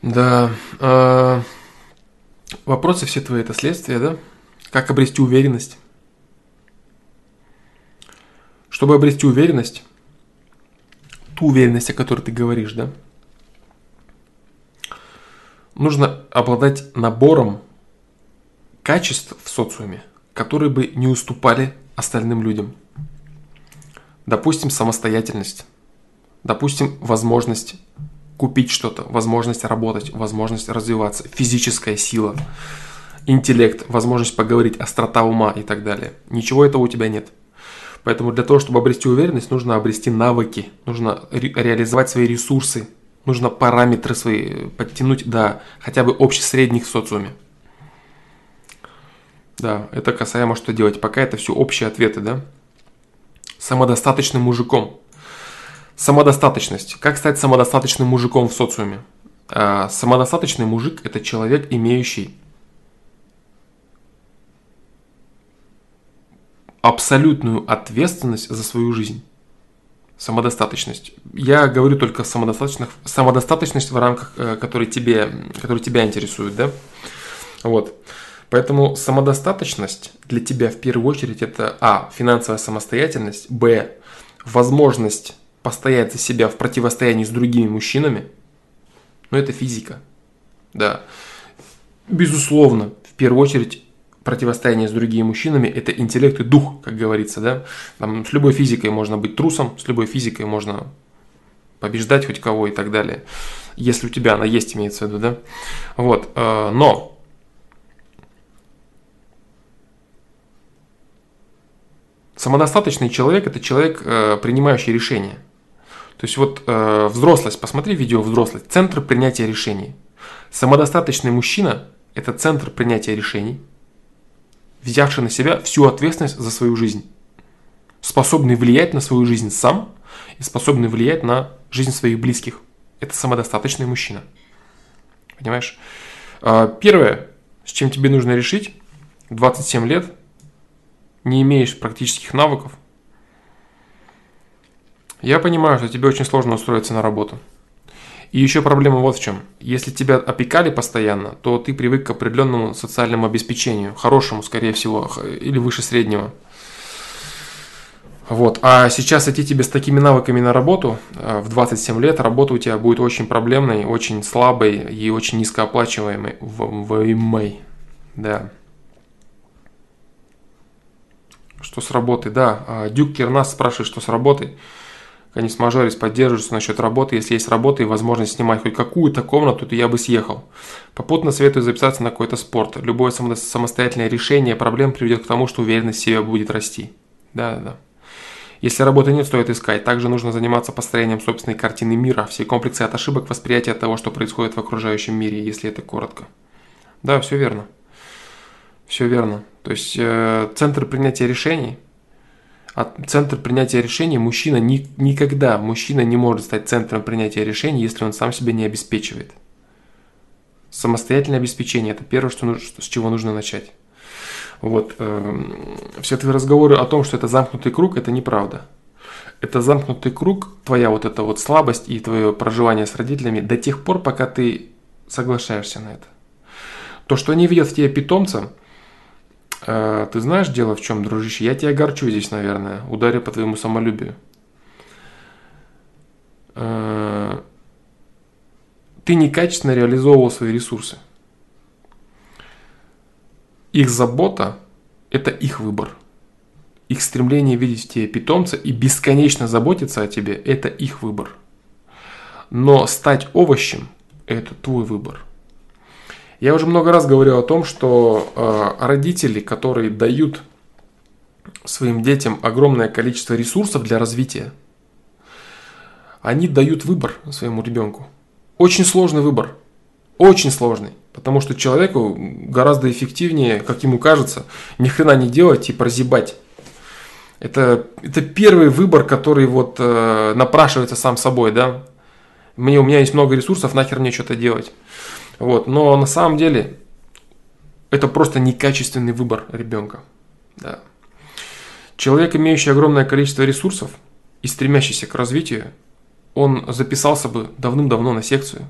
Да. Э, вопросы все твои это следствие, да? Как обрести уверенность? Чтобы обрести уверенность, ту уверенность, о которой ты говоришь, да? Нужно обладать набором качеств в социуме, которые бы не уступали остальным людям. Допустим, самостоятельность. Допустим, возможность купить что-то, возможность работать, возможность развиваться, физическая сила, интеллект, возможность поговорить, острота ума и так далее. Ничего этого у тебя нет. Поэтому для того, чтобы обрести уверенность, нужно обрести навыки, нужно ре- реализовать свои ресурсы, нужно параметры свои подтянуть до хотя бы общесредних в социуме. Да, это касаемо что делать. Пока это все общие ответы, да? Самодостаточным мужиком. Самодостаточность. Как стать самодостаточным мужиком в социуме? А, самодостаточный мужик – это человек, имеющий абсолютную ответственность за свою жизнь. Самодостаточность. Я говорю только самодостаточность, самодостаточность в рамках, э, которые, тебе, которые тебя интересуют, да? Вот. Поэтому самодостаточность для тебя в первую очередь это а. финансовая самостоятельность, б. возможность постоять за себя в противостоянии с другими мужчинами, но это физика. Да. Безусловно, в первую очередь, противостояние с другими мужчинами – это интеллект и дух, как говорится, да. Там, с любой физикой можно быть трусом, с любой физикой можно побеждать хоть кого и так далее. Если у тебя она есть, имеется в виду, да. Вот, э, но самодостаточный человек – это человек, э, принимающий решения – то есть вот э, взрослость, посмотри видео взрослость, центр принятия решений. Самодостаточный мужчина – это центр принятия решений, взявший на себя всю ответственность за свою жизнь, способный влиять на свою жизнь сам и способный влиять на жизнь своих близких. Это самодостаточный мужчина. Понимаешь? Э, первое, с чем тебе нужно решить, 27 лет, не имеешь практических навыков, я понимаю, что тебе очень сложно устроиться на работу. И еще проблема вот в чем. Если тебя опекали постоянно, то ты привык к определенному социальному обеспечению, хорошему, скорее всего, или выше среднего. Вот. А сейчас идти тебе с такими навыками на работу э, в 27 лет, работа у тебя будет очень проблемной, очень слабой и очень низкооплачиваемой. В, да. Что с работой? Да, а, Дюк Кернас спрашивает, что с работой. Конец мажорис поддерживаются насчет работы. Если есть работа и возможность снимать хоть какую-то комнату, то я бы съехал. Попутно советую записаться на какой-то спорт. Любое самостоятельное решение проблем приведет к тому, что уверенность в себе будет расти. Да, да, да. Если работы нет, стоит искать. Также нужно заниматься построением собственной картины мира, все комплексы от ошибок, восприятия того, что происходит в окружающем мире, если это коротко. Да, все верно. Все верно. То есть э, центр принятия решений – а центр принятия решений мужчина ни, никогда, мужчина не может стать центром принятия решений, если он сам себя не обеспечивает. Самостоятельное обеспечение – это первое, что, с чего нужно начать. Вот. Э, все твои разговоры о том, что это замкнутый круг, это неправда. Это замкнутый круг, твоя вот эта вот слабость и твое проживание с родителями до тех пор, пока ты соглашаешься на это. То, что они видят в тебе питомца – а, ты знаешь, дело в чем, дружище? Я тебя огорчу здесь, наверное. Ударю по твоему самолюбию. А, ты некачественно реализовывал свои ресурсы. Их забота – это их выбор. Их стремление видеть в тебе питомца и бесконечно заботиться о тебе – это их выбор. Но стать овощем – это твой выбор. Я уже много раз говорил о том, что э, родители, которые дают своим детям огромное количество ресурсов для развития, они дают выбор своему ребенку. Очень сложный выбор. Очень сложный. Потому что человеку гораздо эффективнее, как ему кажется, ни хрена не делать и прозябать. Это, это первый выбор, который вот э, напрашивается сам собой, да. Мне, у меня есть много ресурсов, нахер мне что-то делать. Вот. Но на самом деле это просто некачественный выбор ребенка. Да. Человек, имеющий огромное количество ресурсов и стремящийся к развитию, он записался бы давным-давно на секцию.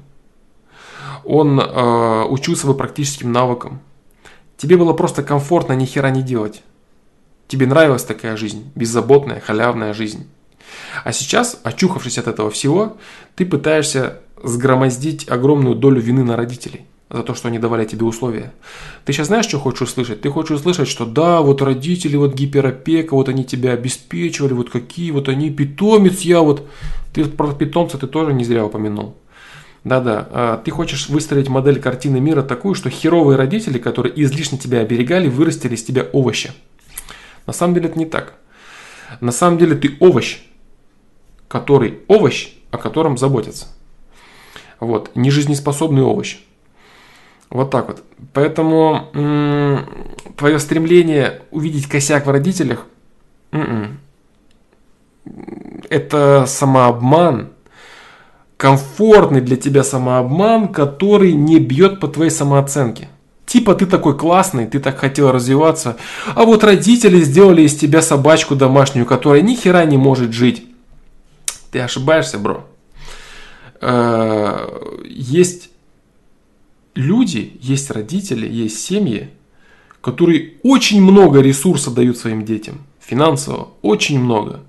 Он э, учился бы практическим навыкам. Тебе было просто комфортно ни хера не делать. Тебе нравилась такая жизнь, беззаботная, халявная жизнь. А сейчас, очухавшись от этого всего, ты пытаешься сгромоздить огромную долю вины на родителей за то, что они давали тебе условия. Ты сейчас знаешь, что хочешь услышать? Ты хочешь услышать, что да, вот родители, вот гиперопека, вот они тебя обеспечивали, вот какие вот они, питомец я вот. Ты про питомца ты тоже не зря упомянул. Да-да, а, ты хочешь выстроить модель картины мира такую, что херовые родители, которые излишне тебя оберегали, вырастили из тебя овоща. На самом деле это не так. На самом деле ты овощ, который овощ, о котором заботятся. Вот, нежизнеспособный овощ. Вот так вот. Поэтому м- твое стремление увидеть косяк в родителях м-м, это самообман, комфортный для тебя самообман, который не бьет по твоей самооценке. Типа ты такой классный, ты так хотел развиваться, а вот родители сделали из тебя собачку домашнюю, которая ни хера не может жить. Ты ошибаешься, бро. Э, есть люди, есть родители, есть семьи, которые очень много ресурса дают своим детям, финансово, очень много.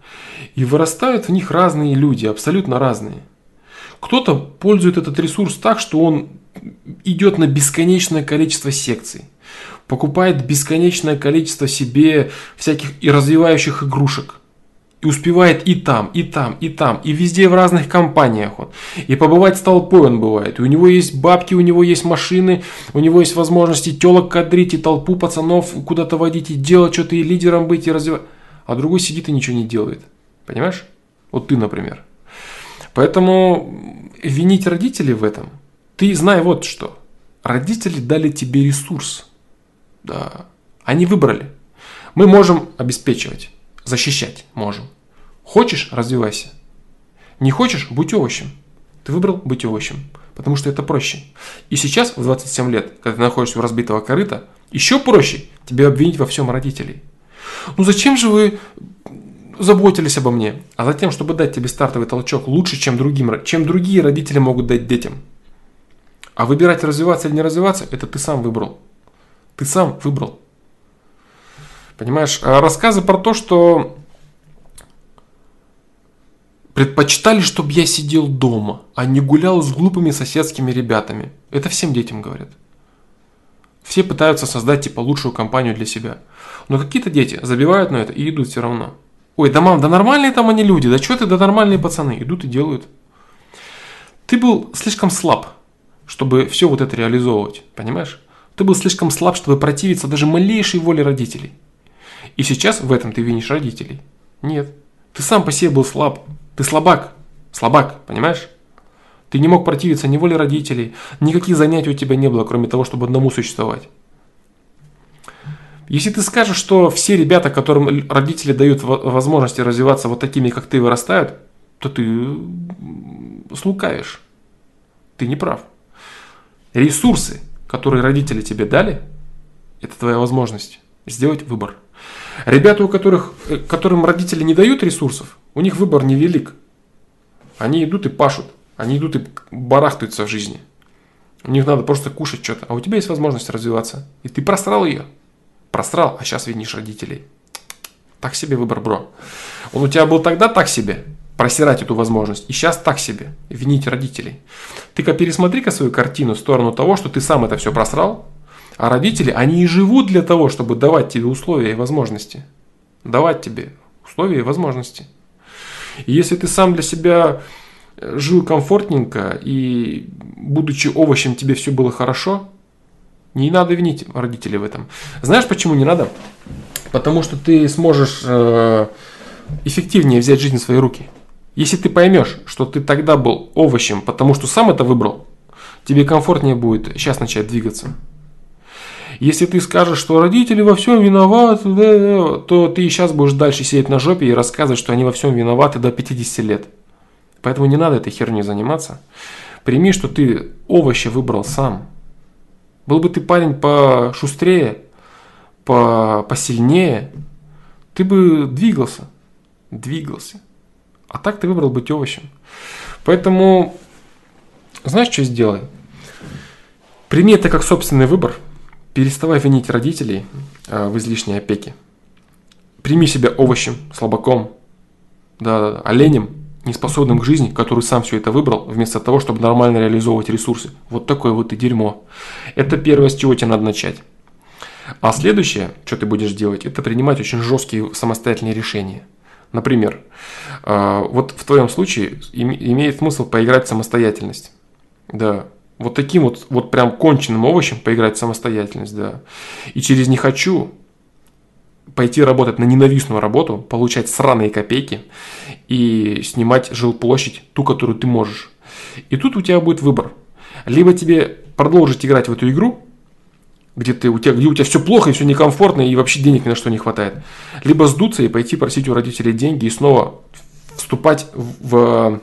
И вырастают в них разные люди, абсолютно разные. Кто-то пользует этот ресурс так, что он идет на бесконечное количество секций, покупает бесконечное количество себе всяких и развивающих игрушек, и успевает и там, и там, и там, и везде в разных компаниях он. И побывать с толпой он бывает. И у него есть бабки, у него есть машины, у него есть возможности телок кадрить, и толпу пацанов куда-то водить, и делать что-то, и лидером быть, и развивать. А другой сидит и ничего не делает. Понимаешь? Вот ты, например. Поэтому винить родителей в этом. Ты знай вот что. Родители дали тебе ресурс. Да. Они выбрали. Мы можем обеспечивать защищать можем. Хочешь – развивайся. Не хочешь – будь овощем. Ты выбрал быть овощем, потому что это проще. И сейчас, в 27 лет, когда ты находишься у разбитого корыта, еще проще тебе обвинить во всем родителей. Ну зачем же вы заботились обо мне? А затем, чтобы дать тебе стартовый толчок лучше, чем, другим, чем другие родители могут дать детям. А выбирать развиваться или не развиваться, это ты сам выбрал. Ты сам выбрал. Понимаешь, а рассказы про то, что предпочитали, чтобы я сидел дома, а не гулял с глупыми соседскими ребятами. Это всем детям говорят. Все пытаются создать типа лучшую компанию для себя. Но какие-то дети забивают на это и идут все равно. Ой, да мам, да нормальные там они люди, да что ты, да нормальные пацаны, идут и делают. Ты был слишком слаб, чтобы все вот это реализовывать, понимаешь? Ты был слишком слаб, чтобы противиться даже малейшей воле родителей. И сейчас в этом ты винишь родителей. Нет. Ты сам по себе был слаб. Ты слабак. Слабак, понимаешь? Ты не мог противиться ни воле родителей, никаких занятий у тебя не было, кроме того, чтобы одному существовать. Если ты скажешь, что все ребята, которым родители дают возможности развиваться вот такими, как ты, вырастают, то ты слукавишь. Ты не прав. Ресурсы, которые родители тебе дали, это твоя возможность сделать выбор. Ребята, у которых, э, которым родители не дают ресурсов, у них выбор невелик. Они идут и пашут, они идут и барахтаются в жизни. У них надо просто кушать что-то, а у тебя есть возможность развиваться. И ты просрал ее. Просрал, а сейчас винишь родителей. Так себе выбор, бро. Он у тебя был тогда так себе, просирать эту возможность. И сейчас так себе, винить родителей. Ты-ка пересмотри-ка свою картину в сторону того, что ты сам это все просрал, а родители, они и живут для того, чтобы давать тебе условия и возможности. Давать тебе условия и возможности. И если ты сам для себя жил комфортненько и, будучи овощем, тебе все было хорошо, Не надо винить родителей в этом. Знаешь, почему не надо? Потому что ты сможешь э, эффективнее взять жизнь в свои руки. Если ты поймешь, что ты тогда был овощем, потому что сам это выбрал, тебе комфортнее будет сейчас начать двигаться. Если ты скажешь, что родители во всем виноваты, то ты сейчас будешь дальше сидеть на жопе и рассказывать, что они во всем виноваты до 50 лет. Поэтому не надо этой херней заниматься. Прими, что ты овощи выбрал сам. Был бы ты парень пошустрее, по, посильнее, ты бы двигался. Двигался. А так ты выбрал быть овощем. Поэтому, знаешь, что сделай? Прими это как собственный выбор. Переставай винить родителей э, в излишней опеке. Прими себя овощем, слабаком, да, оленем, неспособным к жизни, который сам все это выбрал, вместо того, чтобы нормально реализовывать ресурсы. Вот такое вот и дерьмо. Это первое, с чего тебе надо начать. А следующее, что ты будешь делать, это принимать очень жесткие самостоятельные решения. Например, а, вот в твоем случае имеет смысл поиграть в самостоятельность. Да, вот таким вот, вот прям конченным овощем поиграть в самостоятельность, да. И через «не хочу» пойти работать на ненавистную работу, получать сраные копейки и снимать жилплощадь, ту, которую ты можешь. И тут у тебя будет выбор. Либо тебе продолжить играть в эту игру, где, ты, у тебя, где у тебя все плохо и все некомфортно, и вообще денег ни на что не хватает. Либо сдуться и пойти просить у родителей деньги и снова вступать в, в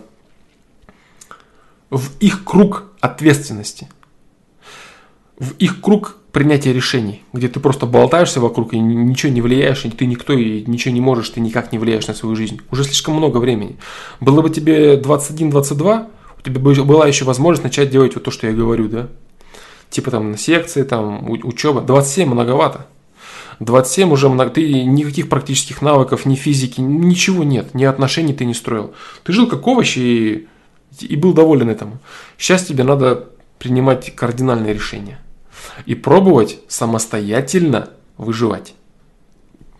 их круг ответственности, в их круг принятия решений, где ты просто болтаешься вокруг и ничего не влияешь, и ты никто, и ничего не можешь, ты никак не влияешь на свою жизнь. Уже слишком много времени. Было бы тебе 21-22, у тебя была еще возможность начать делать вот то, что я говорю, да? Типа там на секции, там учеба. 27 многовато. 27 уже много, ты никаких практических навыков, ни физики, ничего нет, ни отношений ты не строил. Ты жил как овощ и, и был доволен этому. Сейчас тебе надо принимать кардинальные решения и пробовать самостоятельно выживать.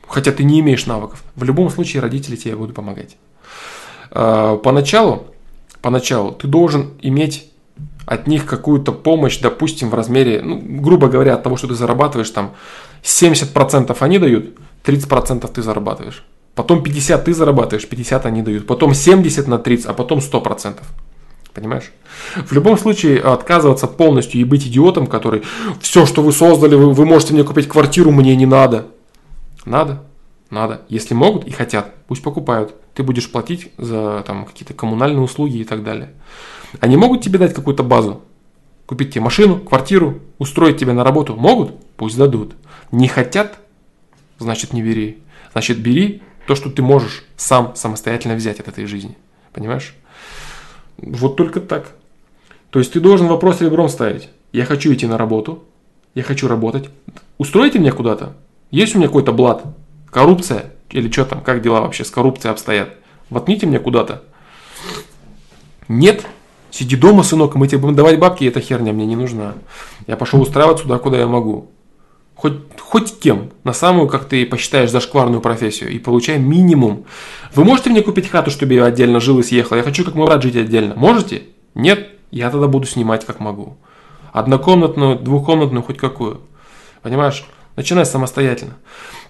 Хотя ты не имеешь навыков. В любом случае родители тебе будут помогать. А, поначалу, поначалу ты должен иметь от них какую-то помощь, допустим, в размере, ну, грубо говоря, от того, что ты зарабатываешь, там 70% они дают, 30% ты зарабатываешь. Потом 50 ты зарабатываешь, 50 они дают. Потом 70 на 30, а потом 100%. Понимаешь? В любом случае, отказываться полностью и быть идиотом, который все, что вы создали, вы, вы можете мне купить квартиру, мне не надо. Надо? Надо. Если могут и хотят, пусть покупают. Ты будешь платить за там, какие-то коммунальные услуги и так далее. Они могут тебе дать какую-то базу? Купить тебе машину, квартиру, устроить тебя на работу? Могут? Пусть дадут. Не хотят? Значит, не бери. Значит, бери то, что ты можешь сам самостоятельно взять от этой жизни. Понимаешь? Вот только так. То есть ты должен вопрос ребром ставить. Я хочу идти на работу, я хочу работать. Устроите меня куда-то? Есть у меня какой-то блат? Коррупция? Или что там, как дела вообще с коррупцией обстоят? Воткните меня куда-то. Нет? Сиди дома, сынок, мы тебе будем давать бабки, и эта херня мне не нужна. Я пошел устраиваться туда, куда я могу. Хоть, хоть кем, на самую, как ты посчитаешь, зашкварную профессию, и получай минимум. Вы можете мне купить хату, чтобы я отдельно жил и съехал? Я хочу, как мой брат, жить отдельно. Можете? Нет? Я тогда буду снимать, как могу. Однокомнатную, двухкомнатную, хоть какую. Понимаешь? Начинай самостоятельно.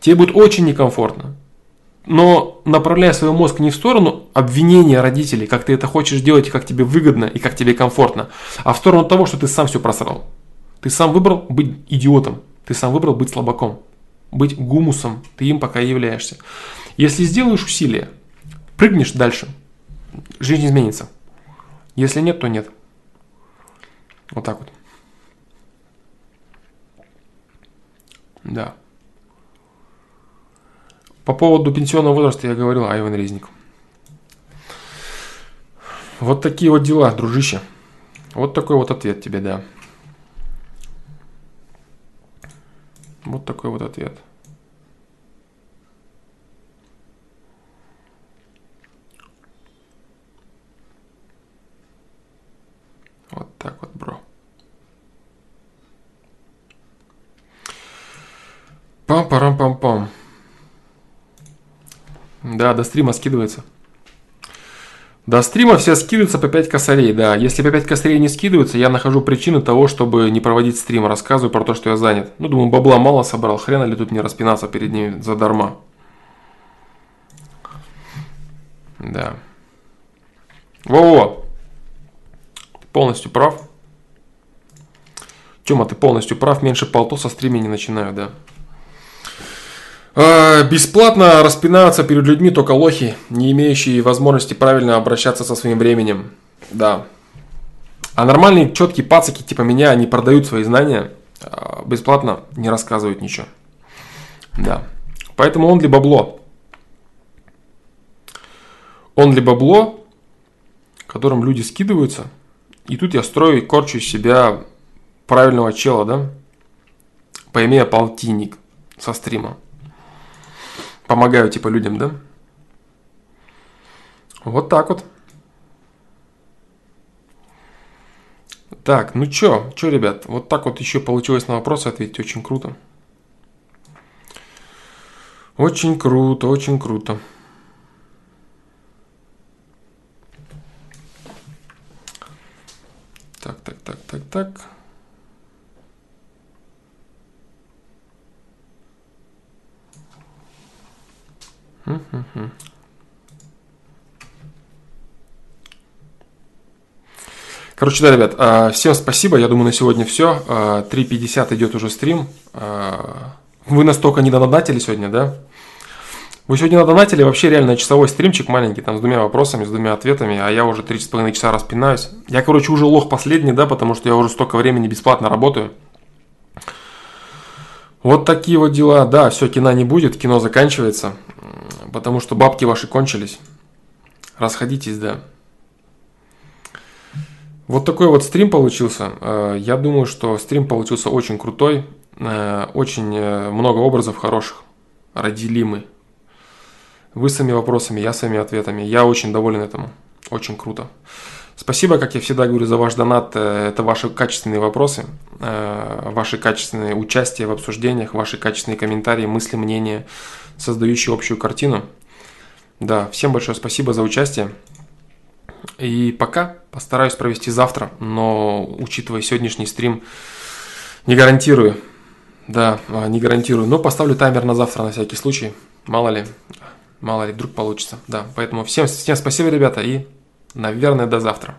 Тебе будет очень некомфортно. Но направляя свой мозг не в сторону обвинения родителей, как ты это хочешь делать, и как тебе выгодно, и как тебе комфортно, а в сторону того, что ты сам все просрал. Ты сам выбрал быть идиотом. Ты сам выбрал быть слабаком, быть гумусом, ты им пока являешься. Если сделаешь усилие, прыгнешь дальше, жизнь изменится. Если нет, то нет. Вот так вот. Да. По поводу пенсионного возраста я говорил, Айван Резник. Вот такие вот дела, дружище. Вот такой вот ответ тебе, да. Вот такой вот ответ. Вот так вот, бро. Пам-парам-пам-пам. Да, до стрима скидывается. До стрима все скидываются по 5 косарей, да. Если по 5 косарей не скидываются, я нахожу причину того, чтобы не проводить стрим. Рассказываю про то, что я занят. Ну, думаю, бабла мало собрал, хрена ли тут не распинаться перед ними задарма. Да. Во-во! Полностью прав. Тёма, ты полностью прав. Меньше полто со стриме не начинаю, да. А, бесплатно распинаются перед людьми только лохи, не имеющие возможности правильно обращаться со своим временем. Да. А нормальные, четкие пацаки типа меня, они продают свои знания, а, бесплатно не рассказывают ничего. Да. Поэтому он ли бабло. Он ли бабло, которым люди скидываются, и тут я строю и корчу из себя правильного чела, да, поимея полтинник со стрима помогаю типа людям, да? Вот так вот. Так, ну чё, чё, ребят, вот так вот еще получилось на вопросы ответить, очень круто. Очень круто, очень круто. Так, так, так, так, так. Короче, да, ребят, а, всем спасибо. Я думаю, на сегодня все. 3.50 а, идет уже стрим. А, вы настолько не донатили сегодня, да? Вы сегодня надонатили вообще реально часовой стримчик маленький, там с двумя вопросами, с двумя ответами, а я уже 3,5 часа распинаюсь. Я, короче, уже лох последний, да, потому что я уже столько времени бесплатно работаю. Вот такие вот дела. Да, все, кино не будет, кино заканчивается потому что бабки ваши кончились. Расходитесь, да. Вот такой вот стрим получился. Э, я думаю, что стрим получился очень крутой. Э, очень э, много образов хороших. Родили Вы своими вопросами, я своими ответами. Я очень доволен этому. Очень круто. Спасибо, как я всегда говорю, за ваш донат. Это ваши качественные вопросы, ваши качественные участия в обсуждениях, ваши качественные комментарии, мысли, мнения создающий общую картину. Да, всем большое спасибо за участие. И пока постараюсь провести завтра, но учитывая сегодняшний стрим, не гарантирую. Да, а, не гарантирую. Но поставлю таймер на завтра на всякий случай. Мало ли, мало ли, вдруг получится. Да, поэтому всем, всем спасибо, ребята, и, наверное, до завтра.